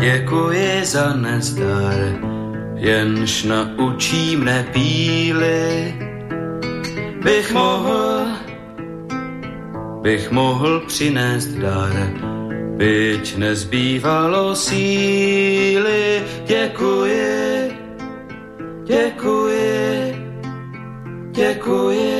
děkuji za nezdar, jenž naučí mne. Bych mohl, bych mohl přinést dar, byť nezbývalo síly. Děkuji, děkuji, děkuji.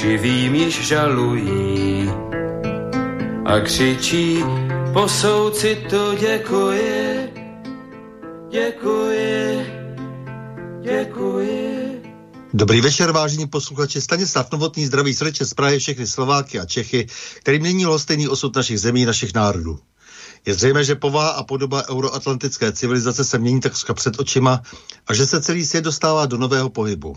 živým již žalují a křičí po soucitu děkuji, děkuji, děkuji. Dobrý večer, vážení posluchači. Stanislav Novotný zdraví srdče z Prahy, všechny Slováky a Čechy, kterým není stejný osud našich zemí, našich národů. Je zřejmé, že povaha a podoba euroatlantické civilizace se mění takřka před očima a že se celý svět dostává do nového pohybu.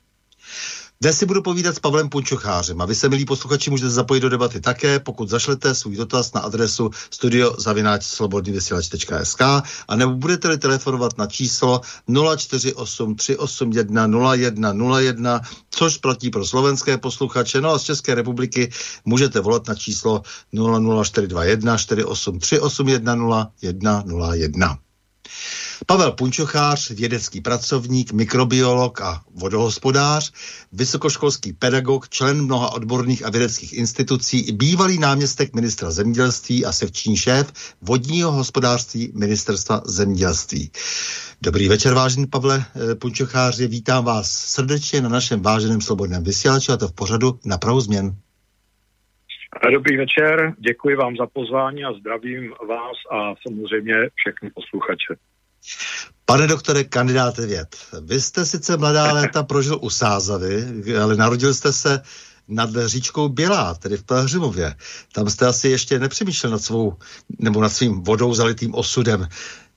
Dnes si budu povídat s Pavlem Punčochářem a vy se, milí posluchači, můžete zapojit do debaty také, pokud zašlete svůj dotaz na adresu studiozavináčslobodnývysílač.sk a nebo budete-li telefonovat na číslo 048 381 0101, což platí pro slovenské posluchače, no a z České republiky můžete volat na číslo 00421 483 810 101. Pavel Punčochář, vědecký pracovník, mikrobiolog a vodohospodář, vysokoškolský pedagog, člen mnoha odborných a vědeckých institucí, bývalý náměstek ministra zemědělství a sekční šéf vodního hospodářství ministerstva zemědělství. Dobrý večer, vážený Pavle eh, Punčocháři, vítám vás srdečně na našem váženém slobodném vysílači a to v pořadu na prahu změn. Dobrý večer, děkuji vám za pozvání a zdravím vás a samozřejmě všechny posluchače. Pane doktore, kandidáte věd, vy jste sice mladá léta prožil u Sázavy, ale narodil jste se nad říčkou Bělá, tedy v Pelhřimově. Tam jste asi ještě nepřemýšlel nad svou, nebo nad svým vodou zalitým osudem.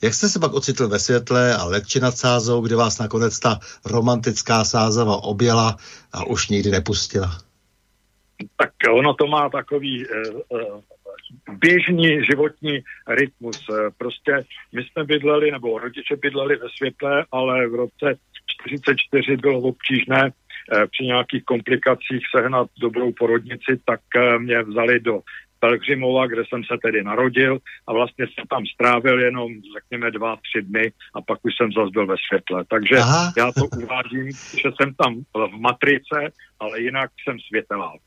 Jak jste se pak ocitl ve světle a letči nad Sázou, kde vás nakonec ta romantická Sázava objela a už nikdy nepustila? Tak ono to má takový uh, uh, běžný životní rytmus. Eh, prostě my jsme bydleli, nebo rodiče bydleli ve světle, ale v roce 44 bylo obtížné eh, při nějakých komplikacích sehnat dobrou porodnici, tak eh, mě vzali do Pelgrimova, kde jsem se tedy narodil a vlastně jsem tam strávil jenom, řekněme, dva, tři dny a pak už jsem zase byl ve světle. Takže Aha. já to uvádím, že jsem tam v matrice, ale jinak jsem světelák.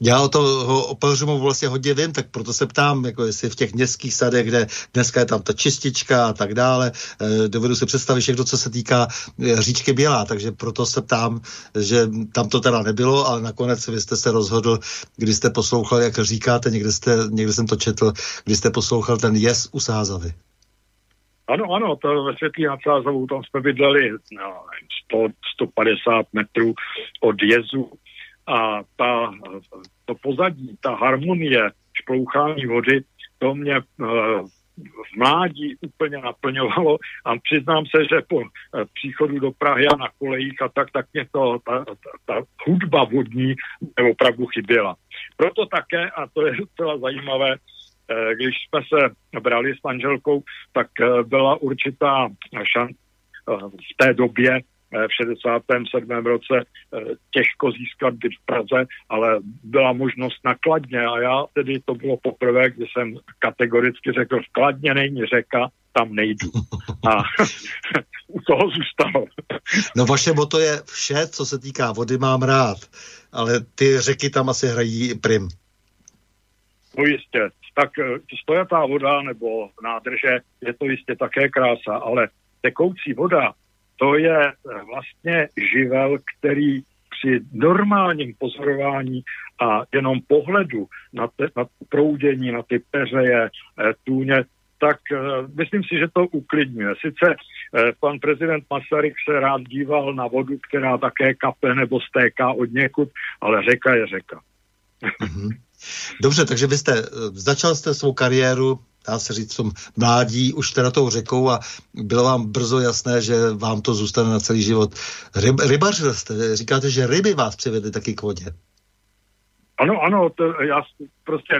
Já o toho o Pelřimu vlastně hodně vím, tak proto se ptám, jako jestli v těch městských sadech, kde dneska je tam ta čistička a tak dále, eh, dovedu si představit všechno, co se týká eh, říčky Bělá, takže proto se ptám, že tam to teda nebylo, ale nakonec vy jste se rozhodl, když jste poslouchal, jak říkáte, někde, jste, někde jsem to četl, když jste poslouchal ten jez u Sázavy. Ano, ano, to ve Světlí nad Sázavou, tam jsme bydleli no, 100, 150 metrů od jezu a ta, to pozadí, ta harmonie šplouchání vody, to mě uh, v mládí úplně naplňovalo a přiznám se, že po uh, příchodu do Prahy a na kolejích a tak, tak mě to, ta, ta, ta hudba vodní opravdu chyběla. Proto také, a to je docela zajímavé, uh, když jsme se brali s manželkou, tak byla určitá šance v té době v 67. roce těžko získat byt v Praze, ale byla možnost nakladně a já tedy to bylo poprvé, kdy jsem kategoricky řekl, v Kladně není řeka, tam nejdu. A u toho zůstalo. No vaše moto je vše, co se týká vody, mám rád, ale ty řeky tam asi hrají prim. No jistě, tak eh, stojatá voda nebo nádrže je to jistě také krása, ale tekoucí voda, to je eh, vlastně živel, který při normálním pozorování a jenom pohledu na, te, na proudění, na ty peřeje, eh, tůně, tak uh, myslím si, že to uklidňuje. Sice uh, pan prezident Masaryk se rád díval na vodu, která také kape nebo stéká od někud, ale řeka je řeka. Mm-hmm. Dobře, takže vy jste, začal jste svou kariéru dá se říct, v tom mládí už teda tou řekou a bylo vám brzo jasné, že vám to zůstane na celý život. Ryb, rybařil jste, říkáte, že ryby vás přivedly taky k vodě. Ano, ano, to, já prostě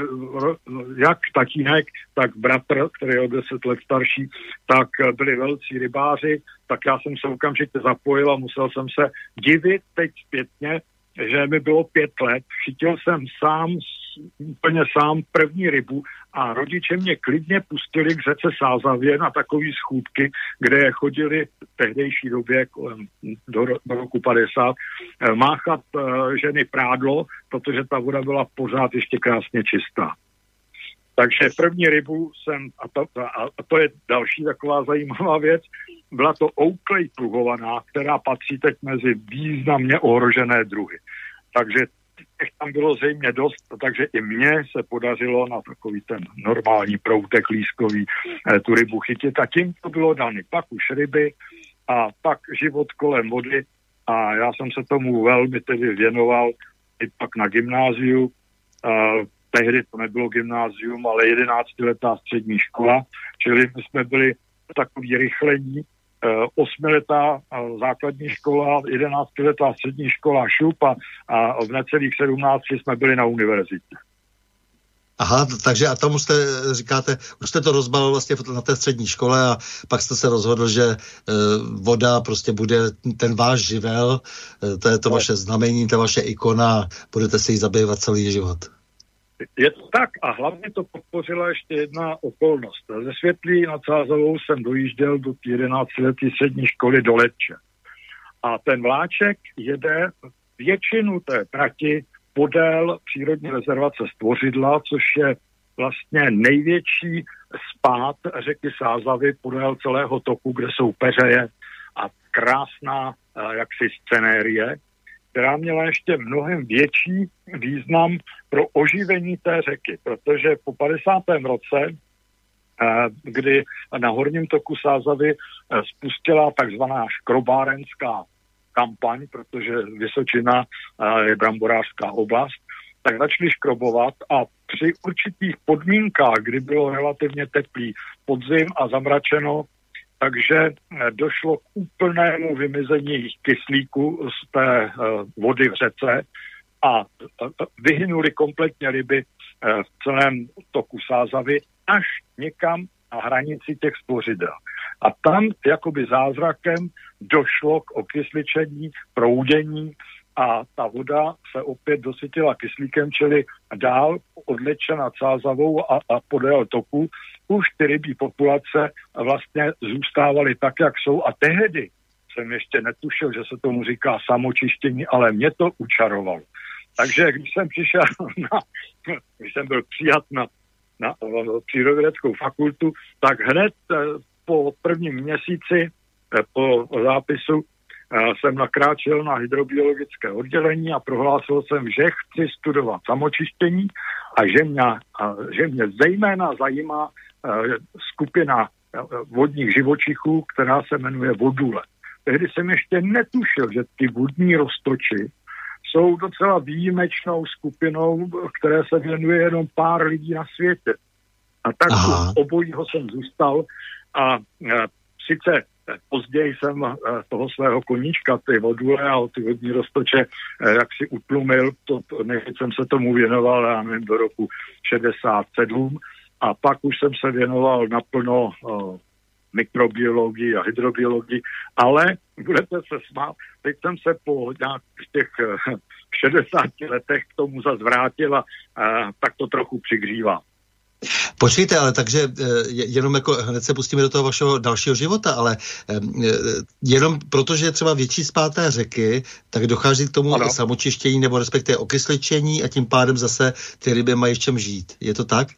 jak tatínek, tak bratr, který je o deset let starší, tak byli velcí rybáři, tak já jsem se okamžitě zapojil a musel jsem se divit teď zpětně, že mi bylo pět let, chytil jsem sám, úplně sám první rybu a rodiče mě klidně pustili k řece Sázavě na takové schůdky, kde chodili v tehdejší době kolem do, do roku 50 eh, máchat uh, ženy prádlo, protože ta voda byla pořád ještě krásně čistá. Takže první rybu jsem, a to, a to je další taková zajímavá věc, byla to ouklej pluhovaná, která patří teď mezi významně ohrožené druhy. Takže těch tam bylo zřejmě dost, takže i mně se podařilo na takový ten normální proutek lískový eh, tu rybu chytit a tím to bylo dány. Pak už ryby a pak život kolem vody a já jsem se tomu velmi tedy věnoval i pak na gymnáziu. Uh, tehdy to nebylo gymnázium, ale 11-letá střední škola, čili my jsme byli takový rychlení, Eh, osmiletá eh, základní škola, jedenáctiletá střední škola ŠUP a, a v necelých sedmnácti jsme byli na univerzitě. Aha, takže a tomu jste, říkáte, už jste to rozbalil vlastně na té střední škole a pak jste se rozhodl, že e, voda prostě bude ten váš živel, e, to je to no. vaše znamení, to vaše ikona, budete se jí zabývat celý život. Je to tak a hlavně to podpořila ještě jedna okolnost. Ze Světlí nad Sázovou jsem dojížděl do 11 letý střední školy do Letče. A ten vláček jede většinu té trati podél přírodní rezervace Stvořidla, což je vlastně největší spát řeky Sázavy podél celého toku, kde jsou peřeje a krásná eh, jaksi scenérie která měla ještě mnohem větší význam pro oživení té řeky, protože po 50. roce, eh, kdy na horním toku Sázavy eh, spustila takzvaná škrobárenská kampaň, protože Vysočina eh, je bramborářská oblast, tak začali škrobovat a při určitých podmínkách, kdy bylo relativně teplý podzim a zamračeno, takže eh, došlo k úplnému vymizení kyslíku z té eh, vody v řece a eh, vyhynuli kompletně ryby v celém toku Sázavy až někam na hranici těch stvořidel. A tam jakoby zázrakem došlo k okysličení, proudění a ta voda se opět dosytila kyslíkem, čili dál odlečena Sázavou a, a podél toku už ty rybí populace vlastně zůstávaly tak, jak jsou a tehdy jsem ještě netušil, že se tomu říká samočištění, ale mě to učarovalo. Takže když jsem přišel na, když jsem byl přijat na, na, na přírodovědeckou fakultu, tak hned eh, po prvním měsíci eh, po zápisu eh, jsem nakráčel na hydrobiologické oddělení a prohlásil jsem, že chci studovat samočištění a že mě, a že mě zejména zajímá skupina eh, vodních živočichů, která se jmenuje vodule. Tehdy jsem ještě netušil, že ty vodní roztoči jsou docela výjimečnou skupinou, které se věnuje jenom pár lidí na světě. A tak Aha. obojího jsem zůstal a, eh, sice později jsem toho svého koníčka, ty vodule a ty vodní roztoče, jak si utlumil, to, to, než jsem se tomu věnoval, já nevím, do roku 67, a pak už jsem se věnoval naplno uh, mikrobiologii a hydrobiologii, ale budete se smát, teď jsem se po nějakých těch 60 letech k tomu zase vrátil a, a tak to trochu přigřívá. Počkejte, ale takže eh, jenom jako hned se pustíme do toho vašeho dalšího života, ale eh, jenom protože je třeba větší spáté řeky, tak dochází k tomu ano. samočištění nebo respektive okysličení a tím pádem zase ty ryby mají v čem žít. Je to tak?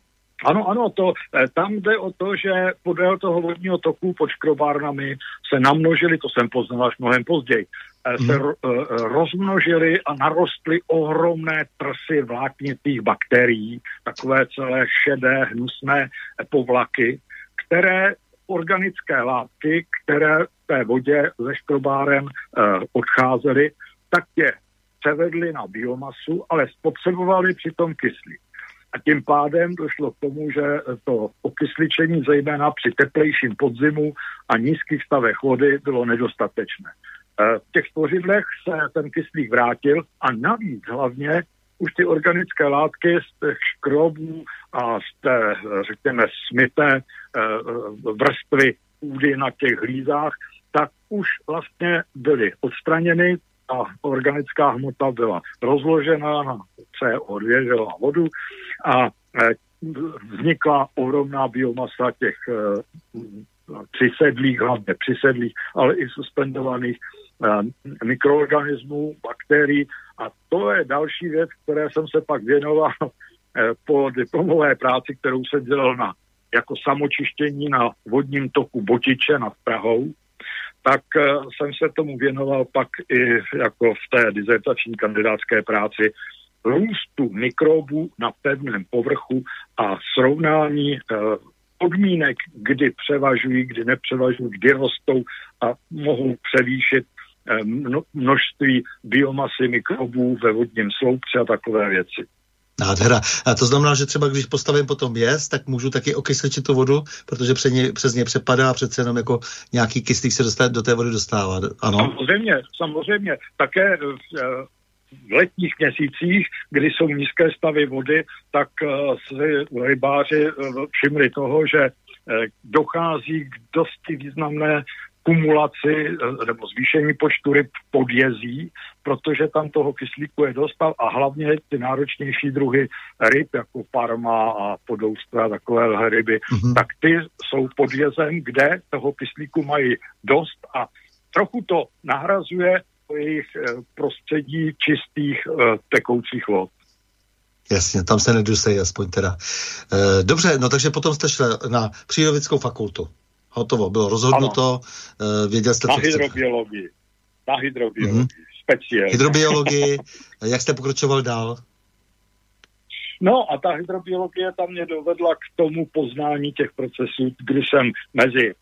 Ano, ano, to, eh, tam jde o to, že podél toho vodního toku pod škrobárnami se namnožili, to jsem poznal až mnohem později, se hmm. rozmnožily a narostly ohromné trsy vláknitých bakterií, takové celé šedé, hnusné povlaky, které organické látky, které v té vodě ze škrobárem odcházely, tak je převedly na biomasu, ale spotřebovali přitom kyslík. A tím pádem došlo k tomu, že to okysličení, zejména při teplejším podzimu a nízkých stavech vody, bylo nedostatečné. Eh, v těch tvořidlech se ten kyslík vrátil a navíc hlavně už ty organické látky z těch škrobů a z té, řekněme, smité eh, vrstvy půdy na těch hlízách, tak už vlastně byly odstraněny, a organická hmota byla rozložena na CO2, že na vodu a eh, vznikla ohromná biomasa těch přisedlých, hlavně přisedlých, ale i suspendovaných Eh, mikroorganismů, bakterií. A to je další věc, které jsem se pak věnoval po diplomové práci, kterou jsem dělal na, jako samočištění na vodním toku Botiče nad Prahou, tak eh, jsem se tomu věnoval pak i jako v té dizertační kandidátské práci růstu mikrobů na pevném povrchu a srovnání podmínek, kdy převažují, kdy nepřevažují, kdy rostou a mohou převýšit Eh, množství biomasy mikrobů ve vodním sloupci a takové věci. Nádhera. A to znamená, že třeba když postavím potom jez, tak můžu taky okysličit tu vodu, protože přes ně, přes ně přepadá a přece jenom jako nějaký kyslík se dostane, do té vody dostává. Ano? Samozřejmě, samozřejmě. Také v, eh, v letních měsících, kdy jsou nízké stavy vody, tak eh, si rybáři všimli toho, že dochází k dosti významné kumulaci eh, nebo zvýšení počtu ryb podjezí, protože tam toho kyslíku je dostal a hlavně ty náročnější druhy ryb, jako parma a podoustra a takové ryby, mm-hmm. tak ty jsou podjezem, kde toho kyslíku mají dost a trochu to nahrazuje jejich eh, prostředí čistých eh, tekoucích vod. Jasně, tam se nedusejí aspoň teda. Dobře, no takže potom jste šli na přírodovědeckou fakultu. Hotovo, bylo rozhodnuto, ano. Eh, věděl jste, Na hydrobiologii. Na hydrobiologii, mm-hmm. speciálně. Hydrobiologii, jak jste pokročoval dál? No a ta hydrobiologie tam mě dovedla k tomu poznání těch procesů, kdy jsem mezi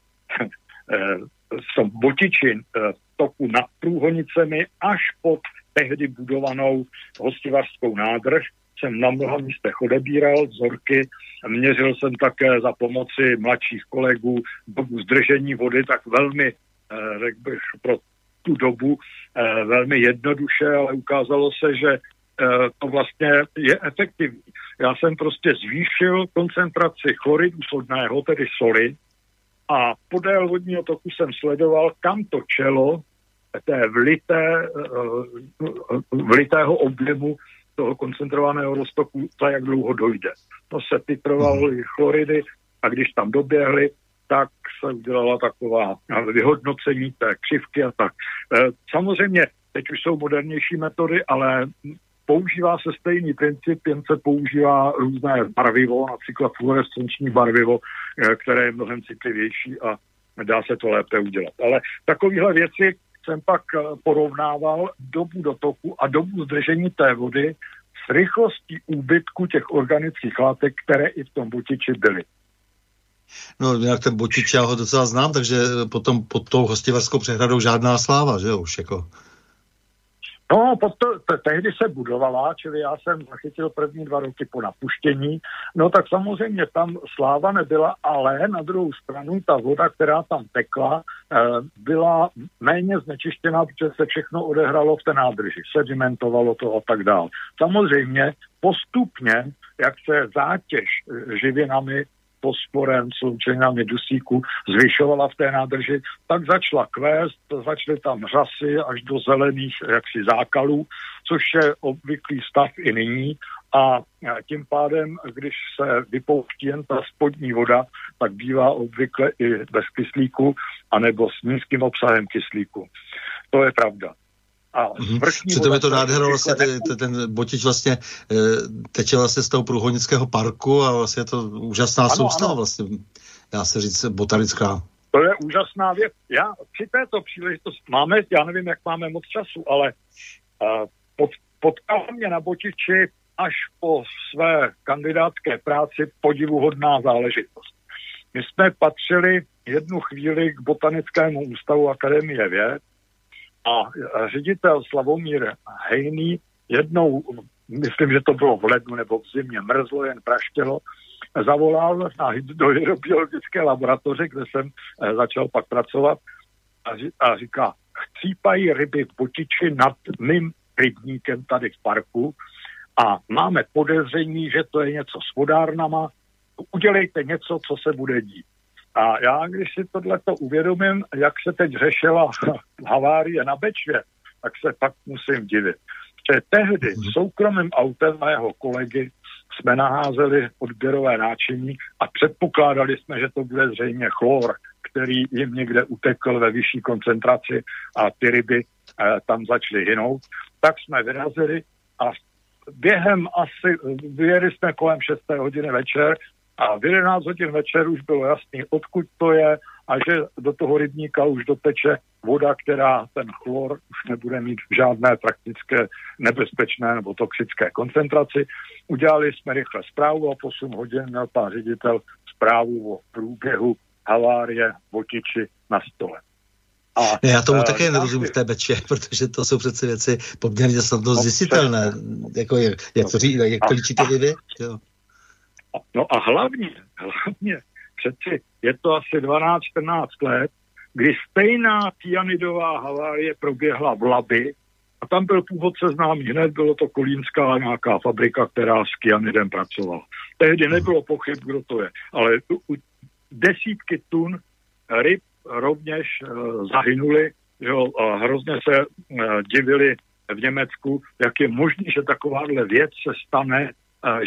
eh, v tom botiči eh, toku nad průhonicemi až pod tehdy budovanou hostivařskou nádrž jsem na mnoha místech odebíral vzorky, měřil jsem také za pomoci mladších kolegů dobu zdržení vody, tak velmi, eh, řekl bych, pro tu dobu eh, velmi jednoduše, ale ukázalo se, že eh, to vlastně je efektivní. Já jsem prostě zvýšil koncentraci chloridu sodného, tedy soli, a podél vodního toku jsem sledoval, kam to čelo té vlité, vlitého objemu toho koncentrovaného roztoku, za jak dlouho dojde. To se titrovaly chloridy a když tam doběhly, tak se udělala taková vyhodnocení té křivky a tak. E, samozřejmě, teď už jsou modernější metody, ale používá se stejný princip, jen se používá různé barvivo, například fluorescenční barvivo, e, které je mnohem citlivější a dá se to lépe udělat. Ale takovéhle věci, jsem pak eh, porovnával dobu dotoku a dobu zdržení té vody s rychlostí úbytku těch organických látek, které i v tom butiči byly. No, jinak ten botič, já ho docela znám, takže potom pod tou hostivarskou přehradou žádná sláva, že už jako. No, to, te, tehdy se budovala, čili já jsem zachytil první dva roky po napuštění. No tak samozřejmě tam sláva nebyla, ale na druhou stranu ta voda, která tam tekla, eh, byla méně znečištěná, protože se všechno odehralo v té nádrži, sedimentovalo to a tak dále. Samozřejmě postupně, jak se zátěž živinami fosforem, sloučeninami dusíku zvyšovala v té nádrži, tak začala kvést, začaly tam řasy až do zelených jaksi zákalů, což je obvyklý stav i nyní a tím pádem, když se vypouští jen ta spodní voda, tak bývá obvykle i bez kyslíku, anebo s nízkým obsahem kyslíku. To je pravda. A mm-hmm. to je to nádherno, vlastně ten, ten botič vlastně e, teče vlastně z toho průhodnického parku a vlastně je to úžasná ano, soustava ano. vlastně, dá se říct, botanická. To je úžasná věc. Já při této příležitosti máme, já nevím, jak máme moc času, ale uh, pod, potkal mě na botiči až po své kandidátské práci podivuhodná záležitost. My jsme patřili jednu chvíli k botanickému ústavu Akademie věd a ředitel Slavomír Hejný jednou, myslím, že to bylo v lednu nebo v zimě, mrzlo, jen praštělo, zavolal na, do hydrobiologické laboratoře, kde jsem eh, začal pak pracovat a, říká, chcípají ryby v botiči nad mým rybníkem tady v parku a máme podezření, že to je něco s vodárnama, udělejte něco, co se bude dít. A já, když si tohleto uvědomím, jak se teď řešila havárie na Bečvě, tak se pak musím divit. Že tehdy mhm. soukromým autem mého kolegy jsme naházeli odběrové náčiní a předpokládali jsme, že to bude zřejmě chlor, který jim někde utekl ve vyšší koncentraci a ty ryby eh, tam začaly hynout. Tak jsme vyrazili a během asi, vyjeli jsme kolem 6. hodiny večer a v 11 hodin večer už bylo jasný, odkud to je a že do toho rybníka už doteče voda, která ten chlor už nebude mít v žádné praktické nebezpečné nebo toxické koncentraci. Udělali jsme rychle zprávu a po 8 hodin měl pan ředitel zprávu o průběhu havárie Votiči na stole. A, já tomu uh, také nerozumím v té beče, protože to jsou přece věci poměrně snadno zjistitelné. Jako jak, jak, to, ří, jak to líčíte vy? Jo. No a hlavně, hlavně, přeci je to asi 12-14 let, kdy stejná cyanidová havárie proběhla v Labi a tam byl původce známý hned, bylo to kolínská nějaká fabrika, která s kyanidem pracovala. Tehdy nebylo pochyb, kdo to je, ale desítky tun ryb rovněž uh, zahynuli, jo, a hrozně se uh, divili v Německu, jak je možné, že takováhle věc se stane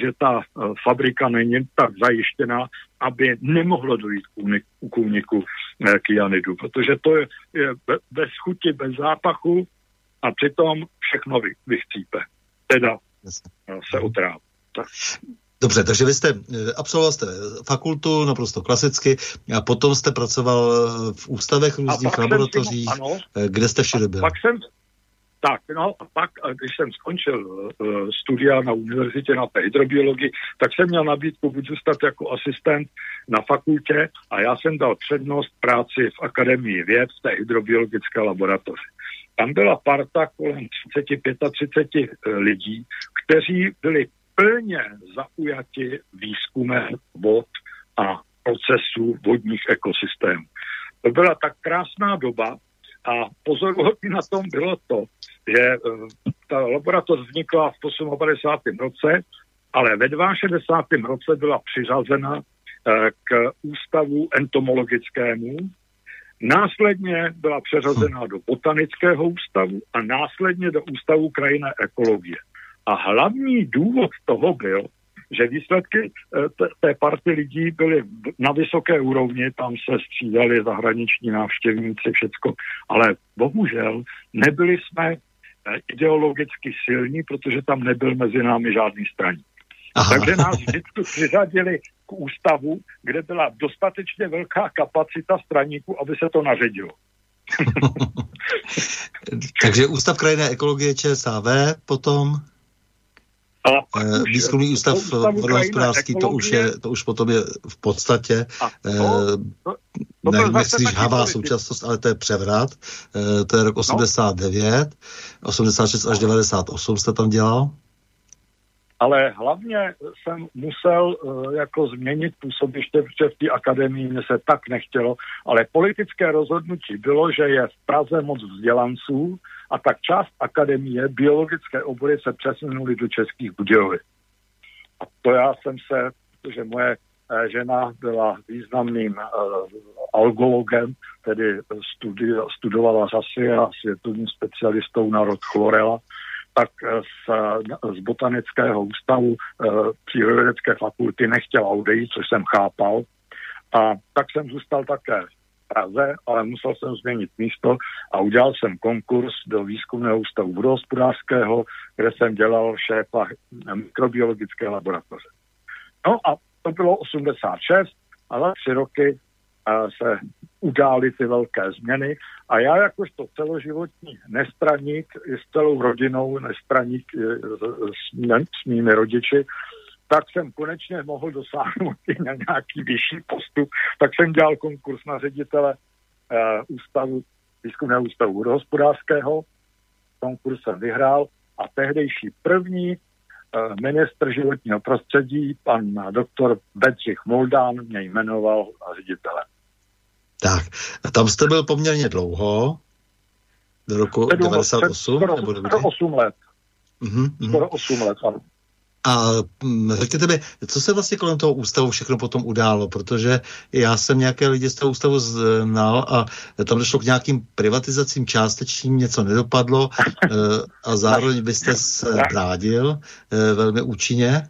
že ta e, fabrika není tak zajištěná, aby nemohlo dojít k úniku e, kyanidu, protože to je, je bez chuti, bez zápachu a přitom všechno vy, vychcípe. Teda e, se otráví. Dobře, takže vy jste absolvoval jste fakultu naprosto klasicky a potom jste pracoval v ústavech různých laboratořích, ano, kde jste všude byl? Pak jsem, tak, no a pak, když jsem skončil uh, studia na univerzitě na té hydrobiologii, tak jsem měl nabídku buď zůstat jako asistent na fakultě a já jsem dal přednost práci v Akademii věd v té hydrobiologické laboratoři. Tam byla parta kolem 30-35 eh, lidí, kteří byli plně zaujati výzkumem vod a procesů vodních ekosystémů. To byla tak krásná doba, a pozoruhodný na tom bylo to, že eh, ta laboratoř vznikla v 58. roce, ale ve 62. roce byla přiřazena eh, k ústavu entomologickému, následně byla přeřazena do botanického ústavu a následně do ústavu krajinné ekologie. A hlavní důvod toho byl, že výsledky eh, té party lidí byly na vysoké úrovni, tam se střídali zahraniční návštěvníci, všecko, ale bohužel nebyli jsme ideologicky silní, protože tam nebyl mezi námi žádný straník. Takže nás vždycky přiřadili k ústavu, kde byla dostatečně velká kapacita straníků, aby se to naředilo. Takže Ústav krajinné ekologie ČSAV potom? Uh, výzkumný ústav vodohospodářský, to už, je, to už potom je v podstatě, to, to, to ne, nechci říct havá současnost, ale to je převrat, uh, to je rok 89, no. 86 až 98 jste tam dělal? Ale hlavně jsem musel uh, jako změnit působiště, protože v té akademii mě se tak nechtělo, ale politické rozhodnutí bylo, že je v Praze moc vzdělanců, a tak část akademie, biologické obory se přesunuly do Českých Budějovic. A to já jsem se, protože moje žena byla významným algologem, tedy studi, studovala zasy a světovým specialistou na rod chlorela, tak z, z botanického ústavu přírodovědecké fakulty nechtěla odejít, což jsem chápal. A tak jsem zůstal také Praze, ale musel jsem změnit místo a udělal jsem konkurs do výzkumného ústavu vodohospodářského, kde jsem dělal šéfa mikrobiologické laboratoře. No a to bylo 86 a za tři roky se udály ty velké změny. A já jakožto celoživotní nestraník s celou rodinou, nestraník s, s mými rodiči, tak jsem konečně mohl dosáhnout i na nějaký vyšší postup, tak jsem dělal konkurs na ředitele uh, ústavu, výzkumného ústavu vodohospodářského, konkurs jsem vyhrál. A tehdejší první uh, ministr životního prostředí, pan doktor Bedřich Moldán, mě jmenoval ředitele. Tak, a tam jste byl poměrně dlouho, do roku 98? Skoro, skoro 8 let. Mm-hmm, skoro 8 let, ano. A mm, řekněte mi, co se vlastně kolem toho ústavu všechno potom událo, protože já jsem nějaké lidi z toho ústavu znal a tam došlo k nějakým privatizacím částečným, něco nedopadlo eh, a zároveň byste se brádil eh, velmi účinně.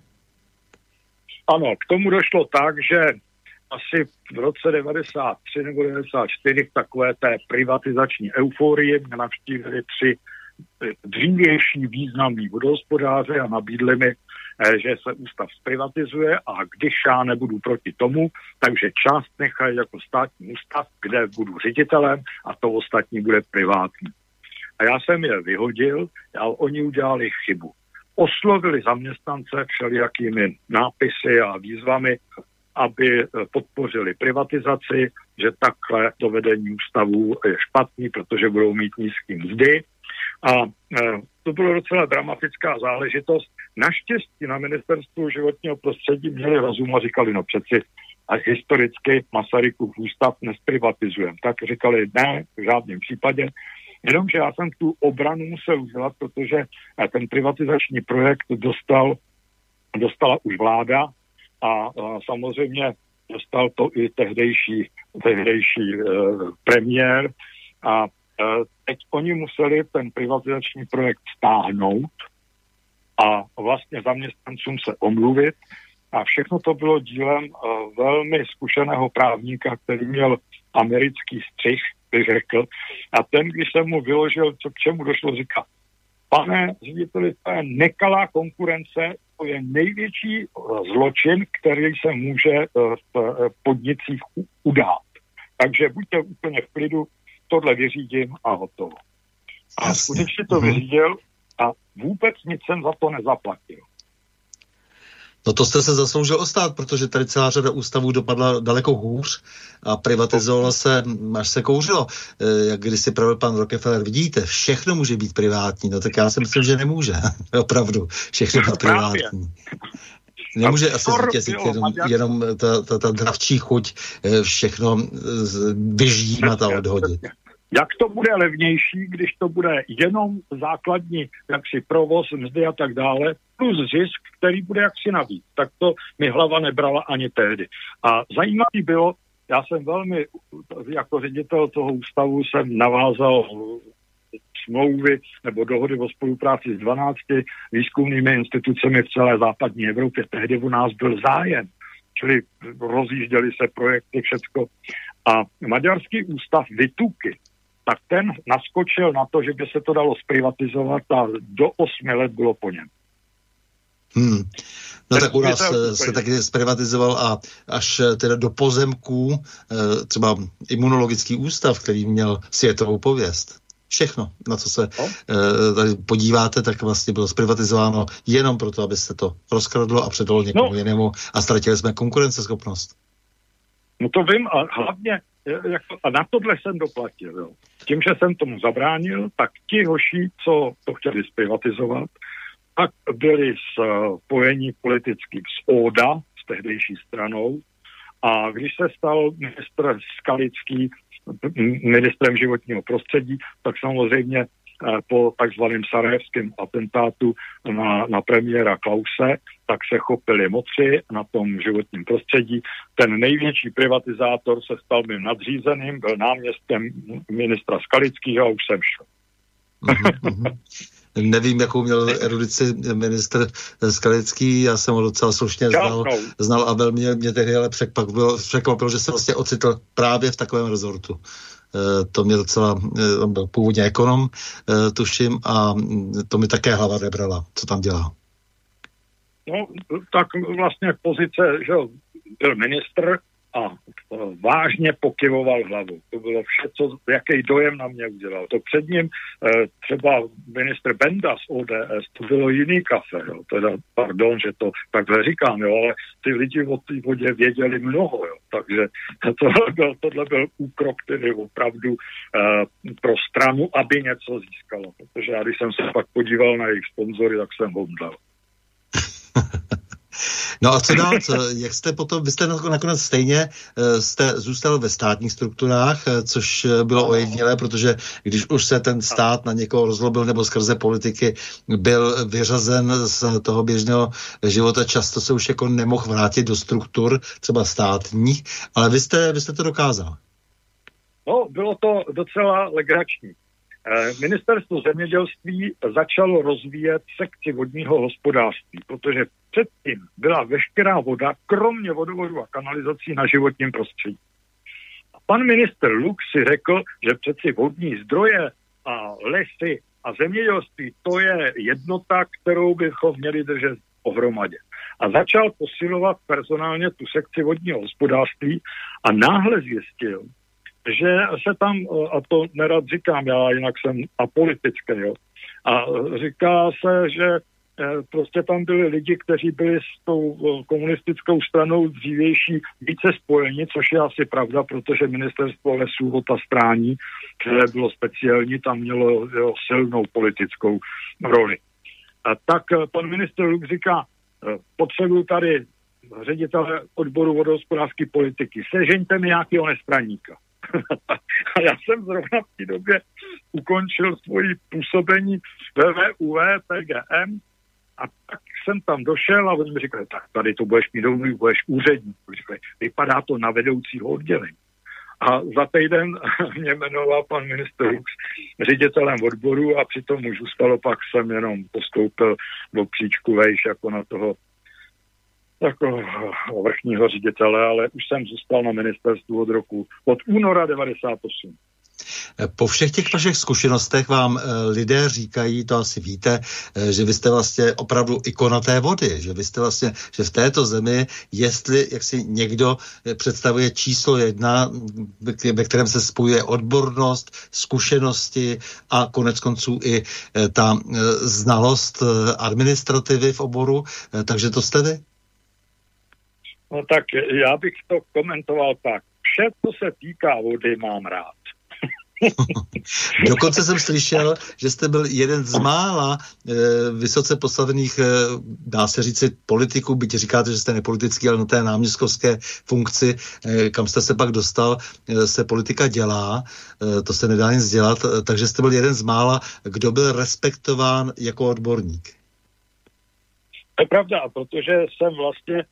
Ano, k tomu došlo tak, že asi v roce 93 nebo 94 v takové té privatizační euforii mě navštívili tři dřívější významní vodohospodáře a nabídli mi Eh, že se ústav zprivatizuje a když já nebudu proti tomu, takže část nechají jako státní ústav, kde budu ředitelem a to ostatní bude privátní. A já jsem je vyhodil, ale oni udělali chybu. Oslovili zaměstnance všelijakými nápisy a výzvami, aby eh, podpořili privatizaci, že takhle to vedení ústavu je špatný, protože budou mít nízký mzdy. A e, to bylo docela dramatická záležitost. Naštěstí na ministerstvu životního prostředí měli rozum a říkali, no přeci a historicky Masarykův ústav nesprivatizujeme. Tak říkali, ne, v žádném případě. Jenomže já jsem tu obranu musel udělat, protože ten privatizační projekt dostal, dostala už vláda a, a samozřejmě dostal to i tehdejší, tehdejší e, premiér a e, teď oni museli ten privatizační projekt stáhnout a vlastně zaměstnancům se omluvit a všechno to bylo dílem uh, velmi zkušeného právníka, který měl americký střih, bych řekl. A ten, když jsem mu vyložil, co k čemu došlo, říká, pane řediteli, to je nekalá konkurence, to je největší uh, zločin, který se může v podnicích udát. Takže buďte úplně v klidu, tohle vyřídím a hotovo. A Jasně. skutečně to mhm. vyřídil a vůbec nic jsem za to nezaplatil. No to jste se zasloužil ostát, protože tady celá řada ústavů dopadla daleko hůř a privatizovalo se, až se kouřilo. E, jak když si pravil pan Rockefeller, vidíte, všechno může být privátní, no tak já si myslím, že nemůže. Opravdu, všechno být privátní. Nemůže asi zvítězit jenom, jenom ta, ta, ta dravčí chuť e, všechno vyždímat a odhodit. Jak to bude levnější, když to bude jenom základní jaksi provoz, mzdy a tak dále, plus zisk, který bude jaksi navíc. Tak to mi hlava nebrala ani tehdy. A zajímavý bylo, já jsem velmi, jako ředitel toho ústavu jsem navázal smlouvy nebo dohody o spolupráci s 12 výzkumnými institucemi v celé západní Evropě. Tehdy u nás byl zájem, čili rozjížděly se projekty, všecko. A Maďarský ústav Vytuky, tak ten naskočil na to, že by se to dalo zprivatizovat a do osmi let bylo po něm. Hmm. No tak u nás se taky zprivatizoval a až eh, teda do pozemků eh, třeba imunologický ústav, který měl světovou pověst. Všechno, na co se no. Eh, tady podíváte, tak vlastně bylo zprivatizováno jenom proto, aby se to rozkradlo a předalo někomu no. jinému a ztratili jsme konkurenceschopnost. No to vím a hlavně jako, a na tohle jsem doplatil. Jo. Tím, že jsem tomu zabránil, tak ti hoši, co to chtěli zprivatizovat, tak byli spojení politicky s ODA, s tehdejší stranou, a když se stal ministr Skalický ministrem životního prostředí, tak samozřejmě po takzvaném sarajevském atentátu na, na premiéra Klause, tak se chopili moci na tom životním prostředí. Ten největší privatizátor se stal mým nadřízeným, byl náměstkem ministra Skalického a už jsem šel. Mm-hmm. Nevím, jakou měl erudici minister Skalický, já jsem ho docela slušně znal, znal a velmi mě tehdy ale překvapilo, překvapilo, že se vlastně ocitl právě v takovém rezortu. Eh, to mě docela, eh, on byl původně ekonom, eh, tuším, a to mi také hlava nebrala, co tam dělá. No, tak vlastně pozice, že byl ministr, a vážně pokyvoval hlavou. To bylo vše, co, jaký dojem na mě udělal. To před ním eh, třeba ministr Benda z ODS, to bylo jiný kafe, jo. Teda, pardon, že to takhle říkám, jo, ale ty lidi o té vodě věděli mnoho, jo. Takže tohle byl, tohle byl úkrok, který opravdu eh, pro stranu, aby něco získalo. Protože já, když jsem se pak podíval na jejich sponzory, tak jsem homdal. No a co dál? Co, jak jste potom, vy jste nakonec stejně eh, jste zůstal ve státních strukturách, eh, což eh, bylo ojedinělé, protože když už se ten stát na někoho rozlobil nebo skrze politiky byl vyřazen z toho běžného života, často se už jako nemohl vrátit do struktur, třeba státních, ale vy jste, vy jste to dokázal. No, bylo to docela legrační. Eh, ministerstvo zemědělství začalo rozvíjet sekci vodního hospodářství, protože předtím byla veškerá voda, kromě vodovodu a kanalizací na životním prostředí. A pan minister Luk si řekl, že přeci vodní zdroje a lesy a zemědělství to je jednota, kterou bychom měli držet pohromadě. A začal posilovat personálně tu sekci vodního hospodářství a náhle zjistil, že se tam, eh, a to nerad říkám, já jinak jsem apolitický, jo, a říká se, že eh, prostě tam byli lidi, kteří byli s tou eh, komunistickou stranou dřívější více spojeni, což je asi pravda, protože ministerstvo lesů ho ta strání, které bylo speciální, tam mělo jo, silnou politickou roli. A tak pan minister Luk říká, potřebuju tady ředitele odboru vodohospodářské politiky, sežeňte mi nějakého nestraníka. a já jsem zrovna v té době ukončil svoji působení VVUV, PGM a tak jsem tam došel a oni mi říkali, tak tady to budeš mít domů, budeš úředník. Říkali, vypadá to na vedoucího oddělení. A za týden mě jmenoval pan ministr Hux ředitelem odboru a přitom už zůstalo pak jsem jenom postoupil do příčku vejš jako na toho jako vrchního ředitele, ale už jsem zůstal na ministerstvu od roku, od února 98. Po všech těch vašich zkušenostech vám e, lidé říkají, to asi víte, e, že vy jste vlastně opravdu ikona té vody, že vy jste vlastně, že v této zemi, jestli jak si někdo představuje číslo jedna, ve kterém se spojuje odbornost, zkušenosti a konec konců i ta znalost administrativy v oboru, takže to jste vy? No tak já bych to komentoval tak. Vše, co se týká vody, mám rád. Dokonce jsem slyšel, že jste byl jeden z mála e, vysoce postavených, e, dá se říci, politiků, byť říkáte, že jste nepolitický, ale na té náměstkovské funkci, e, kam jste se pak dostal, e, se politika dělá, e, to se nedá nic dělat, e, takže jste byl jeden z mála, kdo byl respektován jako odborník. To je pravda, protože jsem vlastně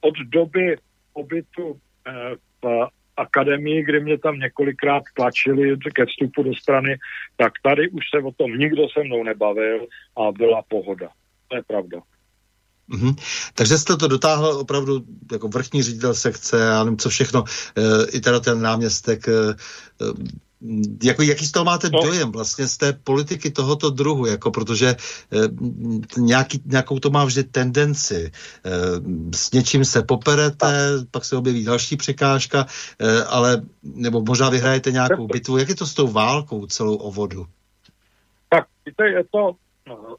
od doby pobytu eh, v akademii, kdy mě tam několikrát tlačili ke vstupu do strany, tak tady už se o tom nikdo se mnou nebavil a byla pohoda. To je pravda. Mm-hmm. Takže jste to dotáhl opravdu jako vrchní ředitel sekce, já nevím co všechno, e, i teda ten náměstek e, jako, jaký z toho máte no. dojem vlastně z té politiky tohoto druhu, jako protože e, nějaký, nějakou to má vždy tendenci. E, s něčím se poperete, pak se objeví další překážka, e, ale nebo možná vyhrajete nějakou bitvu. Jak je to s tou válkou celou o vodu? Tak, víte, je to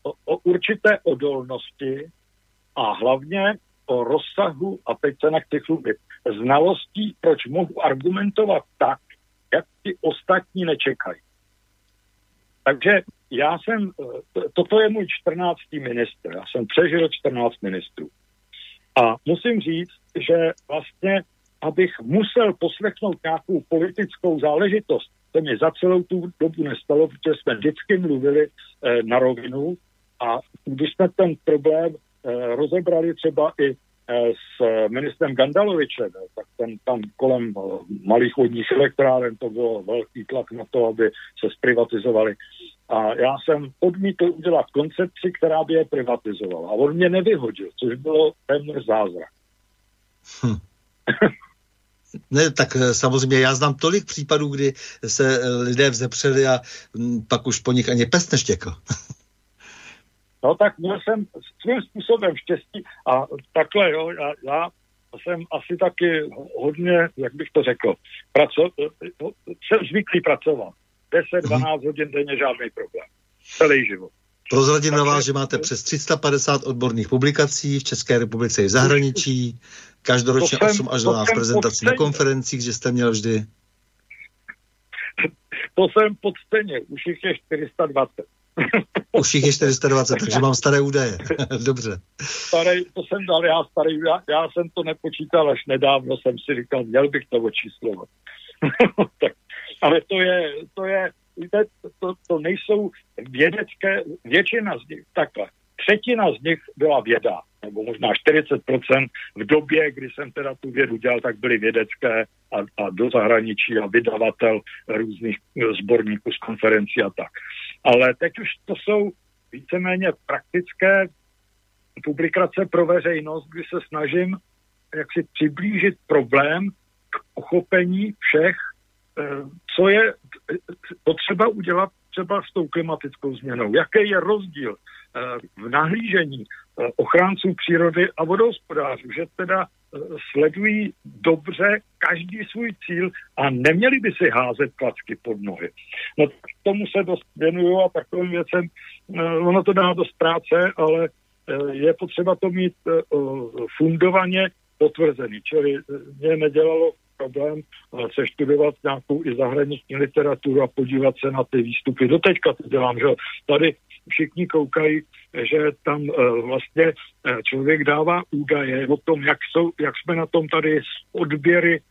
o, o určité odolnosti a hlavně o rozsahu, a teď se nechci chlubit, znalostí, proč mohu argumentovat tak, jak ti ostatní nečekají. Takže já jsem, toto je můj 14. ministr, já jsem přežil 14 ministrů. A musím říct, že vlastně, abych musel poslechnout nějakou politickou záležitost, se mi za celou tu dobu nestalo, protože jsme vždycky mluvili eh, na rovinu a když jsme ten problém eh, rozebrali třeba i eh, s ministrem Gandalovičem, tak ten tam kolem malých vodních elektráren to bylo velký tlak na to, aby se zprivatizovali. A já jsem odmítl udělat koncepci, která by je privatizovala. A on mě nevyhodil, což bylo téměř zázrak. Hm. Ne, tak eh, samozřejmě já znám tolik případů, kdy se eh, lidé vzepřeli a hm, pak už po nich ani pes neštěkl. No tak měl jsem svým způsobem štěstí a takhle, jo, já, já jsem asi taky hodně, jak bych to řekl, praco, eh, jsem zvyklý pracovat. 10-12 mhm. hodin denně žádný problém. Celý život. Prozradím na vás, že máte přes 350 odborných publikací v České republice i zahraničí, každoročně jsem, 8 až 12 prezentací na konferencích, že jste měl vždy. To jsem pod stejně, už jich je 420. Už jich je 420, takže mám staré údaje. Dobře. Starý, to jsem dal já starý, já, já jsem to nepočítal až nedávno, jsem si říkal, měl bych to očíslovat. tak, ale to je, to je, víte, to, to nejsou vědecké, většina z nich, takhle, třetina z nich byla věda, nebo možná 40% v době, kdy jsem teda tu vědu dělal, tak byly vědecké a, a do zahraničí a vydavatel různých sborníků z konferencí a tak. Ale teď už to jsou víceméně praktické publikace pro veřejnost, kdy se snažím jak si přiblížit problém k pochopení všech Eh, co je potřeba udělat třeba s tou klimatickou změnou. Jaký je rozdíl eh, v nahlížení ochránců přírody a vodohospodářů, že teda sledují dobře každý svůj cíl a neměli by si házet klacky pod nohy. No k tomu se dost věnuju a takovým věcem, ono to dá dost práce, ale je potřeba to mít fundovaně potvrzený. Čili mě nedělalo problém se studovat nějakou i zahraniční literaturu a podívat se na ty výstupy. Doteďka to dělám, že tady všichni koukají, že tam uh, vlastně uh, člověk dává údaje o tom, jak, jsou, jak jsme na tom tady s odběry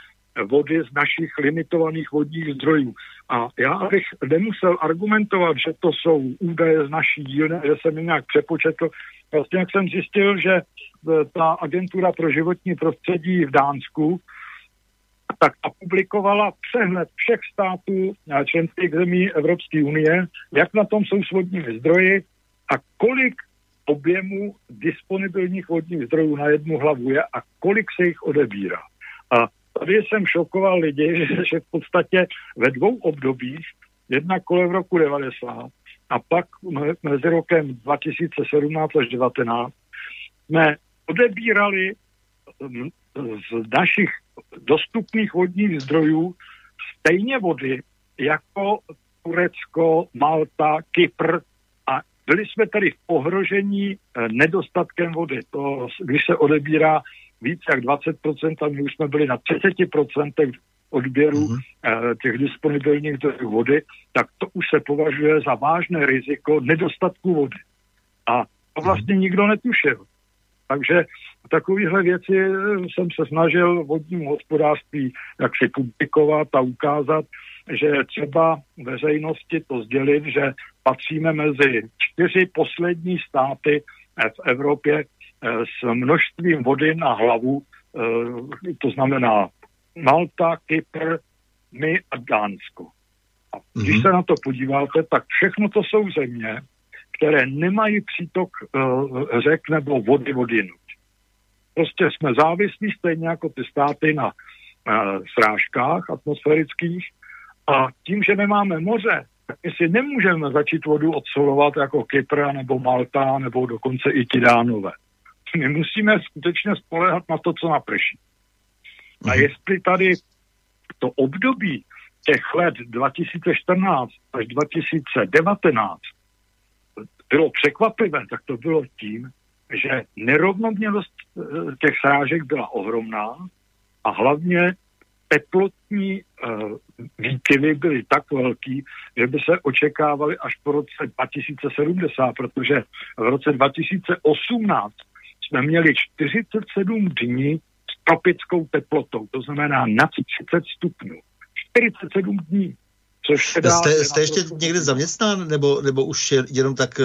vody z našich limitovaných vodních zdrojů. A já, abych nemusel argumentovat, že to jsou údaje z naší dílny, že jsem je nějak přepočetl, vlastně jak jsem zjistil, že ta agentura pro životní prostředí v Dánsku tak publikovala přehled všech států a členských zemí Evropské unie, jak na tom jsou s vodními zdroji a kolik objemu disponibilních vodních zdrojů na jednu hlavu je a kolik se jich odebírá. A tady jsem šokoval lidi, že, v podstatě ve dvou obdobích, jedna kolem roku 90 a pak mezi rokem 2017 až 2019, jsme odebírali z našich dostupných vodních zdrojů stejně vody jako Turecko, Malta, Kypr a byli jsme tady v ohrožení eh, nedostatkem vody. To, když se odebírá víc jak 20%, a my už jsme byli na 30% odběru mm-hmm. těch disponibilních zdrojů vody, tak to už se považuje za vážné riziko nedostatku vody. A to vlastně nikdo netušil. Takže takovéhle věci jsem se snažil vodnímu hospodářství jak si publikovat a ukázat, že třeba veřejnosti to sdělit, že patříme mezi čtyři poslední státy v Evropě eh, s množstvím vody na hlavu, eh, to znamená Malta, Kypr, my a Dánsko. A když mm-hmm. se na to podíváte, tak všechno to jsou země, které nemají přítok uh, řek nebo vody vodinu. Prostě jsme závislí stejně jako ty státy na uh, srážkách atmosférických a tím, že nemáme moře, tak my si nemůžeme začít vodu odsolovat jako Kypr nebo Malta nebo dokonce i ti dánové. My musíme skutečně spolehat na to, co naprší. A mhm. jestli tady to období těch let 2014 až 2019 bylo překvapivé, tak to bylo tím, že nerovnoměrnost eh, těch srážek byla ohromná a hlavně teplotní uh, výkyvy byly tak velký, že by se očekávaly až po roce 2070, protože v roce 2018 jsme měli 47 dní s tropickou teplotou, to znamená nad 30 stupňů. 47 dní, Což teda jste, jste ještě někde zaměstnán, nebo, nebo už jenom tak eh,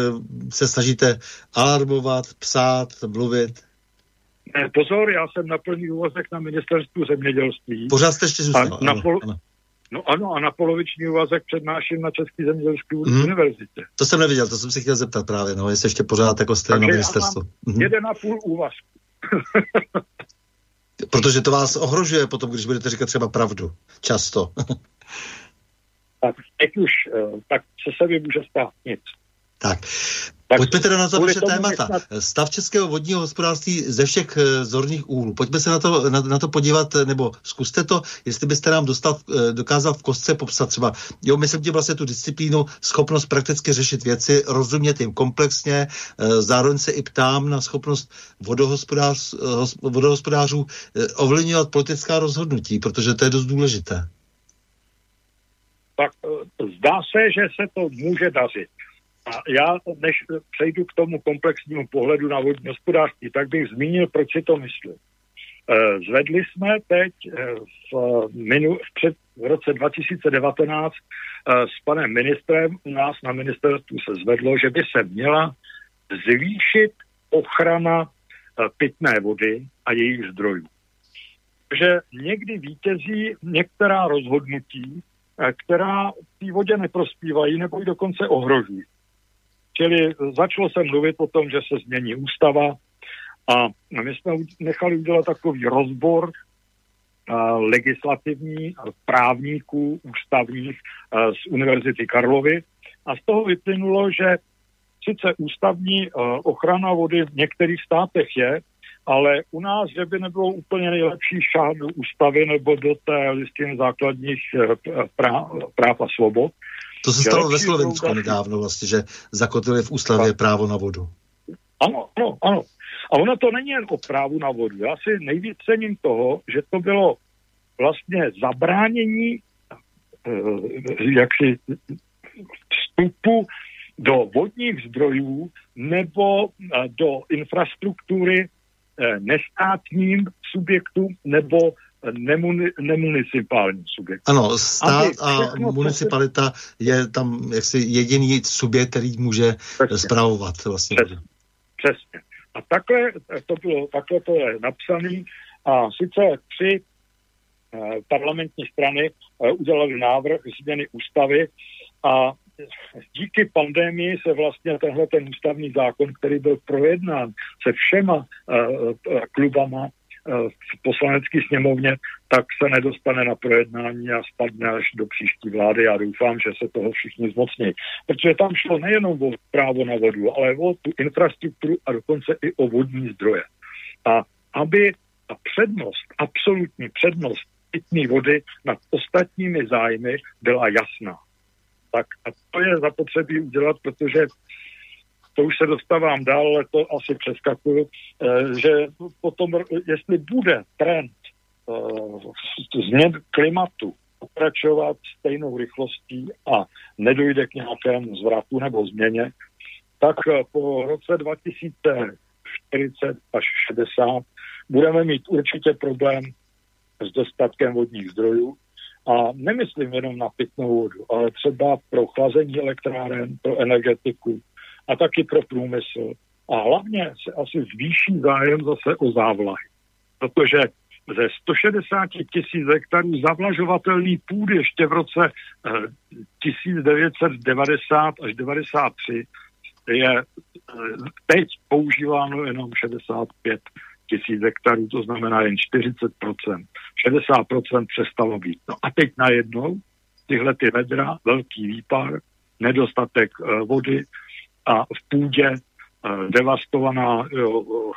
se snažíte alarmovat, psát, mluvit? Ne, pozor, já jsem na plný úvazek na ministerstvu zemědělství. Pořád jste ještě zůstal, ano, na pol... ano. No ano, a na poloviční úvazek přednáším na České zemědělské mm. univerzitě. To jsem neviděl, to jsem si chtěl zeptat právě, no, jestli ještě pořád jako jste na ministerstvu. Mm. jeden a půl úvazku. Protože to vás ohrožuje potom, když budete říkat třeba pravdu. Často. tak teď už, eh, tak co se mi může stát? Nic. Tak, tak Pojďme teda na to vaše témata. Snad... Stav českého vodního hospodářství ze všech eh, zorných úhlů. Pojďme se na to, na, na to podívat, eh, nebo zkuste to, jestli byste nám dostat, dokázal v kostce popsat třeba. Jo, myslím tím vlastně tu disciplínu, schopnost prakticky řešit věci, rozumět jim komplexně, zároveň se i ptám na schopnost vodohospodář, vodohospodářů ovlivňovat politická rozhodnutí, protože to je dost důležité tak eh, zdá se, že se to může dařit. A já, než přejdu k tomu komplexnímu pohledu na vodní hospodářství, tak bych zmínil, proč si to myslím. Eh, zvedli jsme teď eh, v, minu, v, před, v roce 2019 s panem ministrem, u nás na ministerstvu se zvedlo, že by se měla zvýšit ochrana pitné vody a jejich zdrojů. Že někdy vítězí některá rozhodnutí, která té vodě neprospívají nebo ji dokonce ohrožují. Čili začalo se mluvit o tom, že se změní ústava a my jsme nechali udělat takový rozbor eh, legislativní právníků ústavních eh, z Univerzity Karlovy a z toho vyplynulo, že sice ústavní ochrana vody v některých státech je, ale u nás, že by nebylo úplně nejlepší šát do ústavy nebo do té listiny základních eh, práv, práv a svobod. To se stalo ve Slovensku nedávno vlastně, že zakotvili v ústavě právo na vodu. Ano, ano, ano. A ono to není jen o právu na vodu. Já si nejvíc cením toho, že to bylo vlastně zabránění eh, jaksi vstupu do vodních zdrojů nebo eh, do infrastruktury nestátním subjektům nebo nemuni, nemunicipální subjekt. Ano, stát a municipalita je tam jaksi jediný subjekt, který může Přesně. zpravovat vlastně. Přesně. Přesně. A takhle to, bylo, takhle to je napsané a sice tři eh, parlamentní strany eh, udělali návrh změny ústavy a díky pandemii se vlastně tenhle ten ústavní zákon, který byl projednán se všema uh, klubama uh, v poslanecké sněmovně, tak se nedostane na projednání a spadne až do příští vlády. Já doufám, že se toho všichni zmocní. Protože tam šlo nejenom o právo na vodu, ale o tu infrastrukturu a dokonce i o vodní zdroje. A aby ta přednost, absolutní přednost pitné vody nad ostatními zájmy byla jasná. Tak a to je zapotřebí udělat, protože to už se dostávám dál, ale to asi přeskakuju, eh, že potom, jestli bude trend eh, změn klimatu pokračovat stejnou rychlostí a nedojde k nějakému zvratu nebo změně, tak eh, po roce 2040 až 60 budeme mít určitě problém s dostatkem vodních zdrojů a nemyslím jenom na pitnou vodu, ale třeba pro chlazení elektráren, pro energetiku a taky pro průmysl. A hlavně se asi zvýší zájem zase o závlahy. Protože ze 160 tisíc hektarů zavlažovatelný půdy ještě v roce 1990 eh, až 93 je eh, teď používáno jenom 65 tisíc hektarů, to znamená jen 40%. 60% přestalo být. No a teď najednou tyhle ty vedra, velký výpar, nedostatek uh, vody a v půdě uh, devastovaná uh,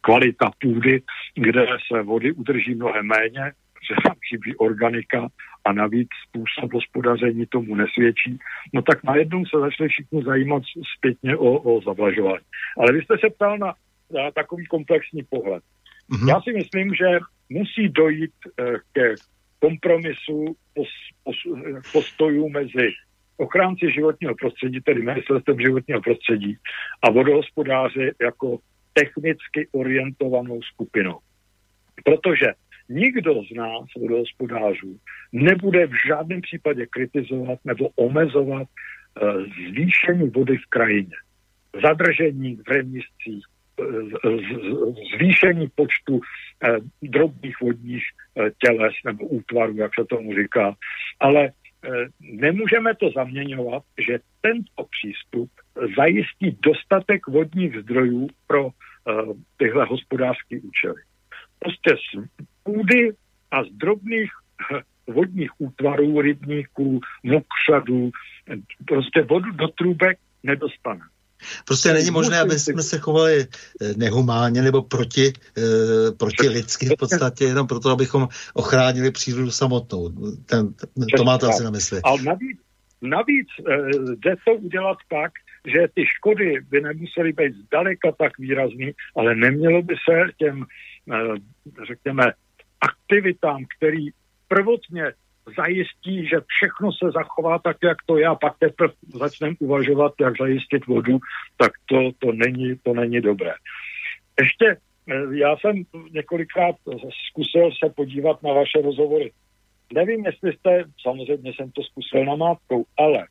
kvalita půdy, kde se vody udrží mnohem méně, že tam chybí organika a navíc způsob hospodaření tomu nesvědčí, no tak najednou se začali všichni zajímat zpětně o, o zavlažování. Ale vy jste se ptal na takový komplexní pohled. Mm-hmm. Já si myslím, že musí dojít eh, ke kompromisu pos, pos, postojů mezi ochránci životního prostředí, tedy ministerstvem životního prostředí a vodohospodáři jako technicky orientovanou skupinou. Protože nikdo z nás, vodohospodářů, nebude v žádném případě kritizovat nebo omezovat uh, zvýšení vody v krajině. Zadržení v remístcích, zvýšení počtu eh, drobných vodních eh, těles nebo útvarů, jak se tomu říká. Ale eh, nemůžeme to zaměňovat, že tento přístup zajistí dostatek vodních zdrojů pro tyhle hospodářské účely. Prostě z půdy a z drobných vodních útvarů, rybníků, mokřadů, prostě vodu do trůbek nedostane. Prostě není možné, aby jsme se chovali eh, nehumánně nebo proti, eh, proti lidsky v podstatě, jenom proto, abychom ochránili přírodu samotnou. Ten, to máte asi na mysli. Ale navíc, navíc eh, jde to udělat tak, že ty škody by nemusely být zdaleka tak výrazný, ale nemělo by se těm, řekněme, aktivitám, který prvotně zajistí, že všechno se zachová tak, jak to je a pak teprve začneme uvažovat, jak zajistit vodu, tak to, to, není, to není dobré. Ještě eh, já jsem několikrát zkusil se podívat na vaše rozhovory. Nevím, jestli jste, samozřejmě jsem to zkusil na mátkou, ale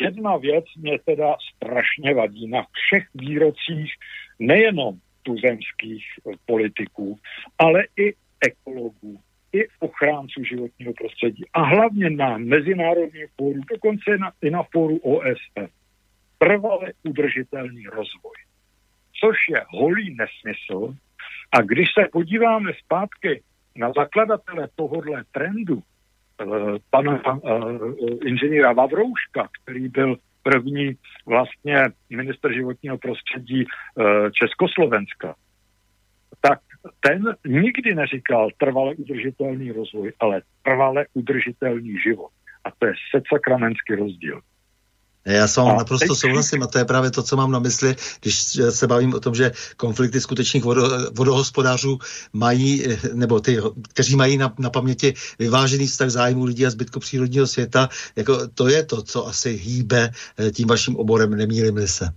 jedna věc mě teda strašně vadí na všech výrocích, nejenom tuzemských politiků, ale i ekologů, i ochránců životního prostředí. A hlavně na mezinárodním fóru, dokonce na, i na fóru OSN. Trvale udržitelný rozvoj. Což je holý nesmysl. A když se podíváme zpátky na zakladatele tohohle trendu, eh, pana eh, inženýra Vavrouška, který byl první vlastně minister životního prostředí eh, Československa, ten nikdy neříkal trvale udržitelný rozvoj, ale trvale udržitelný život. A to je sakramenský rozdíl. Já s vámi naprosto souhlasím a to je právě to, co mám na mysli, když se bavím o tom, že konflikty skutečných vodo, vodohospodářů mají, nebo ty, kteří mají na, na paměti vyvážený vztah zájmu lidí a zbytku přírodního světa, jako to je to, co asi hýbe eh, tím vaším oborem, nemýlim se.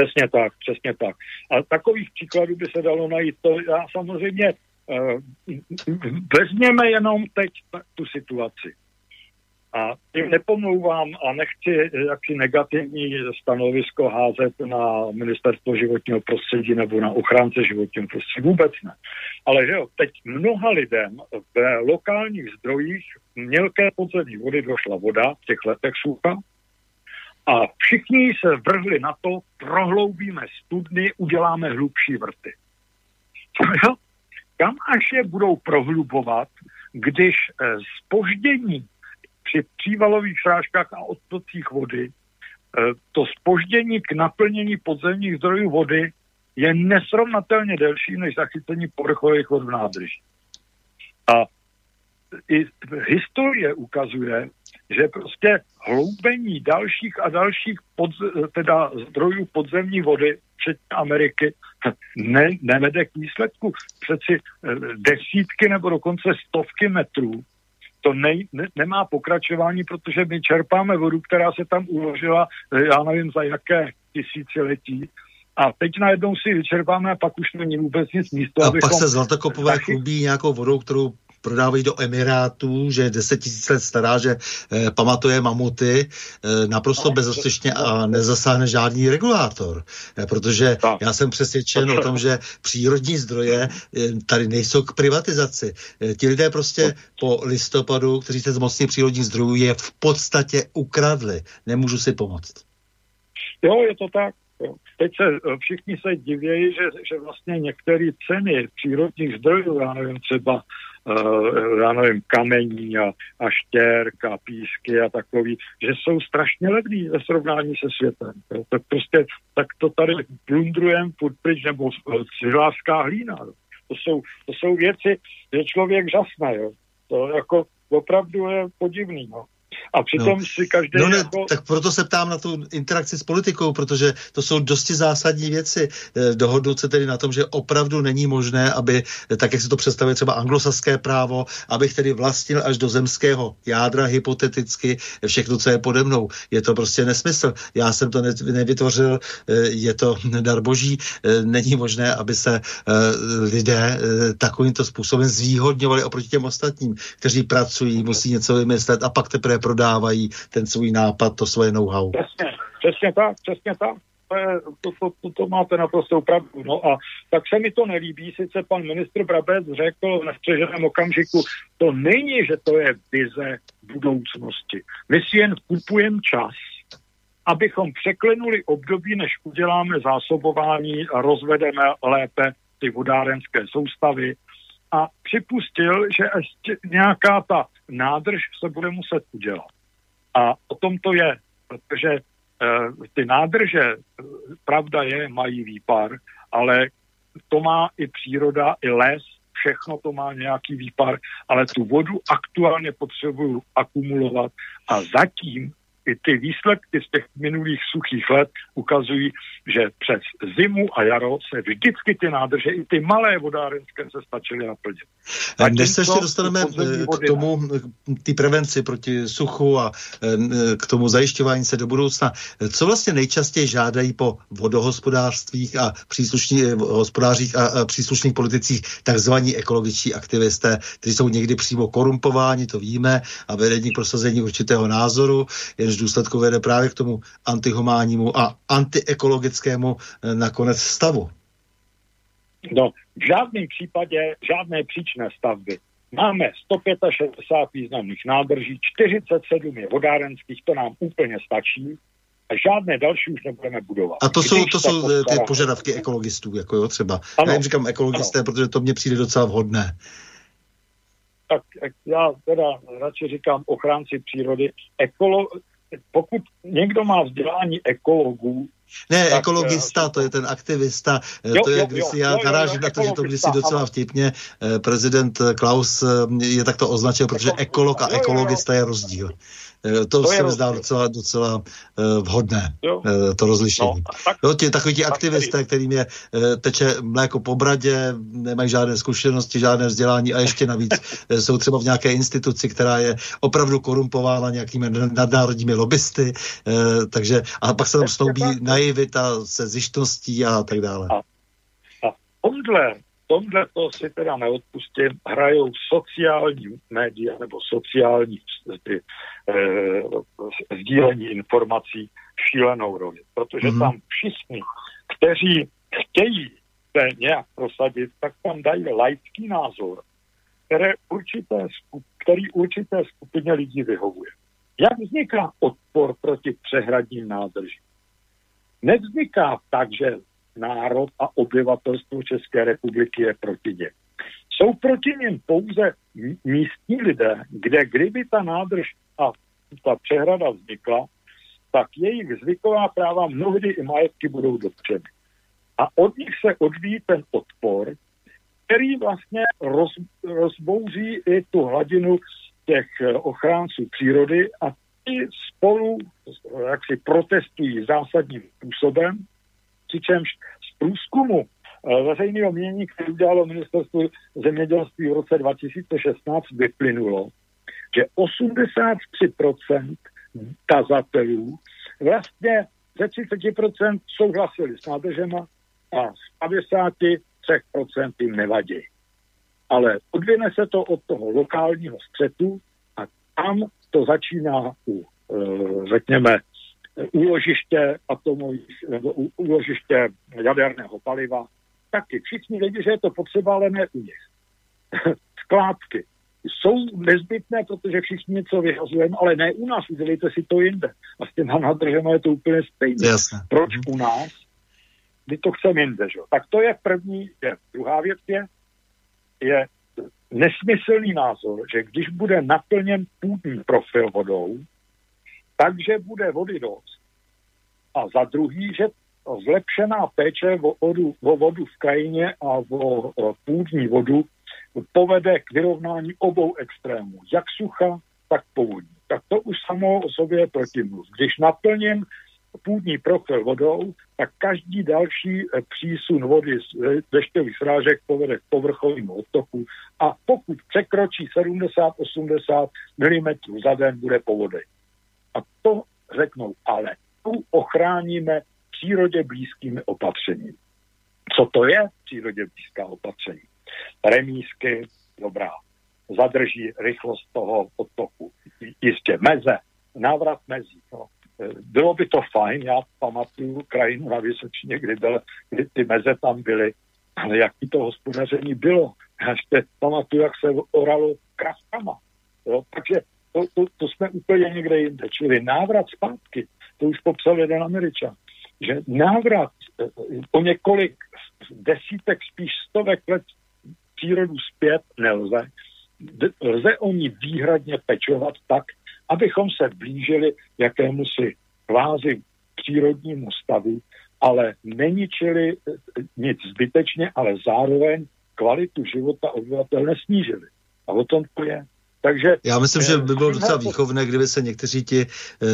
Přesně tak, přesně tak. A takových příkladů by se dalo najít. To já samozřejmě uh, vezměme jenom teď tu situaci. A tím nepomlouvám a nechci jaksi negativní stanovisko házet na ministerstvo životního prostředí nebo na ochránce životního prostředí. Vůbec ne. Ale že jo, teď mnoha lidem v lokálních zdrojích mělké podzemní vody došla voda v těch letech sucha a všichni se vrhli na to, prohloubíme studny, uděláme hlubší vrty. Kam až je budou prohlubovat, když spoždění eh, při přívalových srážkách a odtocích vody, eh, to spoždění k naplnění podzemních zdrojů vody je nesrovnatelně delší než zachycení povrchových vod v nádrži. A i historie ukazuje, že prostě hloubení dalších a dalších pod, teda zdrojů podzemní vody, včetně Ameriky, ne, nevede k výsledku. Přeci eh, desítky nebo dokonce stovky metrů to ne, ne, nemá pokračování, protože my čerpáme vodu, která se tam uložila, eh, já nevím za jaké tisíciletí, a teď najednou si vyčerpáme a pak už není vůbec nic místo. A pak se Zlatokopové taky... chlubí nějakou vodou, kterou prodávají do Emirátů, že je 10 tisíc let stará, že eh, pamatuje mamuty eh, naprosto bezostyšně a nezasáhne žádný regulátor. Eh, protože tak. já jsem přesvědčen o tom, že přírodní zdroje eh, tady nejsou k privatizaci. Eh, ti lidé prostě po listopadu, kteří se zmocní přírodních zdrojů, je v podstatě ukradli. Nemůžu si pomoct. Jo, je to tak. Jo. Teď se eh, všichni se divějí, že, že vlastně některé ceny přírodních zdrojů, já nevím, třeba já nevím, kamení a, a štěrk a písky a takový, že jsou strašně levný ve srovnání se světem. Jo. Tak prostě, tak to tady plundrujem furt pryč, nebo cilářská hlína. Jo. To jsou, to jsou věci, že člověk žasne, jo. To jako opravdu je podivný, no. A přitom no. si každý... No ne, jako... tak proto se ptám na tu interakci s politikou, protože to jsou dosti zásadní věci. Eh, dohodnout se tedy na tom, že opravdu není možné, aby, eh, tak jak se to představuje třeba anglosaské právo, abych tedy vlastnil až do zemského jádra hypoteticky všechno, co je pode mnou. Je to prostě nesmysl. Já jsem to nevytvořil, eh, je to dar boží. Není možné, aby se lidé takovýmto způsobem zvýhodňovali oproti těm ostatním, kteří pracují, musí něco vymyslet a pak teprve prodávají ten svůj nápad, to svoje know-how. Přesně, přesně tak, přesně tak. To, to, to, to máte naprosto pravdu. No a tak se mi to nelíbí, sice pan ministr Brabec řekl v střeženém okamžiku, to není, že to je vize budoucnosti. My si jen kupujeme čas, abychom překlenuli období, než uděláme zásobování a rozvedeme lépe ty vodárenské soustavy a připustil, že ještě nějaká ta nádrž se bude muset udělat. A o tom to je, protože e, ty nádrže, eh, pravda je, mají výpar, ale to má i příroda, i les, všechno to má nějaký výpar, ale tu vodu aktuálně potřebuju akumulovat a zatím i ty výsledky z těch minulých suchých let ukazují, že přes zimu a jaro se vždycky ty nádrže, i ty malé vodárenské se stačily naplnit. Než se ještě dostaneme eh, k tomu, ty prevenci proti suchu a eh, k tomu zajišťování se do budoucna, co vlastně nejčastěji žádají po vodohospodářstvích a příslušných eh, hospodářích a příslušných politicích takzvaní ekologičtí aktivisté, kteří jsou někdy přímo korumpováni, to víme, a vedení prosazení určitého názoru, jenž důsledku vede právě k tomu antihumánnímu a antiekologickému eh, nakonec stavu. No, v žádném případě žádné příčné stavby. Máme 165 významných nádrží, 47 je vodárenských, to nám úplně stačí a žádné další už nebudeme budovat. A to jsou, to jsou eh, ty požadavky ekologistů, jako jo, třeba. Ano, já jim říkám ekologisté, ano. protože to mně přijde docela vhodné tak já teda radši říkám ochránci přírody. Ekolo, pokud někdo má vzdělání ekologů, ne, tak, ekologista, to je ten aktivista, jo, to je, když si já narážím na to, že to kdysi docela vtipně eh, prezident Klaus eh, je takto označil, protože ekolog a ekologista je rozdíl. Eh, to, to se mi zdá docela, docela uh, vhodné, jo. Uh, to rozlišení. No, tak, jo, tě, takový ti aktivisté, kterým je uh, teče mléko po bradě, nemají žádné zkušenosti, žádné vzdělání a ještě navíc jsou třeba v nějaké instituci, která je opravdu korumpována nějakými nadnárodními lobbysty, uh, takže a pak se tam snoubí naivita se zjištností a tak dále. A, a tomhle tomhle to si teda neodpustím, hrajou sociální média nebo sociální ty, e, sdílení informací šílenou roli. Protože mm-hmm. tam všichni, kteří chtějí se nějak prosadit, tak tam dají laický názor, které určité, který určité skupině lidí vyhovuje. Jak vzniká odpor proti přehradním nádržím? Nevzniká tak, že národ a obyvatelstvo České republiky je proti něm. Jsou proti něm pouze místní lidé, kde kdyby ta nádrž a ta přehrada vznikla, tak jejich zvyková práva mnohdy i majetky budou dotčeny. A od nich se odvíjí ten odpor, který vlastně roz, rozbouří i tu hladinu těch ochránců přírody a ti spolu jak si protestují zásadním způsobem přičemž z průzkumu eh, veřejného mění, který udělalo ministerstvo zemědělství v roce 2016, vyplynulo, že 83% tazatelů vlastně ze 30% souhlasili s nádržema a z 53% jim nevadí. Ale odvine se to od toho lokálního střetu a tam to začíná u, eh, řekněme, úložiště atomových, nebo úložiště jaderného paliva. Taky všichni vědí, že je to potřeba, ale ne u nich. Skládky jsou nezbytné, protože všichni něco vyhazujeme, ale ne u nás, udělejte si to jinde. A s těma nadržema je to úplně stejné. Jasne. Proč u nás? My to chceme jinde, že? Tak to je první věc. Druhá věc je, je nesmyslný názor, že když bude naplněn půdní profil vodou, takže bude vody dost. A za druhý, že zlepšená péče o vodu, o vodu v krajině a o, půdní vodu povede k vyrovnání obou extrémů, jak sucha, tak povodní. tak to už samo o sobě je protimluv. Když naplním půdní profil vodou, tak každý další eh, přísun vody z dešťových srážek povede k povrchovému odtoku a pokud překročí 70-80 mm za den, bude povodej. A to řeknou, ale tu ochráníme přírodě blízkými opatřeními. Co to je přírodě blízká opatření? Remísky, dobrá, zadrží rychlost toho odtoku. Jistě, meze, návrat mezí. No. Bylo by to fajn, já pamatuju krajinu na Vysočině, kdy, byl, kdy ty meze tam byly, ale jaký to hospodaření bylo. Já ještě pamatuju, jak se oralo kraskama. Jo? Takže to, to, to jsme úplně někde jinde. Čili návrat zpátky, to už popsal jeden Američan, že návrat eh, o několik desítek, spíš stovek let přírodu zpět nelze. Lze o ní výhradně pečovat tak, abychom se blížili jakému si kvázi přírodnímu stavu, ale neničili eh, nic zbytečně, ale zároveň kvalitu života obyvatel nesnížili. A o tom to je. Takže, Já myslím, že by bylo docela výchovné, kdyby se někteří ti eh,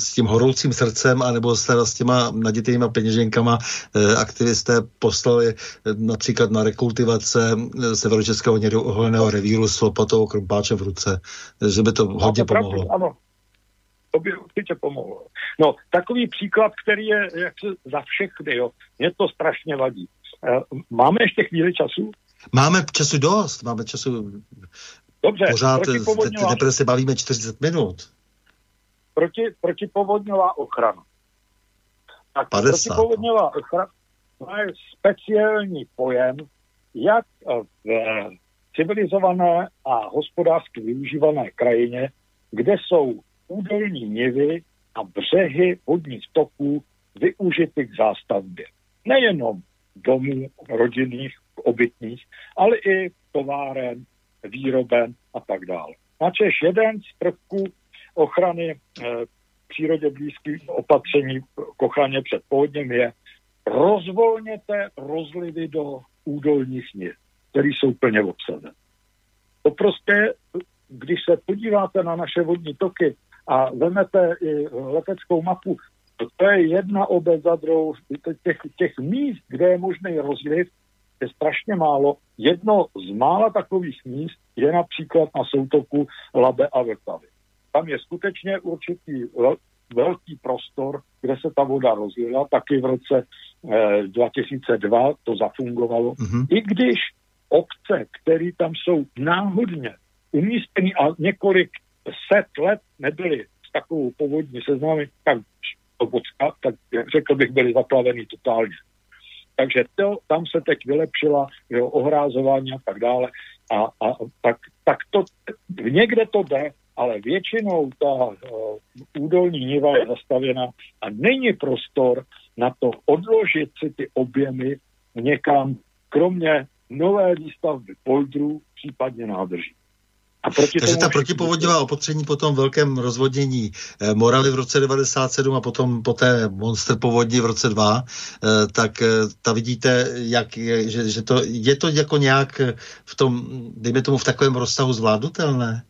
s tím horoucím srdcem anebo s, s těma nadětejma peněženkama eh, aktivisté poslali eh, například na rekultivace severočeského holeného revíru s lopatou a krumpáčem v ruce, že by to hodně to pomohlo. Pravdu, ano, to by určitě pomohlo. No, takový příklad, který je jak se za všechny, jo. Mě to strašně vadí. Máme ještě chvíli času? Máme času dost, máme času Dobře, Pořád protipovodňová... teprve se bavíme 40 minut. Proti, protipovodňová ochrana. Tak 50. protipovodňová ochrana je speciální pojem, jak v civilizované a hospodářsky využívané krajině, kde jsou údolní nivy a břehy vodních toků využity k zástavbě. Nejenom domů rodinných, obytných, ale i továren, výroben a tak dále. Načež jeden z prvků ochrany e, přírodě blízkých opatření k ochraně před povodněm je rozvolněte rozlivy do údolních niv, které jsou plně obsazené. To prostě, když se podíváte na naše vodní toky a vezmete i leteckou mapu, to je jedna obec za druhou, těch, těch míst, kde je možný rozliv, je strašně málo. Jedno z mála takových míst je například na soutoku Labe a Vltavy. Tam je skutečně určitý velký prostor, kde se ta voda rozlila, taky v roce eh, 2002 to zafungovalo. Mm-hmm. I když obce, které tam jsou náhodně umístěny a několik set let nebyly s takovou povodní seznámy, tak tak řekl bych, byly zaplavený totálně. Takže to, tam se teď vylepšila jo, ohrázování a tak dále. A, a tak, tak to, někde to jde, ale většinou ta uh, údolní niva je zastavěna a není prostor na to odložit si ty objemy někam, kromě nové výstavby poldrů, případně nádrží. A proti Takže ta protipovodňová opatření po tom velkém rozvodnění eh, Moravy v roce 97 a potom po té monster povodní v roce 2, eh, tak eh, ta vidíte, jak je, že, že to, je to jako nějak v tom, dejme tomu, v takovém rozsahu zvládnutelné?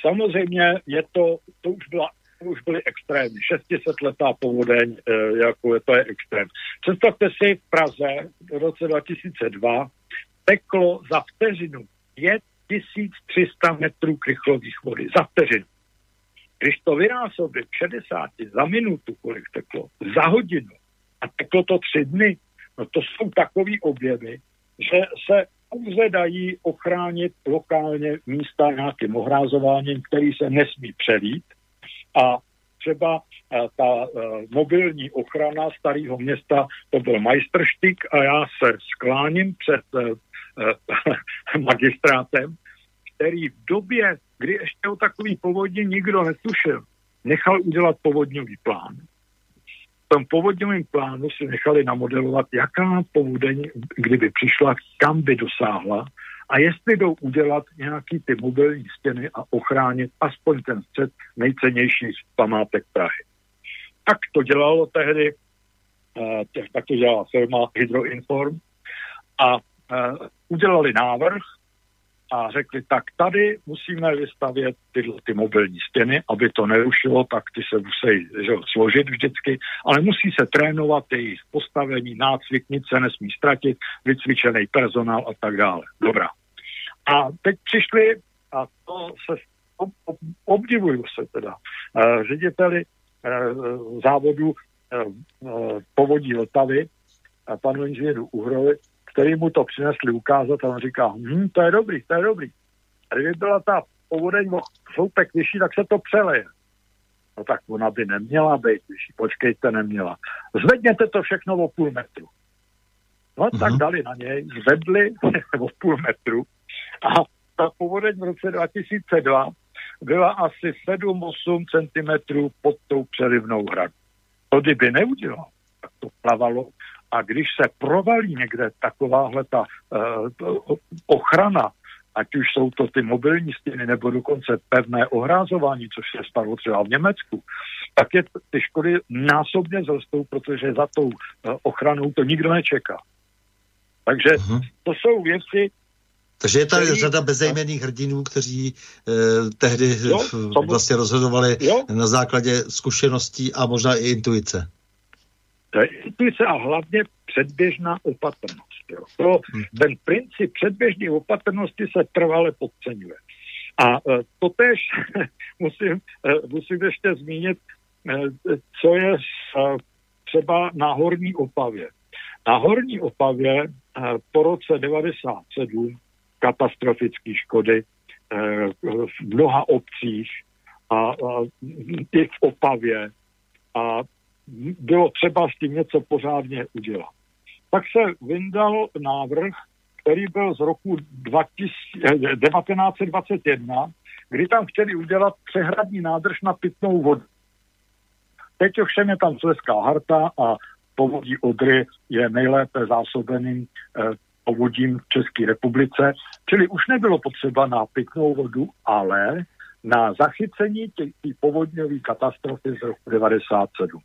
Samozřejmě je to, to už byla to už byly extrémy. 600 letá povodeň, jako je, to je extrém. Představte si v Praze v roce 2002 teklo za vteřinu 5 1300 metrů krychlových vody za vteřinu. Když to vynásobit 60 za minutu, kolik teklo, za hodinu, a teklo to tři dny, no to jsou takové objemy, že se pouze dají ochránit lokálně místa nějakým ohrázováním, který se nesmí přelít. A třeba eh, ta uh, mobilní ochrana starého města, to byl majstrštyk a já se skláním před uh, magistrátem, který v době, kdy ještě o takový povodně nikdo netušil, nechal udělat povodňový plán. V tom povodňovém plánu si nechali namodelovat, jaká povodeň, kdyby přišla, kam by dosáhla a jestli jdou udělat nějaký ty mobilní stěny a ochránit aspoň ten střed nejcennějších památek Prahy. Tak to dělalo tehdy, eh, tak to dělala firma Hydroinform a eh, udělali návrh, a řekli, tak tady musíme vystavět tyhle ty mobilní stěny, aby to nerušilo, tak ty se musí že, složit vždycky, ale musí se trénovat jejich postavení, nácvik, nic se nesmí ztratit, vycvičený personál a tak dále. Dobrá. A teď přišli, a to se obdivuju se teda, uh, řediteli uh, závodu uh, povodí Vltavy, panu inženýru Uhrovi, který mu to přinesli ukázat a on říká, hm, to je dobrý, to je dobrý. A kdyby byla ta povodeň o sloupek vyšší, tak se to přeleje. No tak ona by neměla být vyšší, počkejte, neměla. Zvedněte to všechno o půl metru. No uh-huh. tak dali na něj, zvedli o půl metru a ta povodeň v roce 2002 byla asi 7-8 cm pod tou přelivnou hradu. To kdyby neudělal, tak to plavalo a když se provalí někde takováhle ta uh, ochrana, ať už jsou to ty mobilní stěny nebo dokonce pevné ohrázování, což se stalo třeba v Německu, tak je ty škody násobně zrostou, protože za tou uh, ochranou to nikdo nečeká. Takže uh-huh. to jsou věci, takže je tady který... řada bezejmenných hrdinů, kteří eh, tehdy jo, vlastně rozhodovali jo. na základě zkušeností a možná i intuice. To je intuice a hlavně předběžná opatrnost. Jo. To, mm-hmm. Ten princip předběžné opatrnosti se trvale podceňuje. A e, to tež musím, e, musím ještě zmínit, e, co je třeba na Horní Opavě. Na Horní Opavě po roce 97 katastrofické škody v mnoha obcích a, i v Opavě a bylo třeba s tím něco pořádně udělat. Tak se vyndal návrh, který byl z roku 1921, kdy tam chtěli udělat přehradní nádrž na pitnou vodu. Teď ovšem je tam Sleská harta a povodí Odry je nejlépe zásobeným eh, povodím v České republice, čili už nebylo potřeba na pitnou vodu, ale na zachycení té povodňové katastrofy z roku 97.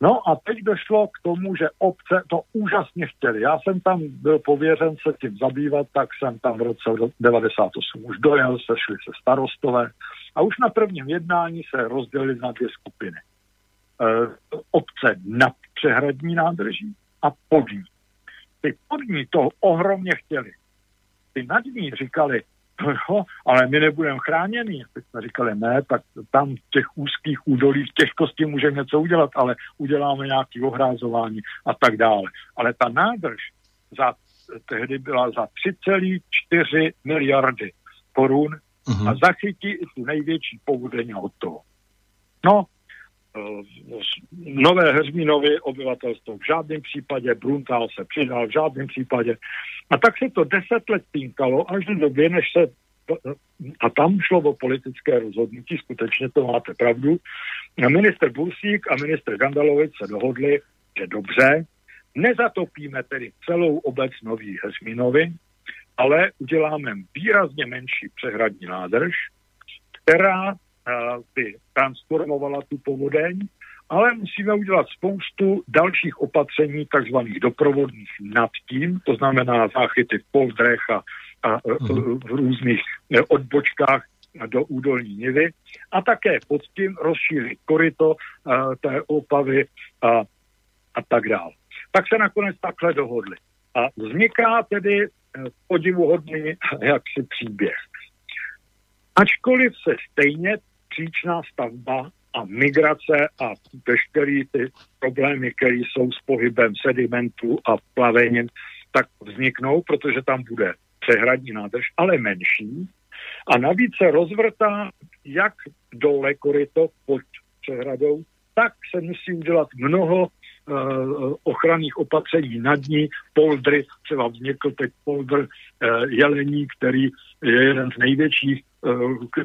No a teď došlo k tomu, že obce to úžasně chtěli. Já jsem tam byl pověřen se tím zabývat, tak jsem tam v roce 98 už dojel, sešli se starostové a už na prvním jednání se rozdělili na dvě skupiny. E, obce nad přehradní nádrží a podní. Ty podní to ohromně chtěli. Ty nad ní říkali, jo, ale my nebudeme chráněni. Teď jsme říkali, ne, tak tam v těch úzkých údolích těžkosti můžeme něco udělat, ale uděláme nějaké ohrázování a tak dále. Ale ta nádrž za, tehdy byla za 3,4 miliardy korun uh-huh. a zachytí i tu největší povodeň od toho. No, nové Heřmínovy obyvatelstvo v žádném případě, Bruntál se přidal v žádném případě. A tak se to deset let týnkalo až do doby, než se a tam šlo o politické rozhodnutí, skutečně to máte pravdu. A minister Bursík a minister Gandalovic se dohodli, že dobře, nezatopíme tedy celou obec Nový Heřmínovy, ale uděláme výrazně menší přehradní nádrž, která by transformovala tu povodeň, ale musíme udělat spoustu dalších opatření, takzvaných doprovodných nad tím, to znamená záchyty v poldrech a, a mhm. v různých e, odbočkách do údolní nivy a také pod tím rozšířit koryto e, té opavy a, a tak dále. Tak se nakonec takhle dohodli. A vzniká tedy e, podivuhodný jaksi příběh. Ačkoliv se stejně příčná stavba a migrace a veškeré ty problémy, které jsou s pohybem sedimentu a plavením, tak vzniknou, protože tam bude přehradní nádrž, ale menší. A navíc se rozvrtá jak dole koryto pod přehradou, tak se musí udělat mnoho uh, ochranných opatření nad ní, poldry, třeba vznikl teď poldr uh, jelení, který je jeden z největších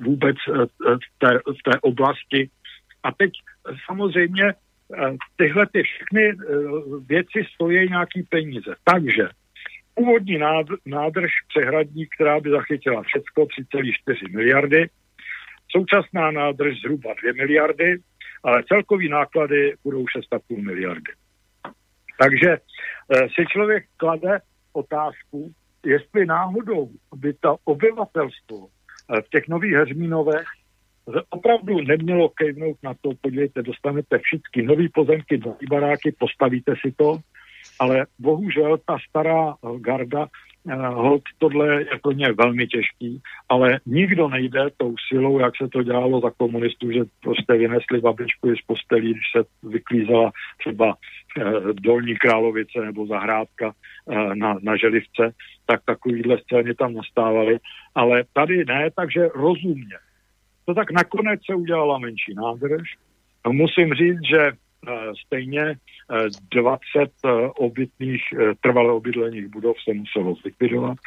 vůbec uh, v, té, v té oblasti. A teď samozřejmě tyhle ty všechny věci stojí nějaký peníze. Takže původní nádrž přehradní, která by zachytila všecko 3,4 miliardy, současná nádrž zhruba 2 miliardy, ale celkový náklady budou 6,5 miliardy. Takže eh, si člověk klade otázku, jestli náhodou by to obyvatelstvo v těch nových Heřmínovech opravdu nemělo kejvnout na to, podívejte, dostanete všechny nový pozemky, nový baráky, postavíte si to, ale bohužel ta stará garda Eh, hod tohle je pro ně velmi těžký, ale nikdo nejde tou silou, jak se to dělalo za komunistů, že prostě vynesli babičku z postelí, když se vyklízela třeba eh, Dolní Královice nebo Zahrádka eh, na, na Želivce, tak takovýhle scény tam nastávaly, ale tady ne, takže rozumně. To tak nakonec se udělala menší nádrž. Musím říct, že Eh, stejně 20 eh, eh, obytných, trvale obydlených budov se muselo zlikvidovat.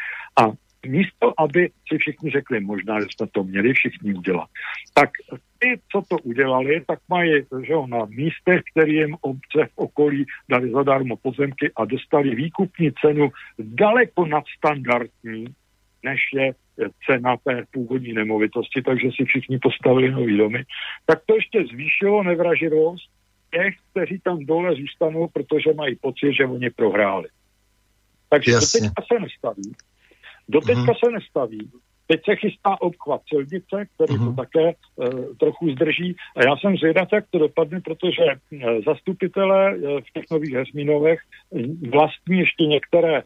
A místo, aby si všichni řekli, možná, že jsme to měli všichni udělat, tak ty, co to udělali, tak mají že jo, na místech, které jim obce v okolí dali zadarmo pozemky a dostali výkupní cenu daleko nadstandardní, než je cena té původní nemovitosti, takže si všichni postavili nový domy, tak to ještě zvýšilo nevraživost těch, kteří tam dole zůstanou, protože mají pocit, že oni prohráli. Takže Jasně. doteďka se nestaví. Doteďka uh-huh. se nestaví. Teď se chystá obchvat silnice, který uh-huh. to také e, trochu zdrží. A já jsem zvědav, jak to dopadne, protože e, zastupitelé e, v těch nových Hezminovech vlastní ještě některé e,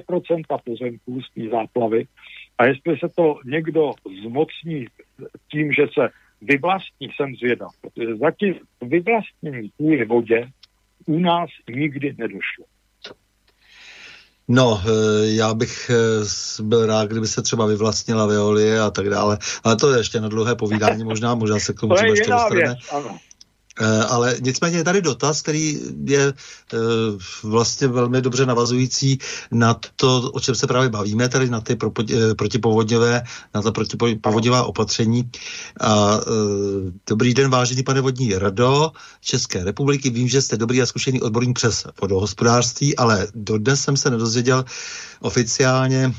2% pozemků z té záplavy. A jestli se to někdo zmocní tím, že se vyvlastní jsem zvědav, protože zatím vyvlastnění kvůli vodě u nás nikdy nedošlo. No, eh, já bych eh, byl rád, kdyby se třeba vyvlastnila Veolie a tak dále, ale to je ještě na dlouhé povídání, možná, možná se k tomu třeba ještě dostaneme. Eh, ale nicméně je tady dotaz, který je eh, vlastně velmi dobře navazující na to, o čem se právě bavíme, tedy na ty eh, protipovodňové, na ta protipovodňová opatření. A, dobrý den, vážený pane vodní rado České republiky. Vím, že jste dobrý a zkušený odborník přes vodohospodářství, ale dodnes jsem se nedozvěděl oficiálně,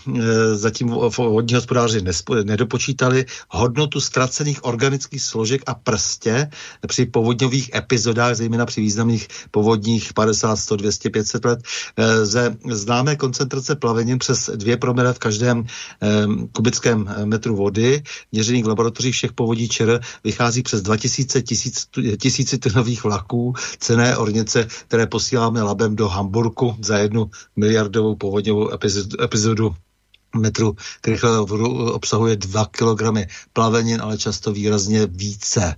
zatím vodní hospodáři nedopočítali hodnotu ztracených organických složek a prstě při povodňovém povodňových epizodách, zejména při významných povodních 50, 100, 200, 500 let, eh, ze známé koncentrace plavenin přes dvě promile v každém eh, kubickém eh, metru vody, měřených v laboratořích všech povodí ČR, vychází přes 2000 tisíc, tisíci tunových vlaků, cené ornice, které posíláme labem do Hamburku za jednu miliardovou povodňovou epizodu metru krychlého obsahuje 2 kg plavenin, ale často výrazně více.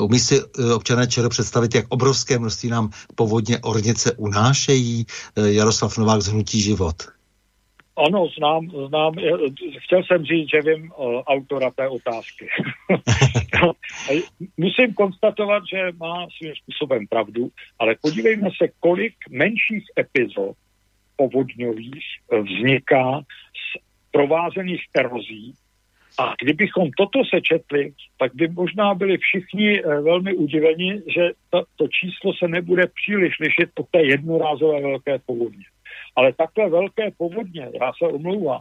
Umí si eh, občané Čero představit, jak obrovské množství nám povodně ornice unášejí? Eh, Jaroslav Novák z Hnutí život. Ano, znám, znám. Chtěl jsem říct, že vím autora té otázky. Musím konstatovat, že má svým způsobem pravdu, ale podívejme se, kolik menších epizod povodňových vzniká z provázených erozí a kdybychom toto sečetli, tak by možná byli všichni eh, velmi udiveni, že to, to číslo se nebude příliš lišit od té jednorázové velké povodně. Ale takhle velké povodně, já se omlouvám,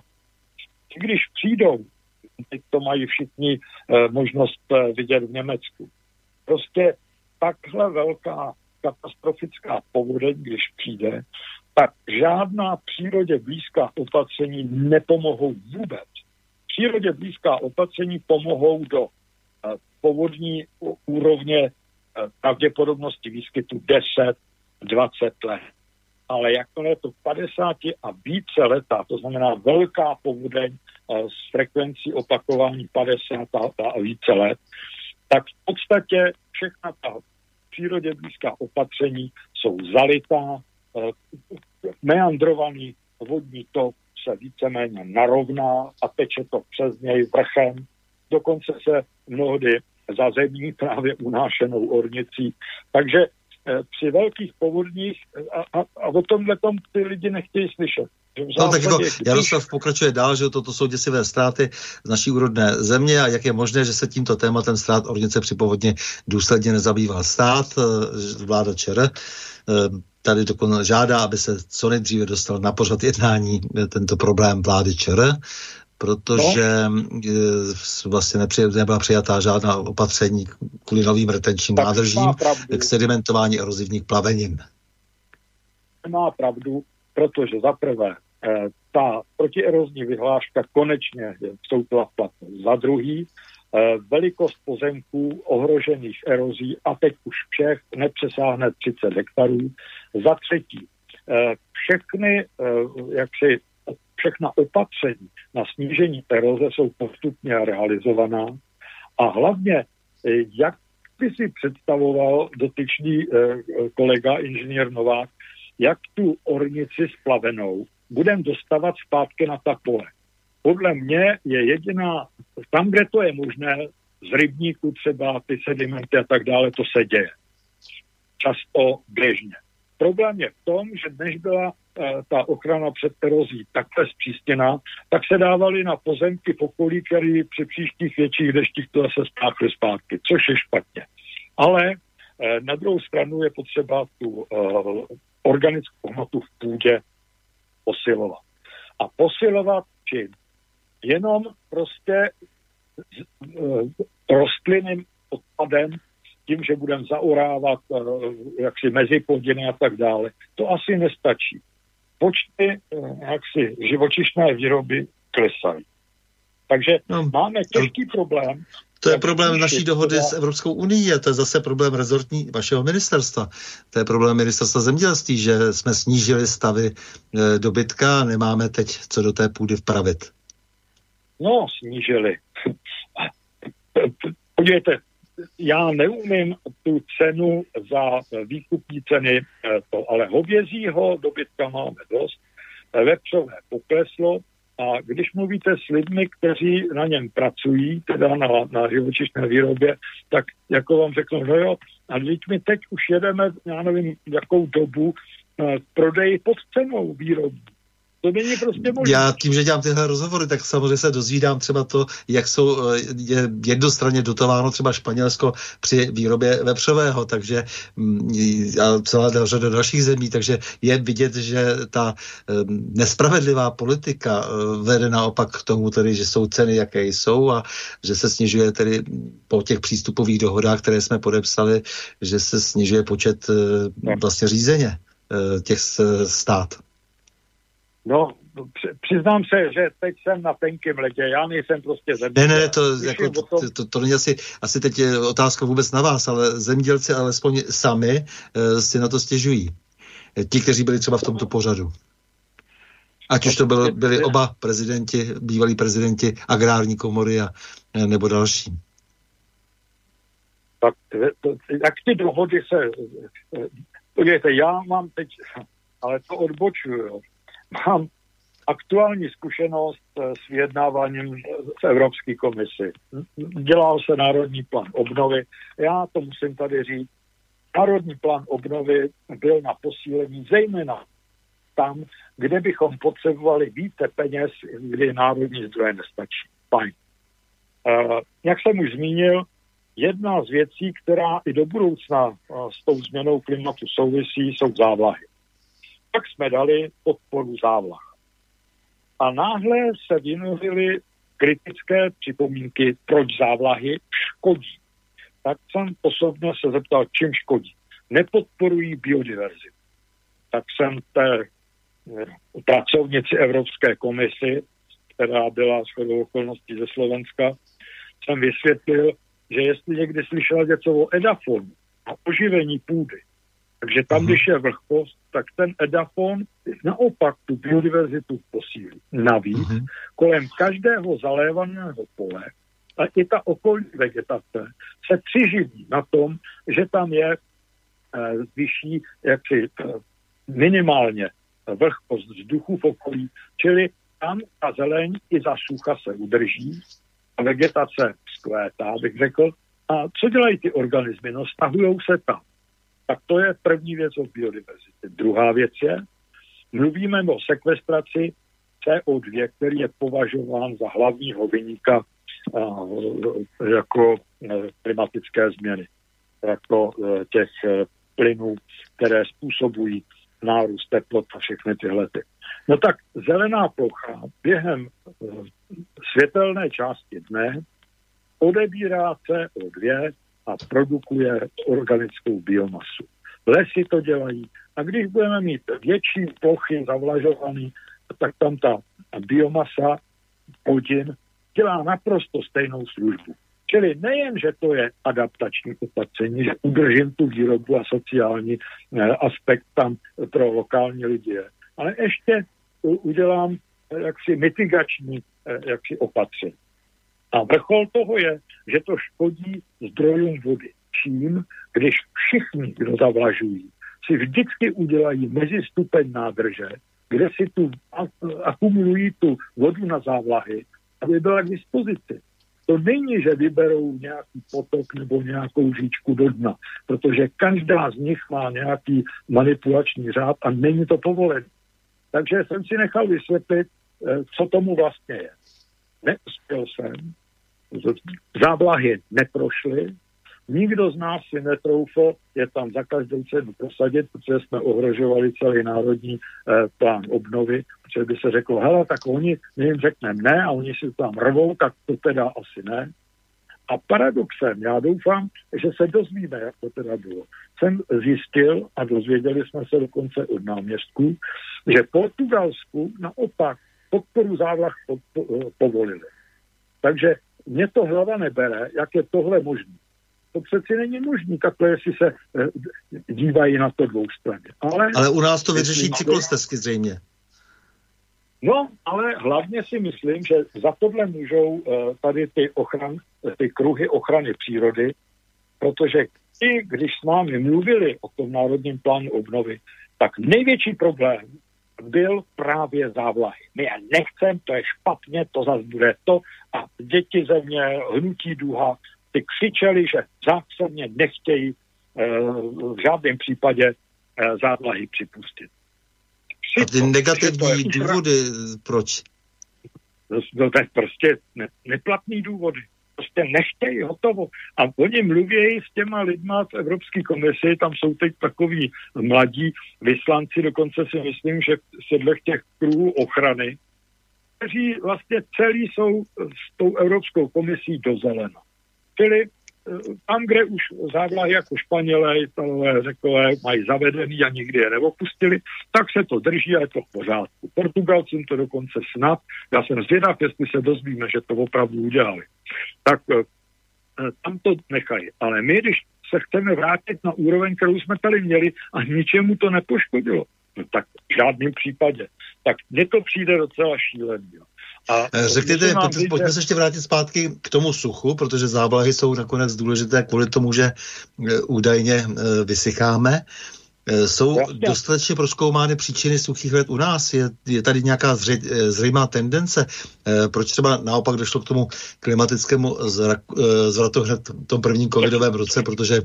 když přijdou, teď to mají všichni eh, možnost eh, vidět v Německu, prostě takhle velká katastrofická povodeň, když přijde, tak žádná přírodě blízká opatření nepomohou vůbec přírodě blízká opatření pomohou do eh, povodní úrovně eh, pravděpodobnosti výskytu 10, 20 let. Ale jakmile je to 50 a více letá, to znamená velká povodeň eh, s frekvencí opakování 50 a více let, tak v podstatě všechna ta přírodě blízká opatření jsou zalitá, meandrovaný vodní tok, se víceméně narovná a teče to přes něj vrchem. Dokonce se mnohdy zazemí právě unášenou ornicí. Takže eh, při velkých povodních a, a, a o tomhle tom ty lidi nechtějí slyšet. No tak jako Jaroslav pokračuje dál, že toto jsou děsivé ztráty z naší úrodné země a jak je možné, že se tímto tématem ztrát ornice při povodně důsledně nezabýval stát, eh, vláda ČR tady dokonale žádá, aby se co nejdříve dostal na pořad jednání eh, tento problém vlády ČR, protože no. vlastně nepři, nebyla přijatá žádná opatření kvůli novým retenčním tak nádržím k sedimentování erozivních plavenin. Má pravdu, protože za prvé ta protierozní vyhláška konečně vstoupila v platnost. Za druhý, velikost pozemků ohrožených erozí a teď už všech nepřesáhne 30 hektarů. Za třetí, všechny jaksi všechna opatření na snížení eroze jsou postupně realizovaná a hlavně, eh, jak by si představoval dotyčný eh, kolega inženýr Novák, jak tu ornici splavenou budeme dostávat zpátky na ta pole. Podle mě je jediná, tam, kde to je možné, z rybníku třeba ty sedimenty a tak dále, to se děje. Často běžně. Problém je v tom, že než byla Eh, ta ochrana před erozí takhle zpřístěná, tak se dávaly na pozemky v okolí, které při příštích větších deštích to zase spáchly zpátky, což je špatně. Ale eh, na druhou stranu je potřeba tu uh, organickou hmotu v půdě posilovat. A posilovat čím? Jenom prostě rostlinným odpadem, tím, že budeme zaorávat uh, jaksi mezi plodiny a tak dále. To asi nestačí počty eh, jaksi živočišné výroby klesají. Takže no, máme těžký problém. To je problém naší dohody s Evropskou unii a to je zase problém rezortní vašeho ministerstva. To je problém ministerstva zemědělství, že jsme snížili stavy e, dobytka a nemáme teď co do té půdy vpravit. No, snížili. Podívejte, já neumím tu cenu za výkupní ceny, eh, to, ale hovězího dobytka máme dost, eh, vepřové pokleslo a když mluvíte s lidmi, kteří na něm pracují, teda na, na živočišné výrobě, tak jako vám řeknu, no jo, a teď my teď už jedeme, já nevím, jakou dobu, eh, prodej pod cenou výrobů. To není prostě možné. Já tím, že dělám tyhle rozhovory, tak samozřejmě se dozvídám třeba to, jak jsou eh, je jednostranně dotováno třeba Španělsko při výrobě vepřového, takže mm, a celá řada dalších zemí, takže je vidět, že ta eh, nespravedlivá politika eh, vede naopak k tomu, tedy, že jsou ceny, jaké jsou a že se snižuje tedy po těch přístupových dohodách, které jsme podepsali, že se snižuje počet no. vlastně řízeně těch stát. No, přiznám se, že teď jsem na tenkém ledě, já nejsem prostě zemědělec. Ne, ne, to, jako, tom... to, to, to není asi, asi teď je otázka vůbec na vás, ale zemědělci alespoň sami uh, si na to stěžují. Ti, kteří byli třeba v tomto pořadu. Ať už to byl, byli oba prezidenti, bývalí prezidenti agrární komory a, eh, nebo další. Tak to, jak ty dohody se... Eh, podívejte, já mám teď, ale to odbočuju, mám aktuální zkušenost eh, s vyjednáváním v Evropské komisi. Dělal se Národní plán obnovy. Já to musím tady říct. Národní plán obnovy byl na posílení zejména tam, kde bychom potřebovali více peněz, kdy národní zdroje nestačí. Fajn. Uh, jak jsem už zmínil, jedna z věcí, která i do budoucna uh, s tou změnou klimatu souvisí, jsou závlahy pak jsme dali podporu závlah. A náhle se vynořily kritické připomínky, proč závlahy škodí. Tak jsem osobně se zeptal, čím škodí. Nepodporují biodiverzitu. Tak jsem té eh, pracovnici Evropské komisy, která byla shodou okolností ze Slovenska, jsem vysvětlil, že jestli někdy slyšela něco o edafonu a oživení půdy, takže tam, uh-huh. když je vlhkost, tak ten edafon naopak tu biodiverzitu posílí. Navíc uh-huh. kolem každého zalévaného pole a i ta okolní vegetace se přiživí na tom, že tam je e, vyšší jaksi e, minimálně vlhkost vzduchu v okolí, čili tam ta zeleň i za sucha se udrží a vegetace zkvétá, bych řekl. A co dělají ty organismy? No, stahují se tam. Tak to je první věc o biodiverzitě. Druhá věc je, mluvíme o sekvestraci CO2, který je považován za hlavního vyníka jako e, klimatické změny, jako e, těch plynů, které způsobují nárůst teplot a všechny tyhle. Ty. No tak zelená plocha během světelné části dne odebírá CO2 a produkuje organickou biomasu. Lesy to dělají. A když budeme mít větší plochy zavlažované, tak tam ta biomasa plodin dělá naprosto stejnou službu. Čili nejen, že to je adaptační opatření, že udržím tu výrobu a sociální eh, aspekt tam pro lokální lidi ale ještě udělám eh, jaksi mitigační eh, jaksi opatření. A vrchol toho je, že to škodí zdrojům vody. Čím, když všichni, kdo zavlažují, si vždycky udělají mezistupeň nádrže, kde si tu akumulují tu vodu na závlahy, aby byla k dispozici. To není, že vyberou nějaký potok nebo nějakou říčku do dna, protože každá z nich má nějaký manipulační řád a není to povolené. Takže jsem si nechal vysvětlit, eh, co tomu vlastně je. Neuspěl jsem, závlahy neprošly, Nikdo z nás si netroufl je tam za každou cenu prosadit, protože jsme ohrožovali celý národní eh, plán obnovy, protože by se řeklo, hele, tak oni, my jim řekneme ne a oni si tam rvou, tak to teda asi ne. A paradoxem, já doufám, že se dozvíme, jak to teda bylo. Jsem zjistil, a dozvěděli jsme se dokonce od náměstků, že Portugalsku naopak podporu závlah po, po, povolili. Takže mě to hlava nebere, jak je tohle možné. To přeci není možné, takhle, jestli se eh, dívají na to dvou strany. Ale, ale u nás to vyřeší cyklostezky zřejmě. No, ale hlavně si myslím, že za tohle můžou uh, tady ty, ochran, ty kruhy ochrany přírody, protože i když s námi mluvili o tom národním plánu obnovy, tak největší problém byl právě závlahy. My je nechcem, to je špatně, to zase bude to a děti země, hnutí duha, ty křičeli, že zásadně nechtějí e, v žádném případě e, závlahy připustit. A ty negativní důvody, proč? No, to je prostě ne, neplatný důvody. Prostě nechtějí hotovo. A oni mluví s těma lidma v Evropské komisi, tam jsou teď takový mladí vyslanci, dokonce si myslím, že v těch kruhů ochrany, kteří vlastně celý jsou s tou Evropskou komisí do zelena. Čili tam, kde už závlahy jako Španělé, Italové, Řekové mají zavedený a nikdy je neopustili, tak se to drží a je to v pořádku. Portugalcům to dokonce snad, já jsem zvědav, jestli se dozvíme, že to opravdu udělali. Tak eh, eh, tam to nechají. Ale my, když se chceme vrátit na úroveň, kterou jsme tady měli a ničemu to nepoškodilo, no tak v žádném případě. Tak mně to přijde docela šílený. Jo. A eh, Řekněte, pojďme, pojďme se ještě vrátit zpátky k tomu suchu, protože závlahy jsou nakonec důležité kvůli tomu, že eh, údajně eh, vysycháme. Jsou Jasně. dostatečně proskoumány příčiny suchých let u nás? Je, je tady nějaká zře, zřejmá tendence? Proč třeba naopak došlo k tomu klimatickému zvratu hned v tom prvním covidovém roce? Protože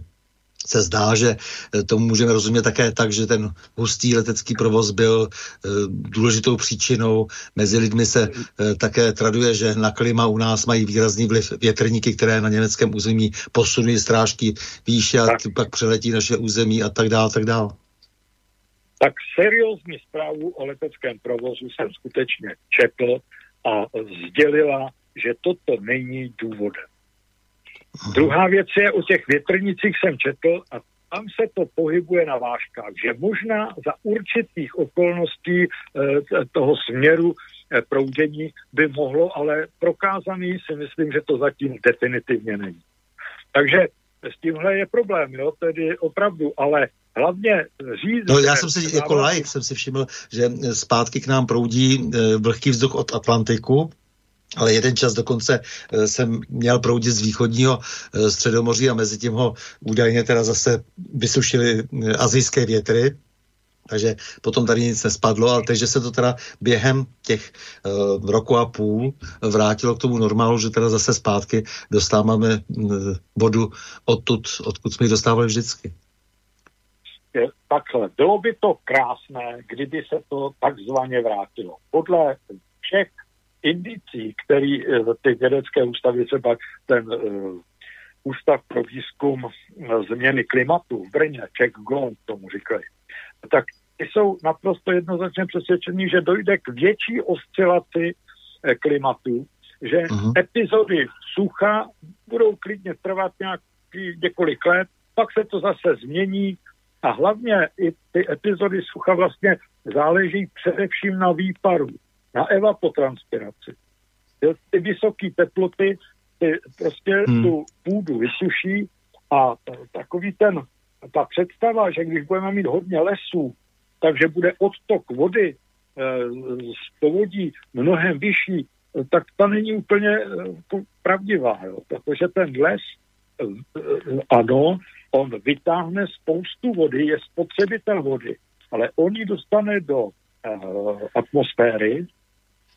se zdá, že eh, tomu můžeme rozumět také tak, že ten hustý letecký provoz byl e, důležitou příčinou. Mezi lidmi se e, také traduje, že na klima u nás mají výrazný vliv větrníky, které na německém území posunují strážky výše a tak. pak přeletí naše území a tak dále, tak dále. Tak seriózní zprávu o leteckém provozu jsem skutečně četl a sdělila, že toto není důvodem. Druhá věc je, o těch větrnicích jsem četl a tam se to pohybuje na vážkách, že možná za určitých okolností e, toho směru e, proudění by mohlo, ale prokázaný si myslím, že to zatím definitivně není. Takže s tímhle je problém, jo, tedy opravdu, ale hlavně říct... No, já jsem si, jako like jsem si všiml, že zpátky k nám proudí e, vlhký vzduch od Atlantiku, ale jeden čas dokonce eh, jsem měl proudit z východního eh, středomoří a mezi tím ho údajně teda zase vysušili eh, azijské větry, takže potom tady nic nespadlo, ale takže se to teda během těch uh, roku a půl vrátilo k tomu normálu, že teda zase zpátky dostáváme uh, vodu odtud, odkud jsme ji dostávali vždycky. Takhle, bylo by to krásné, kdyby se to takzvaně vrátilo. Podle všech indicí, který eh, ty vědecké ústavy, třeba ten uh, Ústav pro výzkum eh, změny klimatu v Brně, Czech Gond tomu říkají, tak ty jsou naprosto jednoznačně přesvědčení, že dojde k větší oscilaci klimatu, že uh-huh. epizody sucha budou klidně trvat nějaký několik let, pak se to zase změní A hlavně i ty epizody sucha vlastně záleží především na výparu, na evapotranspiraci. Ty vysoké teploty ty prostě hmm. tu půdu vysuší a takový ten, ta představa, že když budeme mít hodně lesů, takže bude odtok vody e, z povodí mnohem vyšší, tak ta není úplně e, pravdivá, jo? protože ten les, e, ano, on vytáhne spoustu vody, je spotřebitel vody, ale on ji dostane do atmosféry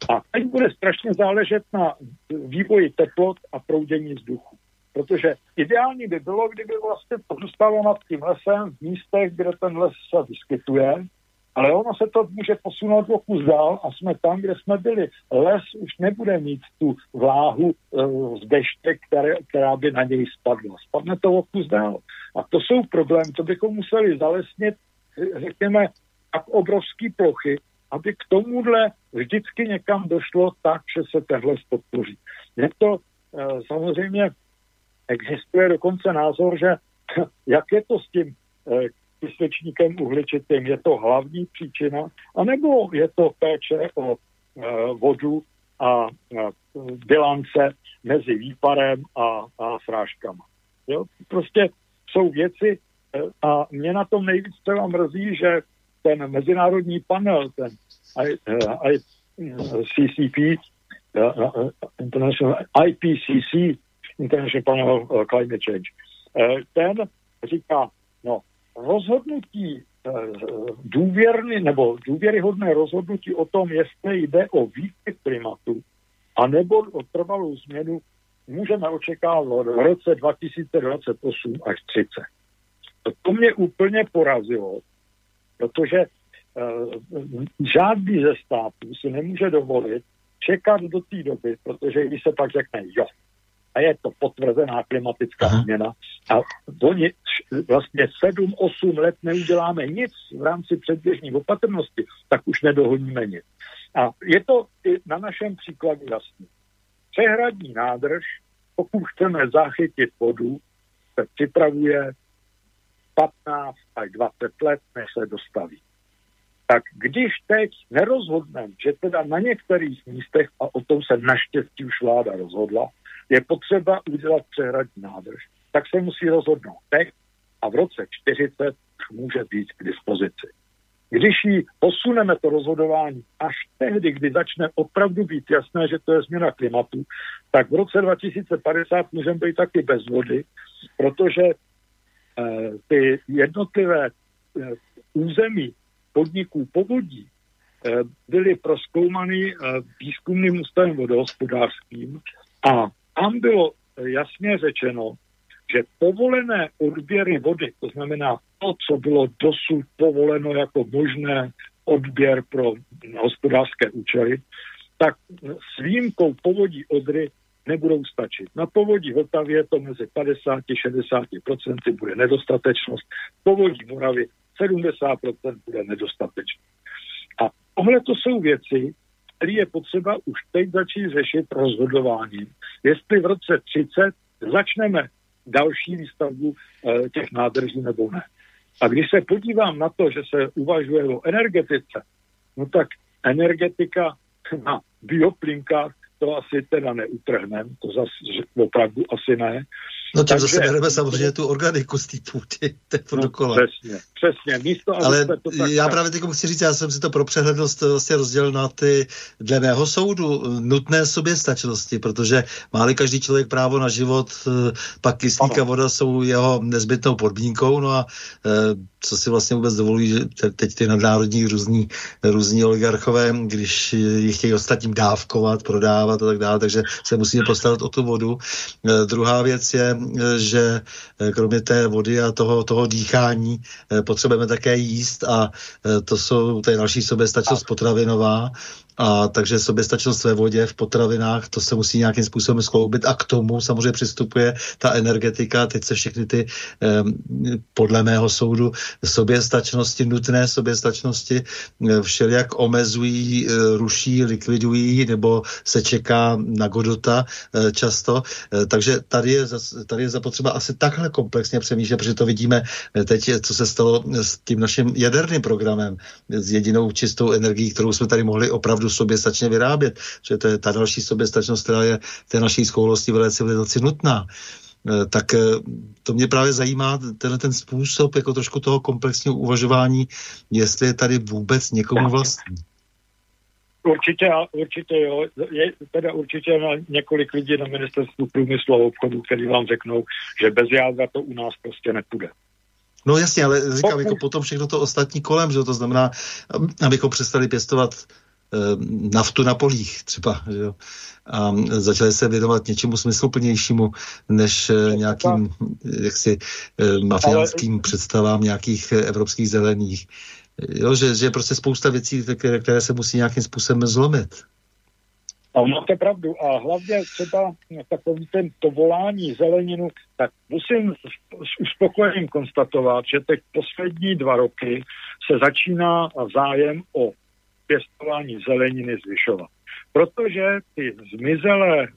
a teď bude strašně záležet na vývoji teplot a proudění vzduchu. Protože ideální by bylo, kdyby vlastně to zůstalo nad tím lesem v místech, kde ten les se vyskytuje, ale ono se to může posunout o kus dál a jsme tam, kde jsme byli. Les už nebude mít tu vláhu uh, z deště, které, která by na něj spadla. Spadne to o kus dál. A to jsou problémy, to bychom museli zalesnit, řekněme, tak obrovské plochy, aby k tomuhle vždycky někam došlo tak, že se tenhle podpoří. Je to uh, samozřejmě existuje dokonce názor, že jak je to s tím kysličníkem uhličitým, je to hlavní příčina, anebo je to péče o uh, vodu a bilance mezi výparem a, a srážkama. Jo? Prostě jsou věci a mě na tom nejvíc třeba mrzí, že ten mezinárodní panel, ten ICCP, International IPCC, International Panel of Climate Change, ten říká, no, rozhodnutí důvěrný nebo důvěryhodné rozhodnutí o tom, jestli jde o výkyv klimatu, anebo o trvalou změnu, můžeme očekávat v roce 2028 až 30. To mě úplně porazilo, protože uh, žádný ze států si nemůže dovolit čekat do té doby, protože když se pak řekne jo, a je to potvrzená klimatická Aha. změna a do ni, vlastně 7-8 let neuděláme nic v rámci předběžní opatrnosti, tak už nedohodíme nic. A je to i na našem příkladu jasný. Přehradní nádrž, pokud chceme zachytit vodu, se připravuje 15 až 20 let, než se dostaví. Tak když teď nerozhodneme, že teda na některých místech, a o tom se naštěstí už vláda rozhodla, je potřeba udělat přehradní nádrž, tak se musí rozhodnout teď a v roce 40 už může být k dispozici. Když ji posuneme to rozhodování až tehdy, kdy začne opravdu být jasné, že to je změna klimatu, tak v roce 2050 můžeme být taky bez vody, protože Eh, ty jednotlivé eh, území podniků povodí eh, byly proskoumány výzkumným ústavem vodohospodářským a tam bylo jasně řečeno, že povolené odběry vody, to znamená to, co bylo dosud povoleno jako možné odběr pro hospodářské účely, tak s výjimkou povodí Odry nebudou stačit. Na povodí Vltavě to mezi 50-60% bude nedostatečnost, povodí Moravy 70% bude nedostatečnost. A tohle to jsou věci, které je potřeba už teď začít řešit rozhodováním. Jestli v roce 30 začneme další výstavbu e, těch nádrží nebo ne. A když se podívám na to, že se uvažuje o energetice, no tak energetika na bioplinkách to asi teda neutrhneme, to zase opravdu asi ne. No tak zase bereme samozřejmě tu organiku z té půdy, to no, dokola. Přesně, přesně. Místo, Ale to tak já právě teď chci říct, já jsem si to pro přehlednost vlastně rozdělil na ty, dle mého soudu, nutné soběstačnosti, protože má každý člověk právo na život, eh, pak kyslík a voda jsou jeho nezbytnou podmínkou, no a eh, co si vlastně vůbec dovolí, že teď ty nadnárodní různí, různí oligarchové, když ji chtějí ostatním dávkovat, prodávat a tak dále, takže se musíme postarat o tu vodu. Eh, druhá věc je, že eh, kromě té vody a toho, toho dýchání eh, potřebujeme také jíst a to jsou, to je další soběstačnost potravinová A takže soběstačnost ve vodě, v potravinách, to se musí nějakým způsobem skloubit a k tomu samozřejmě přistupuje ta energetika, teď se všechny ty, podle mého soudu, soběstačnosti, nutné soběstačnosti eh, všelijak omezují, eh, ruší, likvidují nebo se čeká na Godota eh, často. Takže tady je, tady je zapotřeba asi takhle komplexně přemýšlet, protože to vidíme teď, co se stalo s tím naším jaderným programem, s jedinou čistou energií, kterou jsme tady mohli opravdu soběstačně vyrábět, že to je ta další soběstačnost, která je té naší schopnosti v civilizaci nutná tak to mě právě zajímá, tenhle ten způsob jako trošku toho komplexního uvažování, jestli je tady vůbec někomu vlastní. Určitě, určitě jo. Je teda určitě na několik lidí na ministerstvu průmyslu a obchodu, kteří vám řeknou, že bez jádra to u nás prostě nepůjde. No jasně, ale říkám, jako potom všechno to ostatní kolem, že to znamená, abychom přestali pěstovat naftu na polích třeba, že jo? a začali se věnovat něčemu smysluplnějšímu, než e, nějakým jaksi e, mafiánským představám nějakých evropských zelených. Jo, že, že je prostě spousta věcí, které, které se musí nějakým způsobem zlomit. A máte pravdu. A hlavně třeba takový ten to volání zeleninu, tak musím s uspokojením konstatovat, že teď poslední dva roky se začíná zájem o pěstování zeleniny zvyšovat. Protože ty zmizelé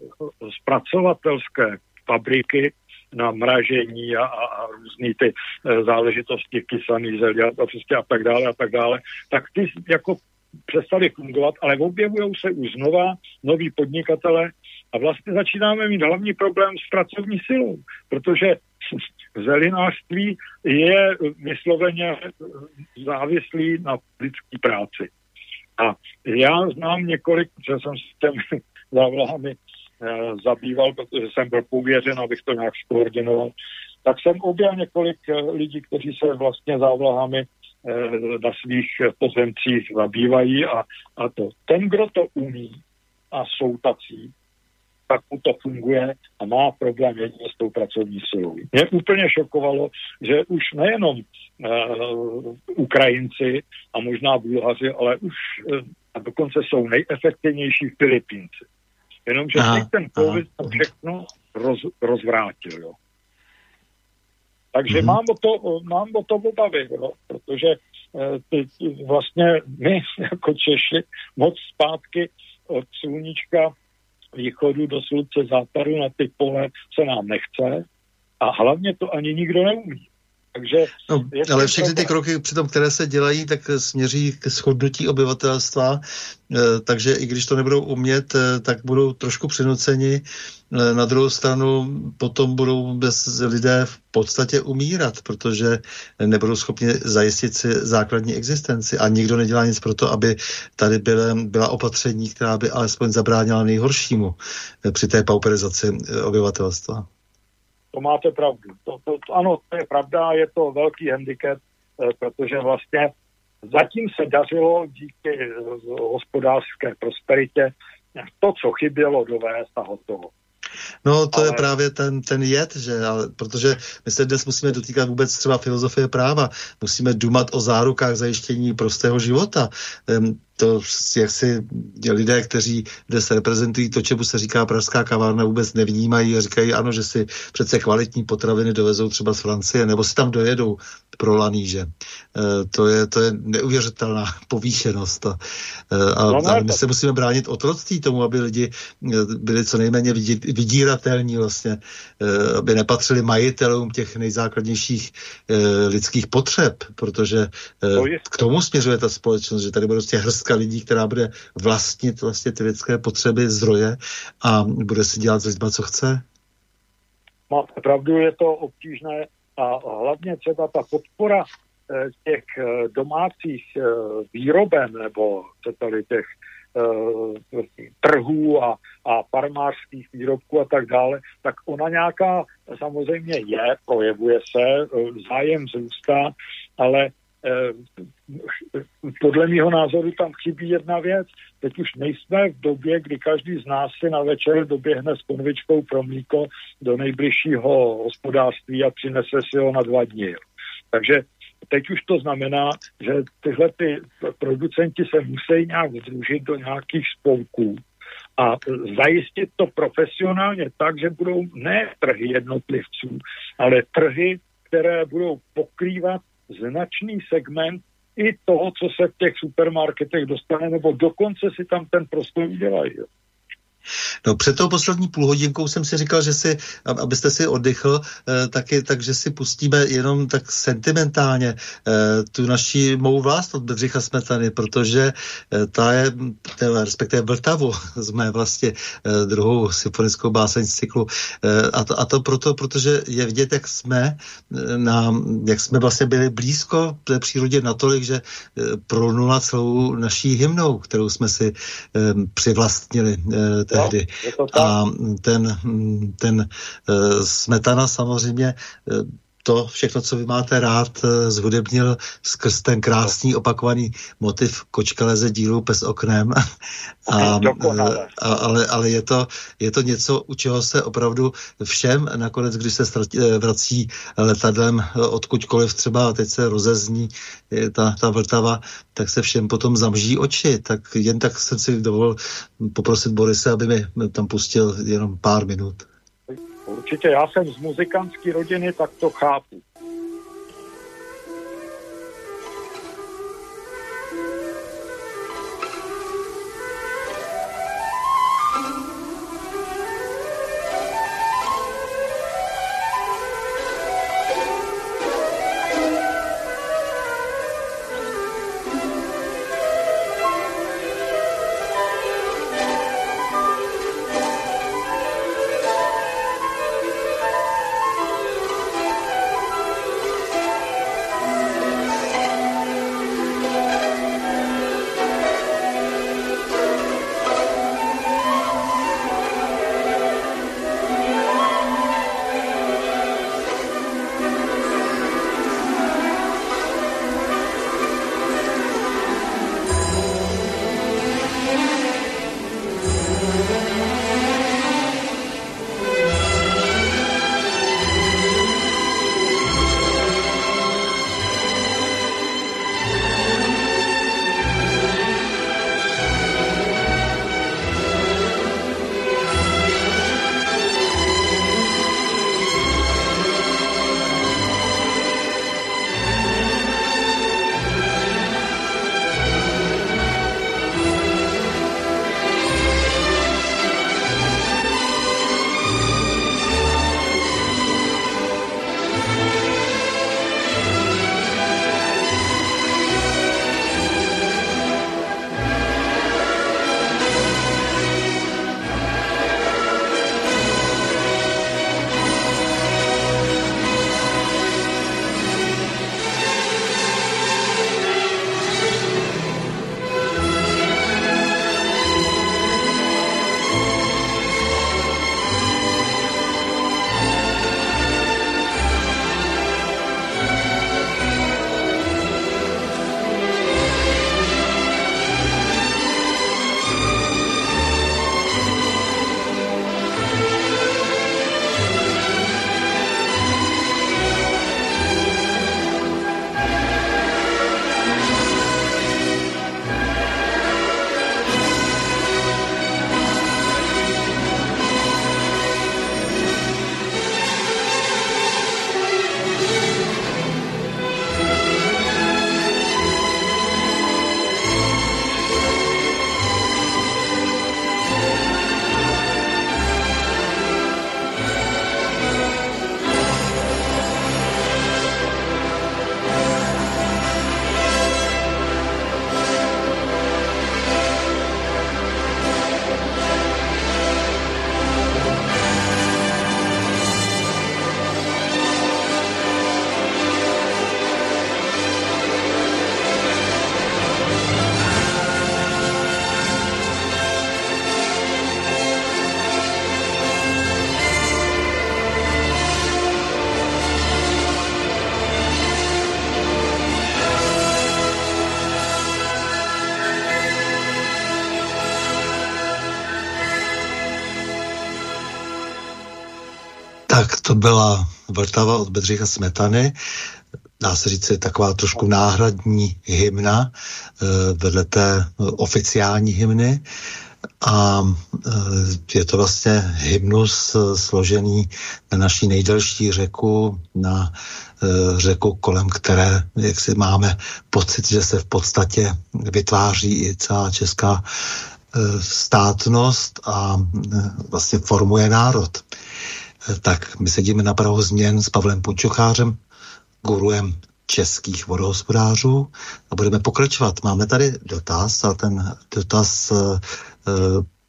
zpracovatelské fabriky na mražení a, a, a různé ty e, záležitosti kysaný zelí a, a prostě a tak dále a tak dále, tak ty jako přestali fungovat, ale objevují se už znova noví podnikatele a vlastně začínáme mít hlavní problém s pracovní silou, protože zelinářství je vysloveně závislý na lidské práci. A já znám několik, že jsem s těmi závlahami Eh, zabýval, protože jsem byl pověřen, abych to nějak skoordinoval, tak jsem objel několik eh, lidí, kteří se vlastně závlahami eh, na svých pozemcích zabývají a, a to. Ten, kdo to umí a jsou tací, tak mu to funguje a má problém jedině s tou pracovní silou. Mě úplně šokovalo, že už nejenom uh, Ukrajinci a možná Bulhaři, ale už uh, a dokonce jsou nejefektivnější Filipínci. Jenomže aha, ten COVID aha. všechno roz, rozvrátil, jo. Takže mm-hmm. mám, o to, mám o to obavy, jo, protože eh, ty, vlastně my jako Češi moc zpátky od sluníčka východu do slunce západu na ty pole se nám nechce a hlavně to ani nikdo neumí. Takže no, ale všechny ty kroky, přitom, které se dělají, tak směří k schodnutí obyvatelstva, eh, takže i když to nebudou umět, eh, tak budou trošku přinuceni. Eh, na druhou stranu potom budou bez lidé v podstatě umírat, protože nebudou schopni zajistit si základní existenci. A nikdo nedělá nic pro to, aby tady byla, byla opatření, která by alespoň zabránila nejhoršímu při té pauperizaci obyvatelstva to máte pravdu. To, to, to, ano, to je pravda, je to velký handicap, eh, protože vlastně zatím se dařilo díky eh, hospodářské prosperitě to, co chybělo, dovést a hotovo. No to ale... je právě ten, ten jed, že, ale, protože my se dnes musíme dotýkat vůbec třeba filozofie práva, musíme dumat o zárukách zajištění prostého života to jak si lidé, kteří dnes reprezentují to, čemu se říká pražská kavárna, vůbec nevnímají a říkají, ano, že si přece kvalitní potraviny dovezou třeba z Francie, nebo si tam dojedou pro laníže. E, to, je, to je neuvěřitelná povýšenost. A, e, a, no, a my se musíme bránit otroctví tomu, aby lidi e, byli co nejméně vydíratelní vlastně, aby nepatřili majitelům těch nejzákladnějších lidských potřeb, protože k tomu směřuje ta společnost, že tady bude prostě hrst vrstka lidí, která bude vlastnit vlastně ty lidské potřeby, zdroje a bude si dělat s lidma, co chce? Máte pravdu, je to obtížné a hlavně třeba ta podpora eh, těch eh, domácích eh, výroben nebo tady těch trhů a, a farmářských výrobků a tak dále, tak ona nějaká samozřejmě je, projevuje se, zájem zrůstá, ale podle mého názoru tam chybí jedna věc. Teď už nejsme v době, kdy každý z nás si na večer doběhne s konvičkou pro mlíko do nejbližšího hospodářství a přinese si ho na dva dny. Takže teď už to znamená, že tyhle ty producenti se musí nějak združit do nějakých spolků a zajistit to profesionálně tak, že budou ne trhy jednotlivců, ale trhy, které budou pokrývat značný segment i toho, co se v těch supermarketech dostane, nebo dokonce si tam ten prostor udělají. No před tou poslední půlhodinkou jsem si říkal, že si, abyste si oddychl, eh, taky, takže si pustíme jenom tak sentimentálně eh, tu naší mou vlast od Bedřicha Smetany, protože eh, ta je, respektive Vltavu z mé vlastně druhou symfonickou báseň z cyklu. A, to, a to proto, protože je vidět, jak jsme, na, jak jsme vlastně byli blízko té přírodě natolik, že prolnula celou naší hymnou, kterou jsme si přivlastnili. Eh, tehdy. No, a ten, ten uh, Smetana samozřejmě uh, to všechno, co vy máte rád, eh, zhudebnil skrz ten krásný opakovaný motiv kočka leze dílu pes oknem. A, a, ale ale je, to, je to něco, u čeho se opravdu všem nakonec, když se ztratí, vrací letadlem odkudkoliv třeba, teď se rozezní ta, ta Vltava, tak se všem potom zamží oči. Tak jen tak jsem si dovolil poprosit Borise, aby mi tam pustil jenom pár minut. Určitě, já jsem z muzikantské rodiny, tak to chápu. Byla Vltava od Bedřicha Smetany. dá se říct, taková trošku náhradní hymna vedle té oficiální hymny a je to vlastně hymnus složený na naší nejdelší řeku, na řeku, kolem které jak si máme pocit, že se v podstatě vytváří i celá česká státnost a vlastně formuje národ. Tak my sedíme na Prahu změn s Pavlem Pučuchářem, guruem českých vodohospodářů a budeme pokračovat. Máme tady dotaz a ten dotaz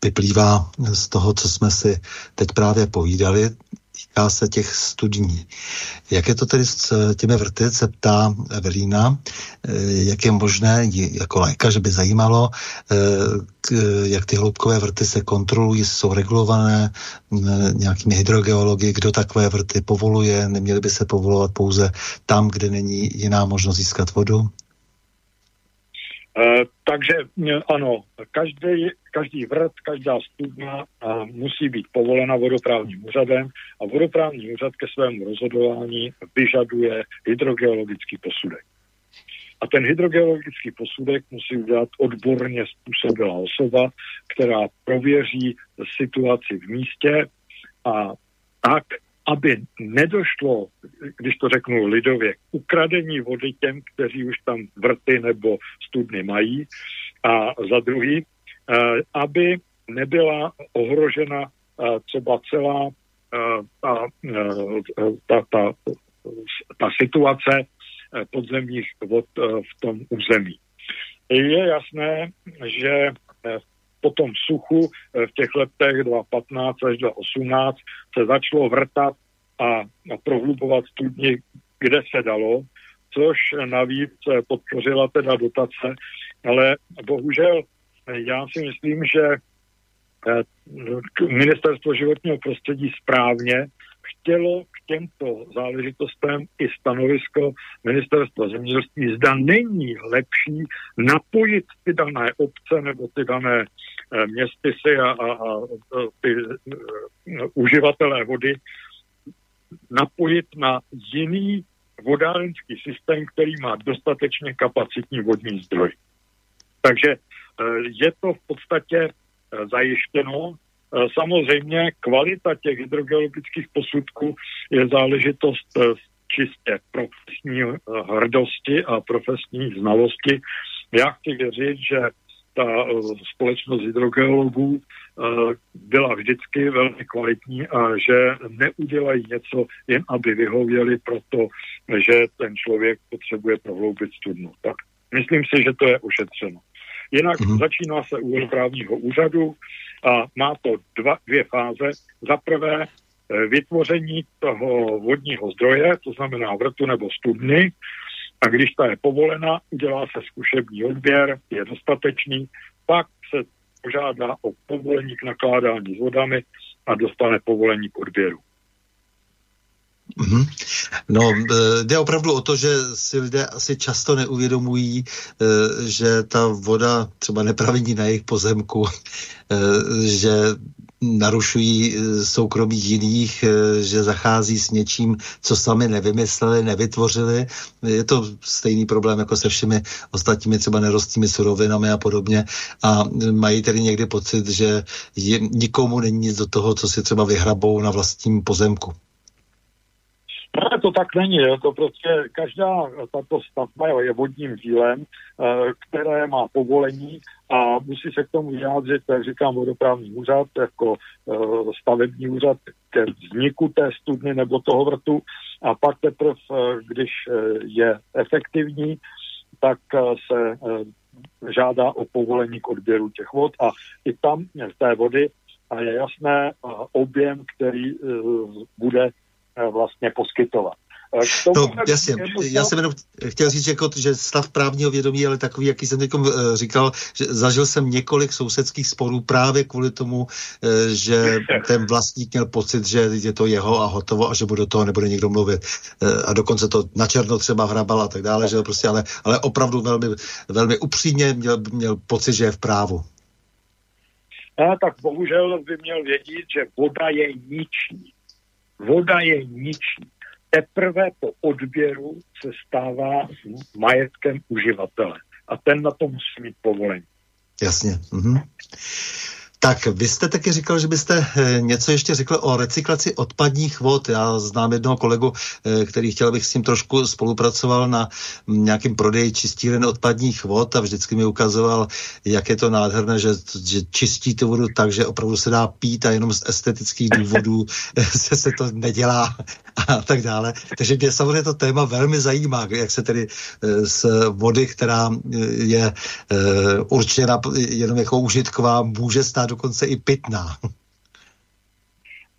vyplývá z toho, co jsme si teď právě povídali, týká se těch studní. Jak je to tedy s těmi vrty, se ptá Evelína, jak je možné, jako lékař by zajímalo, jak ty hloubkové vrty se kontrolují, jsou regulované nějakými hydrogeology, kdo takové vrty povoluje, neměly by se povolovat pouze tam, kde není jiná možnost získat vodu? Eh, takže eh, ano, každý, každý vrt, každá studna uh, musí být povolena vodoprávním úřadem a vodoprávní úřad ke svému rozhodování vyžaduje hydrogeologický posudek. A ten hydrogeologický posudek musí udělat odborně způsobilá osoba, která prověří situaci v místě a tak, aby nedošlo, když to řeknu lidově, k ukradení vody těm, kteří už tam vrty nebo studny mají. A za druhý, eh, aby nebyla ohrožena eh, třeba celá eh, ta, ta, ta, ta situace podzemních vod v tom území. Je jasné, že v po tom suchu eh, v těch letech 2015 až 2018 se začalo vrtat a, prohlubovat studni, kde se dalo, což navíc eh, podpořila teda dotace, ale bohužel eh, já si myslím, že ministerstvo životního prostředí správně chtělo k těmto záležitostem i stanovisko ministerstva zemědělství, zda není lepší napojit ty dané obce nebo ty dané eh, městy a, a, a ty uh, uživatelé vody napojit na jiný vodárenský systém, který má dostatečně kapacitní vodní zdroj. Takže je to v podstatě zajištěno Eh, samozřejmě kvalita těch hydrogeologických posudků je záležitost eh, čistě profesní eh, hrdosti a profesní znalosti. Já chci věřit, že ta společnost hydrogeologů byla vždycky velmi kvalitní a že neudělají něco jen aby vyhověli proto, že ten člověk potřebuje prohloubit studnu. Tak myslím si, že to je ošetřeno. Jinak mm-hmm. začíná se u právního úřadu, a má to dva, dvě fáze. Za prvé eh, vytvoření toho vodního zdroje, to znamená vrtu nebo studny, a když ta je povolena, udělá se zkušební odběr, je dostatečný, pak se požádá o povolení k nakládání s vodami a dostane povolení k odběru. Mm-hmm. No, e, jde opravdu o to, že si lidé asi často neuvědomují, e, že ta voda třeba nepravidí na jejich pozemku, e, že narušují soukromí jiných, že zachází s něčím, co sami nevymysleli, nevytvořili. Je to stejný problém jako se všemi ostatními třeba nerostnými surovinami a podobně. A mají tedy někdy pocit, že nikomu není nic do toho, co si třeba vyhrabou na vlastním pozemku. Ne, to tak není. To prostě každá tato stavba je vodním dílem, eh, které má povolení a musí se k tomu vyjádřit, jak říkám, vodoprávní úřad, jako eh, stavební úřad ke vzniku té studny nebo toho vrtu a pak teprve, eh, když je efektivní, tak se žádá o povolení k odběru těch vod a i tam té vody a je jasné objem, který bude vlastně poskytovat. Eh, no, jasně, já jsem jenom chtěl říct, jako, že stav právního vědomí, ale takový, jaký jsem teď eh, říkal, že zažil jsem několik sousedských sporů právě kvůli tomu, že ten vlastník měl pocit, že je to jeho a hotovo a že bude do toho nebude nikdo mluvit. A dokonce to na černo třeba hrabal a tak dále, že prostě, ale, ale opravdu velmi, velmi upřímně měl, měl pocit, že je v právu. A tak bohužel by měl vědět, že voda je ničí. Voda je ničí. teprve po odběru se stává majetkem uživatele. A ten na to musí mít povolení. Jasně. Mhm. Tak vy jste taky říkal, že byste eh, něco ještě řekl o recyklaci odpadních vod. Já znám jednoho kolegu, eh, který chtěl, abych s ním trošku spolupracoval na nějakým prodeji čistíren odpadních vod a vždycky mi ukazoval, jak je to nádherné, že, že čistí tu vodu tak, že opravdu se dá pít a jenom z estetických důvodů se, se to nedělá a tak dále. Takže mě samozřejmě to téma velmi zajímá, jak se tedy eh, z vody, která je určena jenom jako užitková, může stát dokonce i pitná.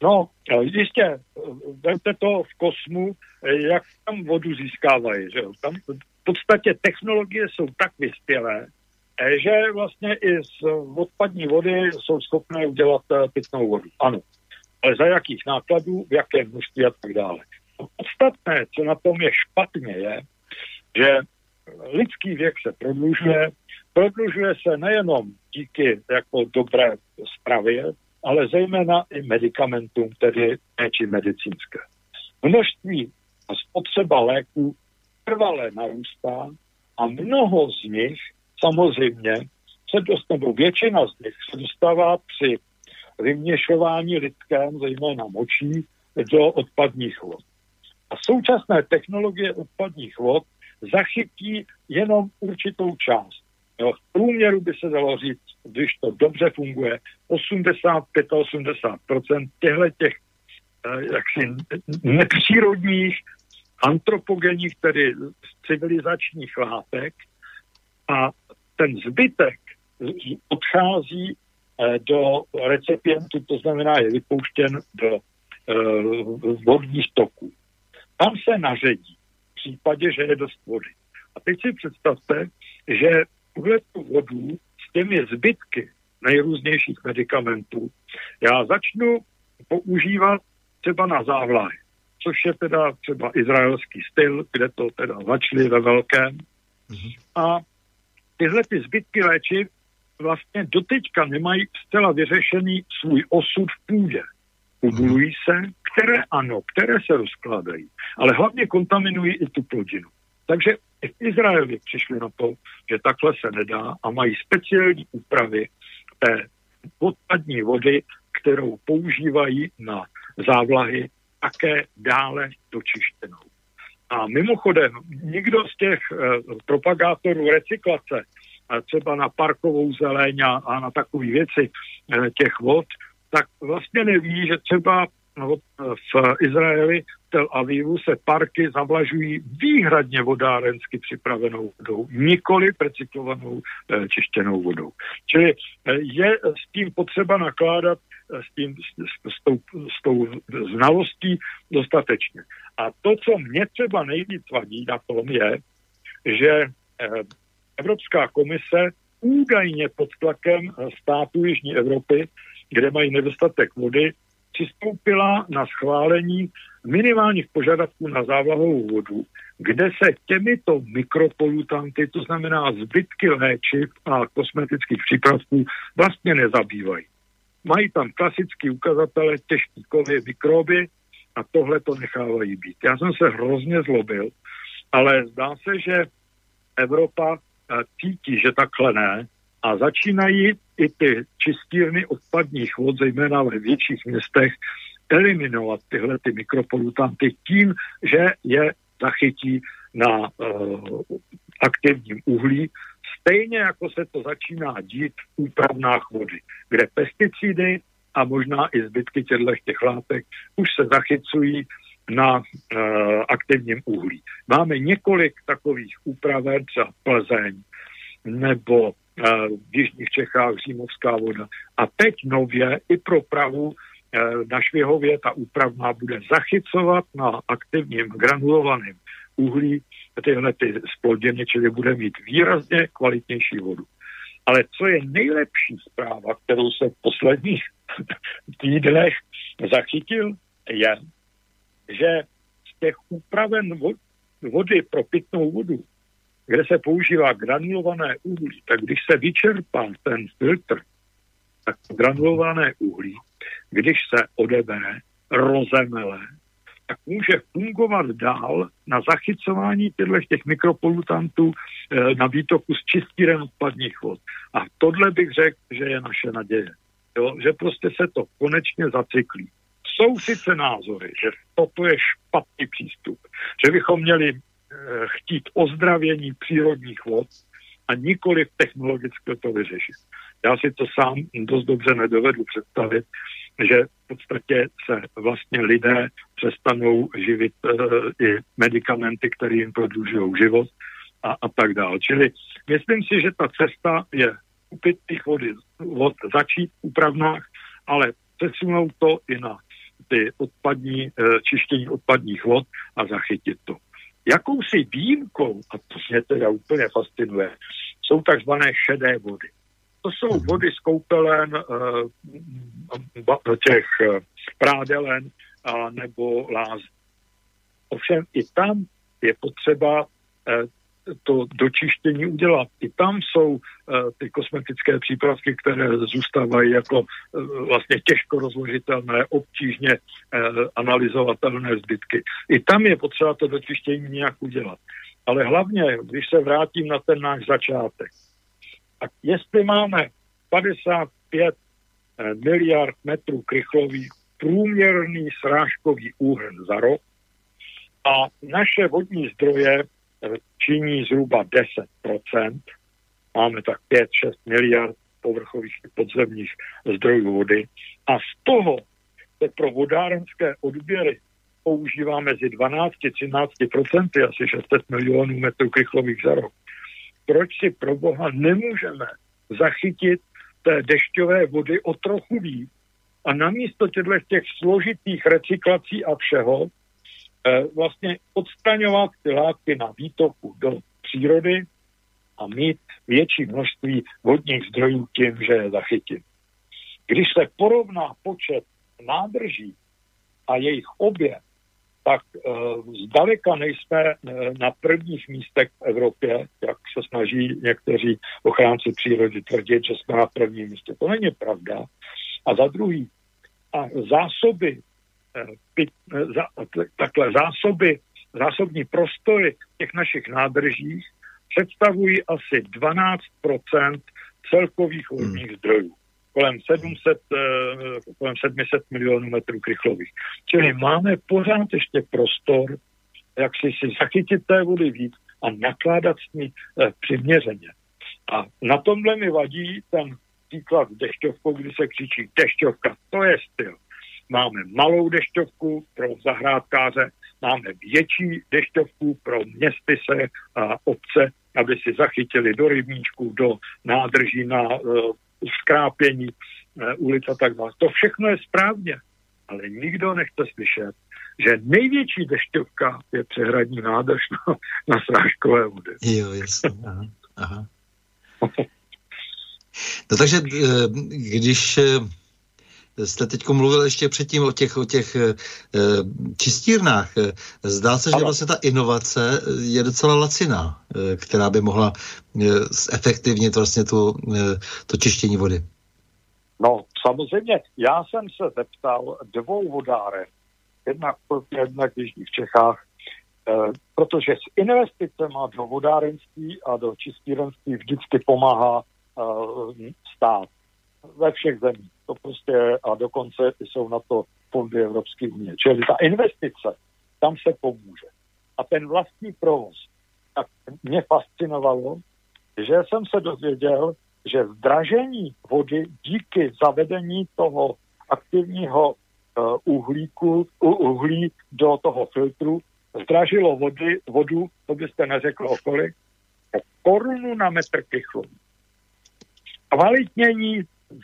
No, jistě, vemte to v kosmu, jak tam vodu získávají. Že? Tam v podstatě technologie jsou tak vyspělé, že vlastně i z odpadní vody jsou schopné udělat eh, pitnou vodu. Ano. Ale za jakých nákladů, v jaké množství a tak dále. Podstatné, co na tom je špatně, je, že lidský věk se prodlužuje, prodlužuje se nejenom díky jako dobré stravě, ale zejména i medicamentům, tedy péči medicínské. Množství a spotřeba léků trvale narůstá a mnoho z nich samozřejmě se dostane, většina z nich se dostává při vyměšování lidském, zejména močí, do odpadních vod. A současné technologie odpadních vod zachytí jenom určitou část. Jo, v průměru by se dalo říct, když to dobře funguje, 85-80% těchto těch eh, jaksi nepřírodních, antropogenních, tedy civilizačních látek a ten zbytek odchází eh, do recipientu, to znamená je vypouštěn do eh, vodních toků. Tam se naředí v případě, že je dost vody. A teď si představte, že tuhle tu vodu s těmi zbytky nejrůznějších medicamentů já začnu používat třeba na závlahy, což je teda třeba izraelský styl, kde to teda začali ve velkém. Mm-hmm. A tyhle ty zbytky léčiv vlastně doteďka nemají zcela vyřešený svůj osud v půdě. Ubulují se, které ano, které se rozkládají, ale hlavně kontaminují i tu plodinu. Takže v Izraeli přišli na to, že takhle se nedá a mají speciální úpravy té odpadní vody, kterou používají na závlahy, také dále dočištěnou. A mimochodem, nikdo z těch e, propagátorů recyklace, a třeba na parkovou zeleň a, a na takové věci e, těch vod, tak vlastně neví, že třeba v Izraeli Tel Avivu se parky zavlažují výhradně vodárensky připravenou vodou, nikoli recyklovanou e, čištěnou vodou. Čili e, je s tím potřeba nakládat e, s, tím, s, s, tou, s tou znalostí dostatečně. A to, co mě třeba nejvíc vadí na tom, je, že Evropská komise údajně pod tlakem států Jižní Evropy, kde mají nedostatek vody, přistoupila na schválení minimálních požadavků na závlahovou vodu, kde se těmito mikropolutanty, to znamená zbytky léčiv a kosmetických přípravků, vlastně nezabývají. Mají tam klasický ukazatele těžký kovy, mikroby a tohle to nechávají být. Já jsem se hrozně zlobil, ale zdá se, že Evropa eh, cítí, že takhle ne a začínají i ty čistírny odpadních vod, zejména ve větších městech, eliminovat tyhle ty mikropolutanty tím, že je zachytí na uh, aktivním uhlí, stejně jako se to začíná dít v úpravnách vody, kde pesticidy a možná i zbytky těchto těch látek už se zachycují na uh, aktivním uhlí. Máme několik takových úpraven, třeba Plzeň nebo v Jižních Čechách Římovská voda. A teď nově i pro Prahu eh, na Švěhově ta úpravná bude zachycovat na aktivním granulovaném uhlí tyhle ty splodiny, čili bude mít výrazně kvalitnější vodu. Ale co je nejlepší zpráva, kterou se v posledních týdnech zachytil, je, že z těch úpraven vody pro pitnou vodu kde se používá granulované uhlí, tak když se vyčerpá ten filtr, tak granulované uhlí, když se odebere, rozemele, tak může fungovat dál na zachycování těch mikropolutantů eh, na výtoku z čistíren odpadních vod. A tohle bych řekl, že je naše naděje. Jo? Že prostě se to konečně zacyklí. Jsou sice názory, že toto je špatný přístup, že bychom měli chtít ozdravění přírodních vod a nikoli technologicky to vyřešit. Já si to sám dost dobře nedovedu představit, že v podstatě se vlastně lidé přestanou živit e, i medicamenty, které jim prodlužují život a, a tak dále. Čili myslím si, že ta cesta je kupit těch vody, vod, začít v úpravnách, ale přesunout to i na ty odpadní, e, čištění odpadních vod a zachytit to. Jakousi výjimkou, a to mě teda úplně fascinuje, jsou takzvané šedé vody. To jsou mhm. vody z koupelen e, těch e, prádelen a nebo láz. Ovšem i tam je potřeba to dočištění udělat. I tam jsou uh, ty kosmetické přípravky, které zůstávají jako uh, vlastně těžko rozložitelné, obtížně uh, analyzovatelné zbytky. I tam je potřeba to dočištění nějak udělat. Ale hlavně, když se vrátím na ten náš začátek, tak jestli máme 55 miliard metrů krychlových průměrný srážkový úhrn za rok a naše vodní zdroje činí zhruba 10%. Máme tak 5-6 miliard povrchových podzemních zdrojů vody. A z toho se pro vodárenské odběry používá mezi 12-13%, asi 600 milionů metrů krychlových za rok. Proč si pro boha nemůžeme zachytit té dešťové vody o trochu víc a namísto těchto těch složitých recyklací a všeho Eh, vlastně odstraňovat ty látky na výtoku do přírody a mít větší množství vodních zdrojů tím, že je zachytím. Když se porovná počet nádrží a jejich objem, tak uh, zdaleka nejsme uh, na prvních místech v Evropě, jak se snaží někteří ochránci přírody tvrdit, že jsme na prvním místě. To není pravda. A za druhý, a zásoby pit, za, takhle zásoby, zásobní prostory těch našich nádržích představují asi 12% celkových hmm. vodních zdrojů. Kolem 700, uh, kolem 700 milionů metrů krychlových. Čili máme pořád ještě prostor, jak si, si zachytit té vody víc a nakládat s ní uh, přiměřeně. A na tomhle mi vadí ten příklad dešťovkou, kdy se křičí dešťovka, to je styl. Máme malou dešťovku pro zahrádkáře, máme větší dešťovku pro městyse a obce, aby si zachytili do rybníčku, do nádrží na uh, skrápění uh, ulic a tak dále. To všechno je správně, ale nikdo nechce slyšet, že největší dešťovka je přehradní nádrž na, na srážkové vody. Jo, jasně. Aha, aha. No takže eh, když jste teď mluvil ještě předtím o těch, o těch e, čistírnách. Zdá se, že vlastně ta inovace je docela laciná, e, která by mohla e, zefektivnit vlastně tu, e, to čištění vody. No, samozřejmě. Já jsem se zeptal dvou vodáren, jednak, jednak v Čechách, e, protože s investicemi do vodárenství a do čistírenství vždycky pomáhá e, stát ve všech zemích. To prostě a dokonce jsou na to fondy Evropské unie. Čili ta investice, tam se pomůže. A ten vlastní provoz, tak mě fascinovalo, že jsem se dozvěděl, že zdražení vody díky zavedení toho aktivního uh, uhlíku, uh, uhlí do toho filtru zdražilo vody, vodu, to byste neřekl o kolik, o korunu na metr kychlový. Kvalitnění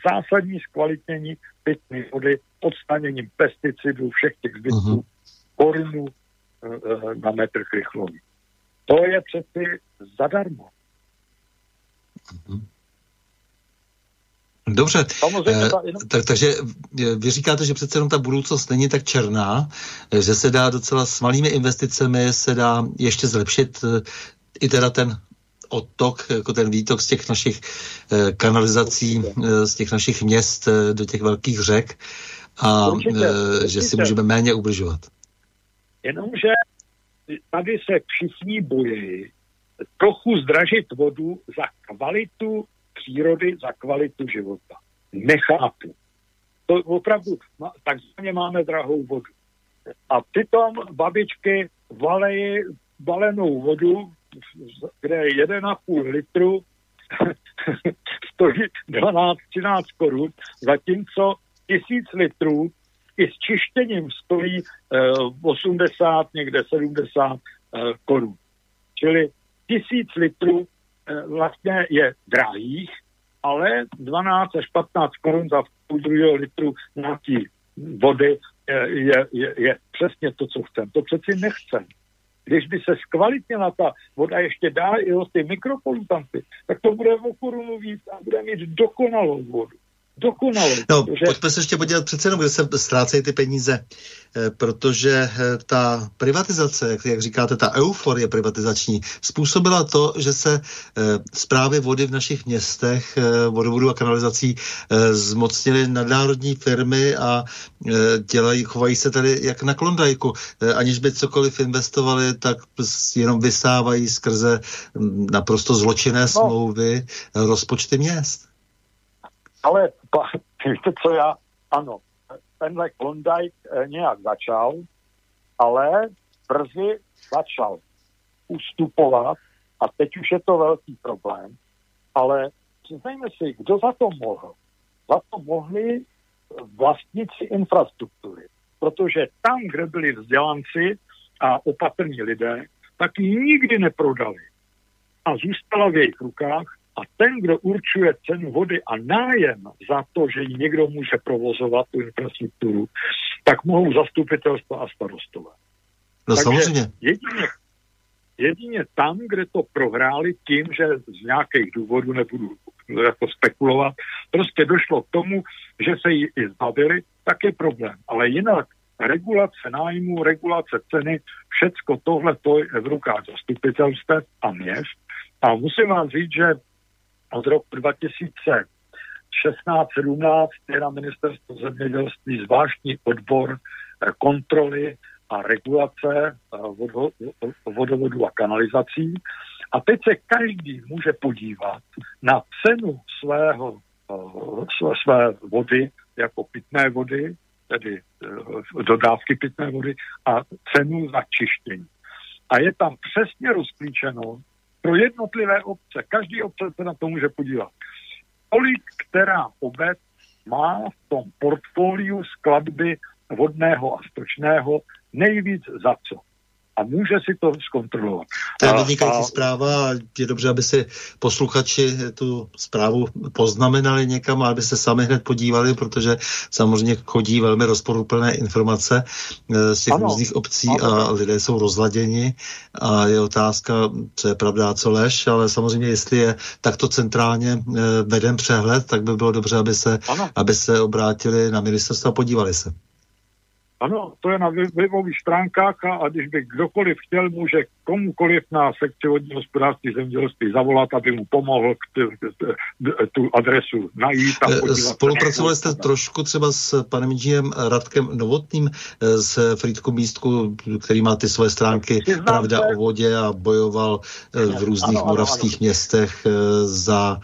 zásadní zkvalitnění pitné vody, odstaněním pesticidů, všech těch zbytků, uh-huh. korunu e, na metr krychlový. To je přeci zadarmo. Uh-huh. Dobře, eh, tak, takže vy říkáte, že přece jenom ta budoucnost není tak černá, že se dá docela s malými investicemi se dá ještě zlepšit i teda ten odtok, jako ten výtok z těch našich eh, kanalizací, eh, z těch našich měst eh, do těch velkých řek a určitě, určitě. že si můžeme méně ubližovat. Jenomže tady se všichni bojí trochu zdražit vodu za kvalitu přírody, za kvalitu života. Nechápu. To opravdu, takzvaně máme drahou vodu. A přitom babičky valejí balenou vodu, kde je 1,5 litru, stojí 12-13 korun, zatímco tisíc litrů i s čištěním stojí uh, 80, někde 70 uh, korun. Čili tisíc litrů uh, vlastně je drahých, ale 12 až 15 korun za půl druhého litru nějaký vody je, je, je přesně to, co chcem. To přeci nechcem. Když by se zkvalitnila ta voda ještě dál i o ty mikropolutanty, tak to bude o korunu víc a bude mít dokonalou vodu dokonale. No, protože... pojďme se ještě podívat přece jenom, kde se ztrácejí ty peníze, eh, protože eh, ta privatizace, jak, jak říkáte, ta euforie privatizační, způsobila to, že se zprávy eh, vody v našich městech, vodovodu a kanalizací zmocnily nadnárodní firmy a dělají, chovají se tady jak na klondajku. Aniž by cokoliv investovali, tak jenom vysávají skrze hm, naprosto zločinné no. smlouvy rozpočty měst. Ale víte co já, ano, tenhle Klondike eh, nějak začal, ale brzy začal ustupovat a teď už je to velký problém. Ale přiznejme si, kdo za to mohl? Za to mohli vlastníci infrastruktury. Protože tam, kde byli vzdělanci a opatrní lidé, tak ji nikdy neprodali. A zůstala v jejich rukách a ten, kdo určuje cenu vody a nájem za to, že ji někdo může provozovat, tu infrastrukturu, tak mohou zastupitelstva a starostové. No Takže samozřejmě. Jedině, jedině tam, kde to prohráli tím, že z nějakých důvodů nebudu jako spekulovat, prostě došlo k tomu, že se ji i zbavili, tak je problém. Ale jinak regulace nájmu, regulace ceny, všecko tohle to je v rukách zastupitelstv a měst. A musím vám říct, že od roku 2016-17 je na ministerstvo zemědělství zvláštní odbor eh, kontroly a regulace eh, vodovodu a kanalizací. A teď se každý může podívat na cenu svého, eh, své vody jako pitné vody, tedy dodávky pitné vody a cenu za čištění. A je tam přesně rozklíčeno, pro jednotlivé obce. Každý obce se na to může podívat. Kolik která obec má v tom portfoliu skladby vodného a stočného nejvíc za co a může si to zkontrolovat. To je vynikající a... zpráva a je dobře, aby si posluchači tu zprávu poznamenali někam a aby se sami hned podívali, protože samozřejmě chodí velmi rozporuplné informace eh, z těch ano. různých obcí ano. a lidé jsou rozladěni a je otázka, co je pravda a co lež, ale samozřejmě, jestli je takto centrálně eh, veden přehled, tak by bylo dobře, aby se, aby se obrátili na ministerstvo a podívali se. Ano, to je na webových stránkách a, a když by kdokoliv chtěl, může komukoliv na sekci vodního hospodářství zemědělství zavolat, aby mu pomohl k t, t, tu adresu najít. A eh, Spolupracovali jste trošku třeba s panem inženýrem Radkem Novotným eh, z Frýdku místku, který má ty svoje stránky Pravda o vodě a bojoval eh, v různých ano, moravských ano, ano. městech za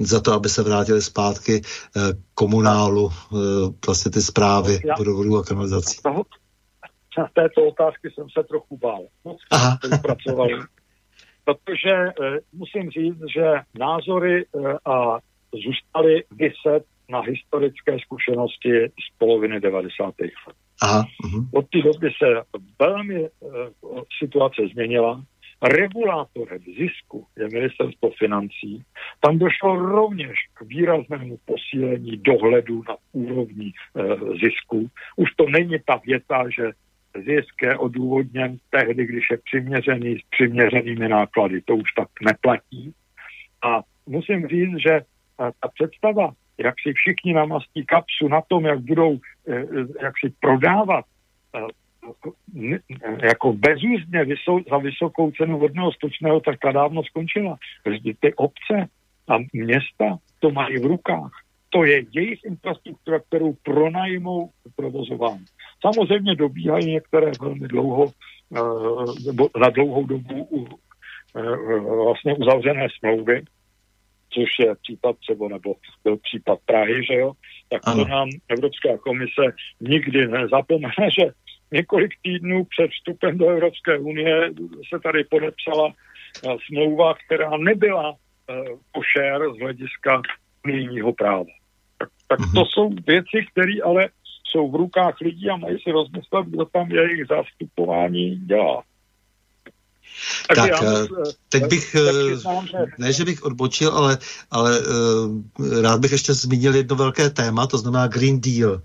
za to, aby se vrátili zpátky eh, komunálu, eh, vlastně ty zprávy vodovodů a kanalizací. Na této otázky jsem se trochu bál. Moc spolupracovali. Protože eh, musím říct, že názory a zůstaly vyset na historické zkušenosti z poloviny 90. let. Aha, uh-huh. Od té doby se velmi uh, situace změnila regulátorem zisku je ministerstvo financí, tam došlo rovněž k výraznému posílení dohledu na úrovni e, zisku. Už to není ta věta, že zisk je odůvodněn tehdy, když je přiměřený s přiměřenými náklady. To už tak neplatí. A musím říct, že e, ta představa, jak si všichni namastí kapsu na tom, jak budou e, e jak si prodávat jako bezúzně vysou, za vysokou cenu vodného stočného, tak ta dávno skončila. Ty obce a města to mají v rukách. to je jejich infrastruktura, kterou pronajmou provozování. Samozřejmě dobíhají některé velmi dlouho, nebo na dlouhou dobu vlastně uzavřené smlouvy, což je případ třeba, nebo byl případ Prahy, že jo, tak to nám Evropská komise nikdy nezapomene, že několik týdnů před vstupem do Evropské unie se tady podepsala eh, smlouva, která nebyla uh, košer z hlediska unijního práva. Tak, tak to mhm. jsou věci, které ale jsou v rukách lidí a mají si rozmyslet, kdo tam jejich zastupování dělá. Tak, tak já, teď bych, ne, že bych odbočil, ale, ale rád bych ještě zmínil jedno velké téma, to znamená Green Deal.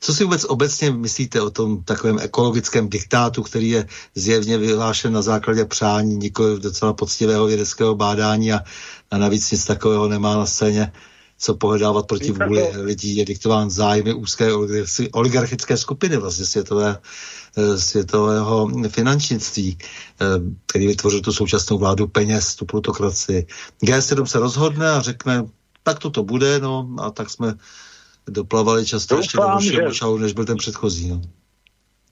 Co si vůbec obecně myslíte o tom takovém ekologickém diktátu, který je zjevně vyhlášen na základě přání, nikoli docela poctivého vědeckého bádání a, a navíc nic takového nemá na scéně, co pohledávat proti vůli lidí, je diktován zájmy úzké oligarchické skupiny vlastně světové, eh, světového finančnictví, eh, který vytvořil tu současnou vládu peněz, tu plutokracii. G7 se rozhodne a řekne, tak to to bude, no a tak jsme doplavali často ještě do že... než byl ten předchozí. No.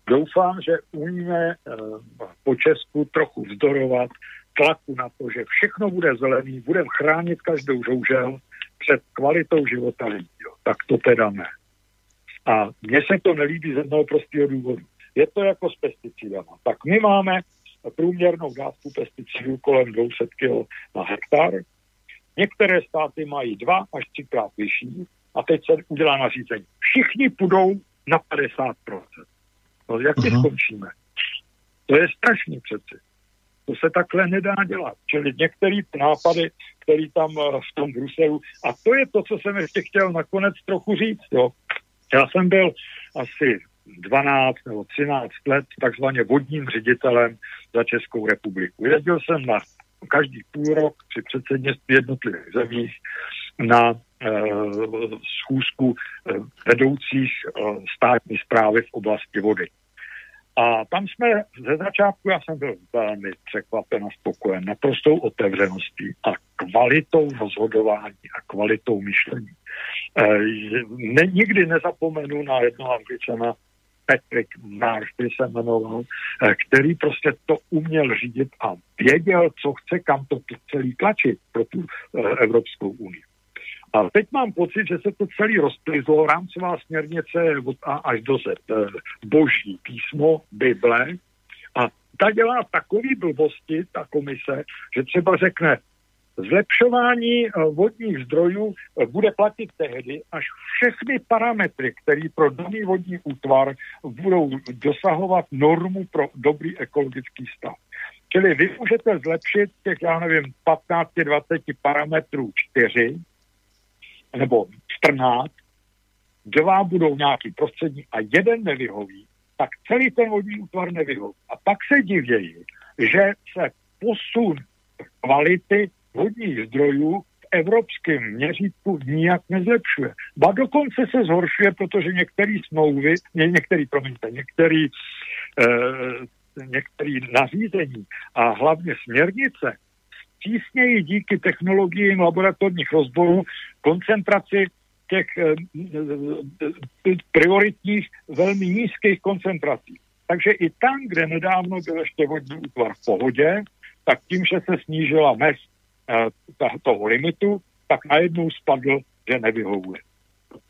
Doufám, že umíme uh, po Česku trochu vzdorovat tlaku na to, že všechno bude zelený, budeme chránit každou žoužel před kvalitou života lidí. Jo. Tak to teda ne. A mně se to nelíbí z jednoho prostého důvodu. Je to jako s pesticidama. Tak my máme průměrnou dávku pesticidů kolem 200 kg na hektar. Některé státy mají dva až třikrát vyšší a teď se udělá nařízení. Všichni půjdou na 50%. No jak uh-huh. skončíme? To je strašný přeci. To se takhle nedá dělat. Čili některé nápady, které tam eh, v tom Bruselu, a to je to, co jsem ještě chtěl nakonec trochu říct. Jo. Já jsem byl asi 12 nebo 13 let takzvaně vodním ředitelem za Českou republiku. Jezdil jsem na každý půl rok při předsednictví jednotlivých zemích na schůzku eh, vedoucích eh, státní zprávy v oblasti vody. A tam jsme ze začátku, já jsem byl velmi překvapen a spokojen naprostou otevřeností a kvalitou rozhodování a kvalitou myšlení. Ne, nikdy nezapomenu na jednoho angličana, Patrick který se jmenoval, který prostě to uměl řídit a věděl, co chce, kam to celý tlačit pro tu Evropskou unii. A teď mám pocit, že se to celý rozplizlo, rámcová směrnice od A až do Z, eh, boží písmo, Bible, a ta dělá takový blbosti, ta komise, že třeba řekne, Zlepšování eh, vodních zdrojů eh, bude platit tehdy, až všechny parametry, které pro daný vodní útvar budou dosahovat normu pro dobrý ekologický stav. Čili vy můžete zlepšit těch, já nevím, 15-20 parametrů 4, nebo 14, dva budou nějaký prostřední a jeden nevyhoví, tak celý ten vodní útvar nevyhoví. A pak se divějí, že se posun kvality vodních zdrojů v evropském měřítku nijak nezlepšuje. Ba dokonce se zhoršuje, protože některé smlouvy, ně, některý, promiňte, některý, e, některý nařízení a hlavně směrnice přísněji díky technologiím laboratorních rozborů koncentraci těch eh, eh, prioritních velmi nízkých koncentrací. Takže i tam, kde nedávno byl ještě vodní útvar v pohodě, tak tím, že se snížila mez eh, toho limitu, tak najednou spadl, že nevyhovuje.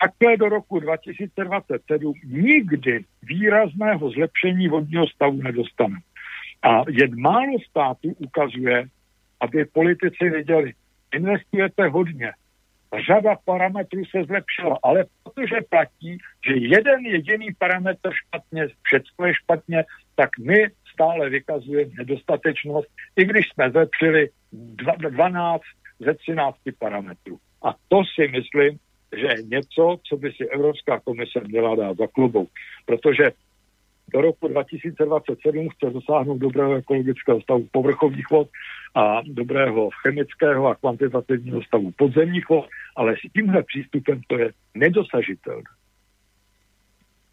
Takhle do roku 2027 nikdy výrazného zlepšení vodního stavu nedostane. A jen málo států ukazuje, aby politici viděli, investujete hodně, řada parametrů se zlepšila, ale protože platí, že jeden jediný parametr špatně, všechno je špatně, tak my stále vykazujeme nedostatečnost, i když jsme zlepšili 12 ze 13 parametrů. A to si myslím, že je něco, co by si Evropská komise měla dát za klubou. Protože do roku 2027 chce dosáhnout dobrého ekologického stavu povrchových vod a dobrého chemického a kvantitativního stavu podzemních vod, ale s tímhle přístupem to je nedosažitelné.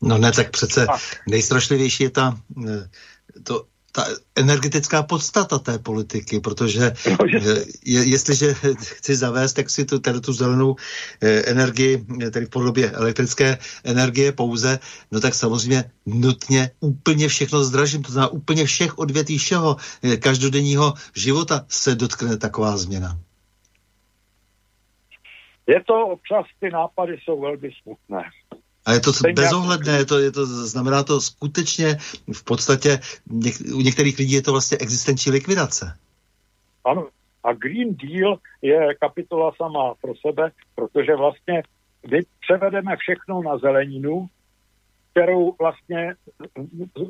No ne, tak přece nejstrašlivější je ta, eh, to ta energetická podstata té politiky, protože no, je, jestliže chci zavést, tak si tu, tady tu zelenou eh, energii, tedy v podobě elektrické energie pouze, no tak samozřejmě nutně úplně všechno zdražím, to znamená úplně všech odvětví všeho eh, každodenního života se dotkne taková změna. Je to občas, ty nápady jsou velmi smutné. A je to bezohledné, je to, je to, znamená to skutečně v podstatě něk, u některých lidí je to vlastně existenční likvidace. Ano, a Green Deal je kapitola sama pro sebe, protože vlastně my převedeme všechno na zeleninu, kterou vlastně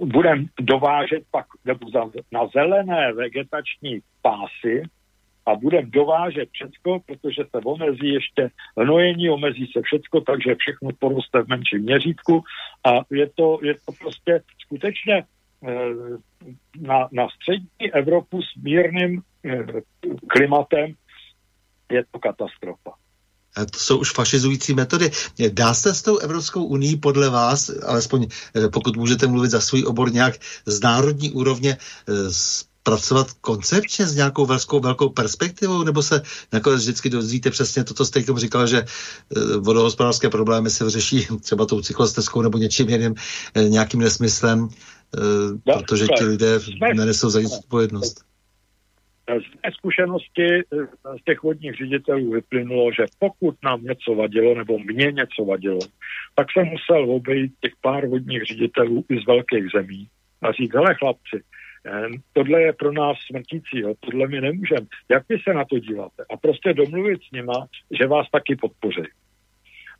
budeme dovážet pak nebo na zelené vegetační pásy, a budeme dovážet všecko, protože se omezí ještě hnojení, omezí se všecko, takže všechno poroste v menším měřítku a je to, je to prostě skutečně eh, na, na střední Evropu s mírným eh, klimatem je to katastrofa. To jsou už fašizující metody. Dá se s tou Evropskou unii podle vás, alespoň eh, pokud můžete mluvit za svůj obor nějak z národní úrovně, pracovat koncepčně s nějakou velkou, velkou perspektivou, nebo se nakonec vždycky dozvíte přesně to, co jste tomu říkal, že eh, vodohospodářské problémy se vyřeší třeba tou cyklostezkou nebo něčím jiným, eh, nějakým nesmyslem, eh, no, protože ti lidé nenesou za nic odpovědnost. Z mé zkušenosti z těch vodních ředitelů vyplynulo, že pokud nám něco vadilo, nebo mě něco vadilo, tak jsem musel obejít těch pár vodních ředitelů i z velkých zemí a říct, hele chlapci, tohle je pro nás smrtící, jo, tohle my nemůžeme. Jak vy se na to díváte? A prostě domluvit s nima, že vás taky podpoří.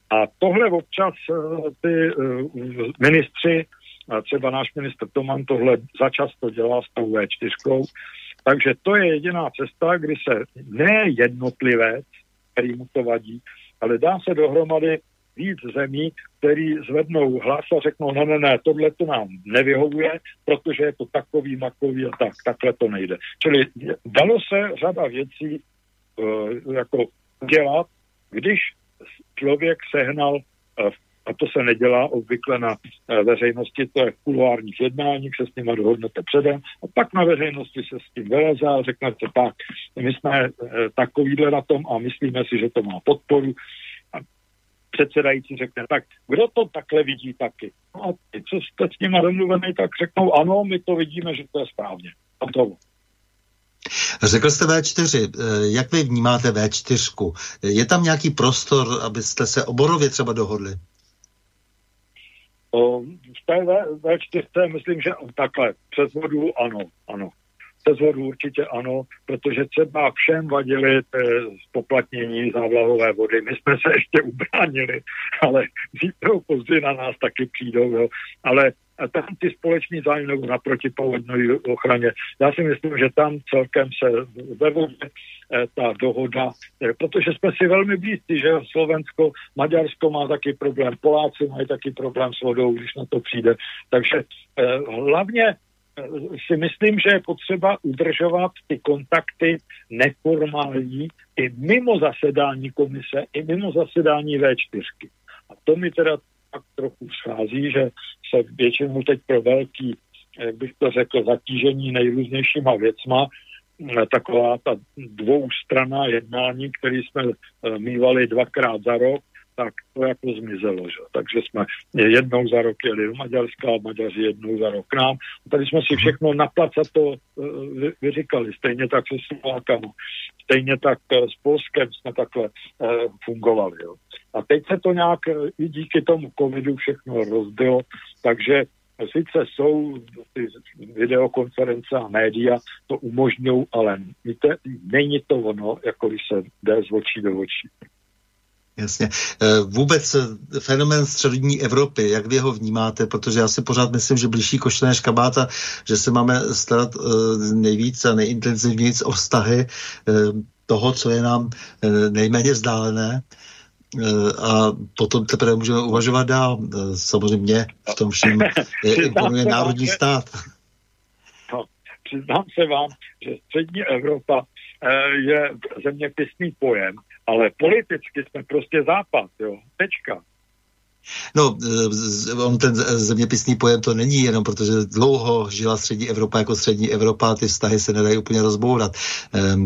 A tohle občas eh, ty uh, ministři, třeba náš ministr Toman tohle začasto dělá s tou V4, takže to je jediná cesta, kdy se ne jednotlivec, který mu to vadí, ale dá se dohromady víc zemí, který zvednou hlas a řeknou, ne, ne, ne, tohle to nám nevyhovuje, protože je to takový, makový a tak, takhle to nejde. Čili dalo se řada věcí uh, jako udělat, když člověk sehnal uh, a to se nedělá obvykle na uh, veřejnosti, to je v kuloárních jednáních, se s nimi dohodnete předem a pak na veřejnosti se s tím vyleze a řeknete tak, my jsme uh, takovýhle na tom a myslíme si, že to má podporu předsedající řekne, tak kdo to takhle vidí taky? No a ty, co jste s nimi domluvený, tak řeknou, ano, my to vidíme, že to je správně. A to. Řekl jste V4, eh, jak vy vnímáte V4? Je tam nějaký prostor, abyste se oborově třeba dohodli? O, v té V4 myslím, že takhle, přes vodu ano, ano přes vodu určitě ano, protože třeba všem vadili spoplatnění závlahové vody. My jsme se ještě ubránili, ale zítra později na nás taky přijdou. Jo. Ale tam ty společní zájmy nebo na protipovodní ochraně. Já si myslím, že tam celkem se ve vodě eh, ta dohoda, eh, protože jsme si velmi blízcí, že Slovensko, Maďarsko má taky problém, Poláci mají taky problém s vodou, když na to přijde. Takže eh, hlavně si myslím, že je potřeba udržovat ty kontakty neformální i mimo zasedání komise, i mimo zasedání V4. A to mi teda tak trochu schází, že se většinou teď pro velký, jak bych to řekl, zatížení nejrůznějšíma věcma, taková ta dvoustraná jednání, které jsme eh, mývali dvakrát za rok, tak to jako zmizelo. Že? Takže jsme jednou za rok jeli do Maďarska Maďaři jednou za rok k nám. Tady jsme si všechno na to uh, vyříkali. Stejně tak se Slovákama. Stejně tak uh, s Polskem jsme takhle uh, fungovali. Jo. A teď se to nějak i díky tomu covidu všechno rozbilo, takže sice jsou ty videokonference a média, to umožňují, ale víte, není to ono, jako když se jde z očí do očí. Jasně. Eh, vůbec eh, fenomen střední Evropy, jak vy ho vnímáte, protože já si pořád myslím, že blížší košle než kabáta, že se máme starat eh, nejvíc a nejintenzivněji o vztahy toho, co je nám nejméně vzdálené a potom teprve můžeme uvažovat dál. Samozřejmě v tom všem imponuje národní vám, stát. No, přiznám se vám, že střední Evropa je zeměpisný pojem, ale politicky jsme prostě západ, jo, tečka. No, on ten zeměpisný pojem to není jenom, protože dlouho žila střední Evropa jako střední Evropa ty vztahy se nedají úplně rozbourat.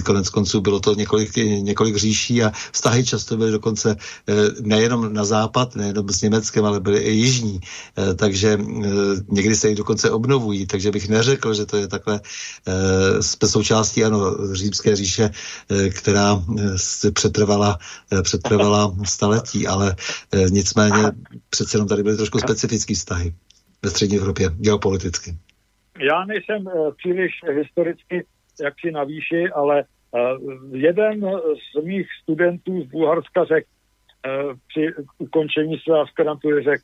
Konec konců bylo to několik, několik říší a vztahy často byly dokonce eh, nejenom na západ, nejenom s Německem, ale byly i jižní. Eh, takže eh, někdy se jich dokonce obnovují, takže bych neřekl, že to je takhle součástí ano, římské říše, která přetrvala, přetrvala staletí, ale nicméně přece jenom tady byly trošku specifické vztahy ve střední Evropě, geopoliticky. Já nejsem příliš historicky jaksi na výši, ale jeden z mých studentů z Bulharska řekl, při ukončení své aspirantury řekl,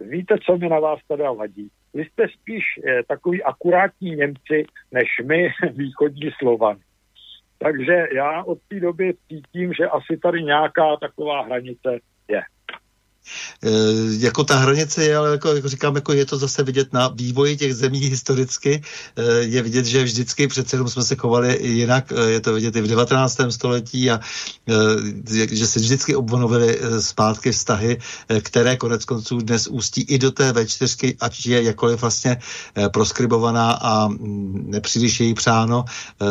víte, co mi na vás tady vadí? Vy jste spíš takový akurátní Němci, než my východní Slovany. Takže já od té doby cítím, že asi tady nějaká taková hranice je. E, jako ta hranice je, ale jako, jako říkám, jako je to zase vidět na vývoji těch zemí historicky. E, je vidět, že vždycky přece jenom jsme se chovali jinak. E, je to vidět i v 19. století a že se vždycky obnovily zpátky vztahy, které konec konců dnes ústí i do té V4, ať je jakoliv vlastně proskribovaná a mm, nepříliš její přáno.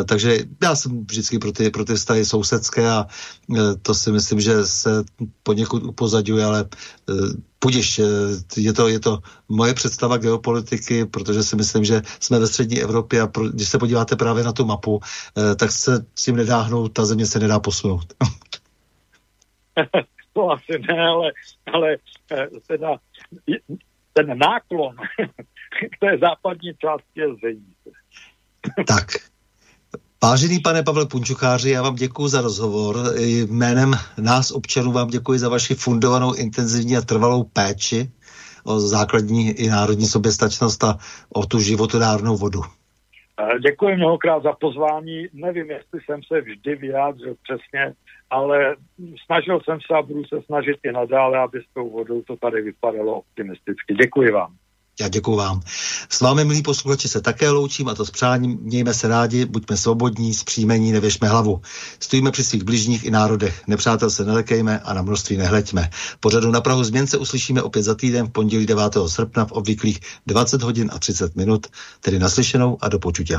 Takže já jsem vždycky pro ty, pro ty vztahy sousedské a to si myslím, že se poněkud upozadňuje, ale Pudiš, eh, je to, je to moje představa geopolitiky, protože si myslím, že jsme ve střední Evropě a pro, když se podíváte právě na tu mapu, eh, tak se s tím nedá hnout, ta země se nedá posunout. to asi ne, ale, ale eh, teda, ten náklon k té západní části je zřejmě. tak, Vážený pane Pavle Punčucháři, já vám děkuji za rozhovor. Jménem nás občanů vám děkuji za vaši fundovanou, intenzivní a trvalou péči o základní i národní soběstačnost a o tu životodárnou vodu. Děkuji mnohokrát za pozvání. Nevím, jestli jsem se vždy vyjádřil přesně, ale snažil jsem se a budu se snažit i nadále, aby s tou vodou to tady vypadalo optimisticky. Děkuji vám. Já děkuji vám. S vámi, milí posluchači, se také loučím a to s přáním. Mějme se rádi, buďme svobodní, zpříjmení, nevěšme hlavu. Stojíme při svých bližních i národech. Nepřátel se nelekejme a na množství nehleďme. Pořadu na Prahu změn se uslyšíme opět za týden v pondělí 9. srpna v obvyklých 20 hodin a 30 minut, tedy naslyšenou a do počutě.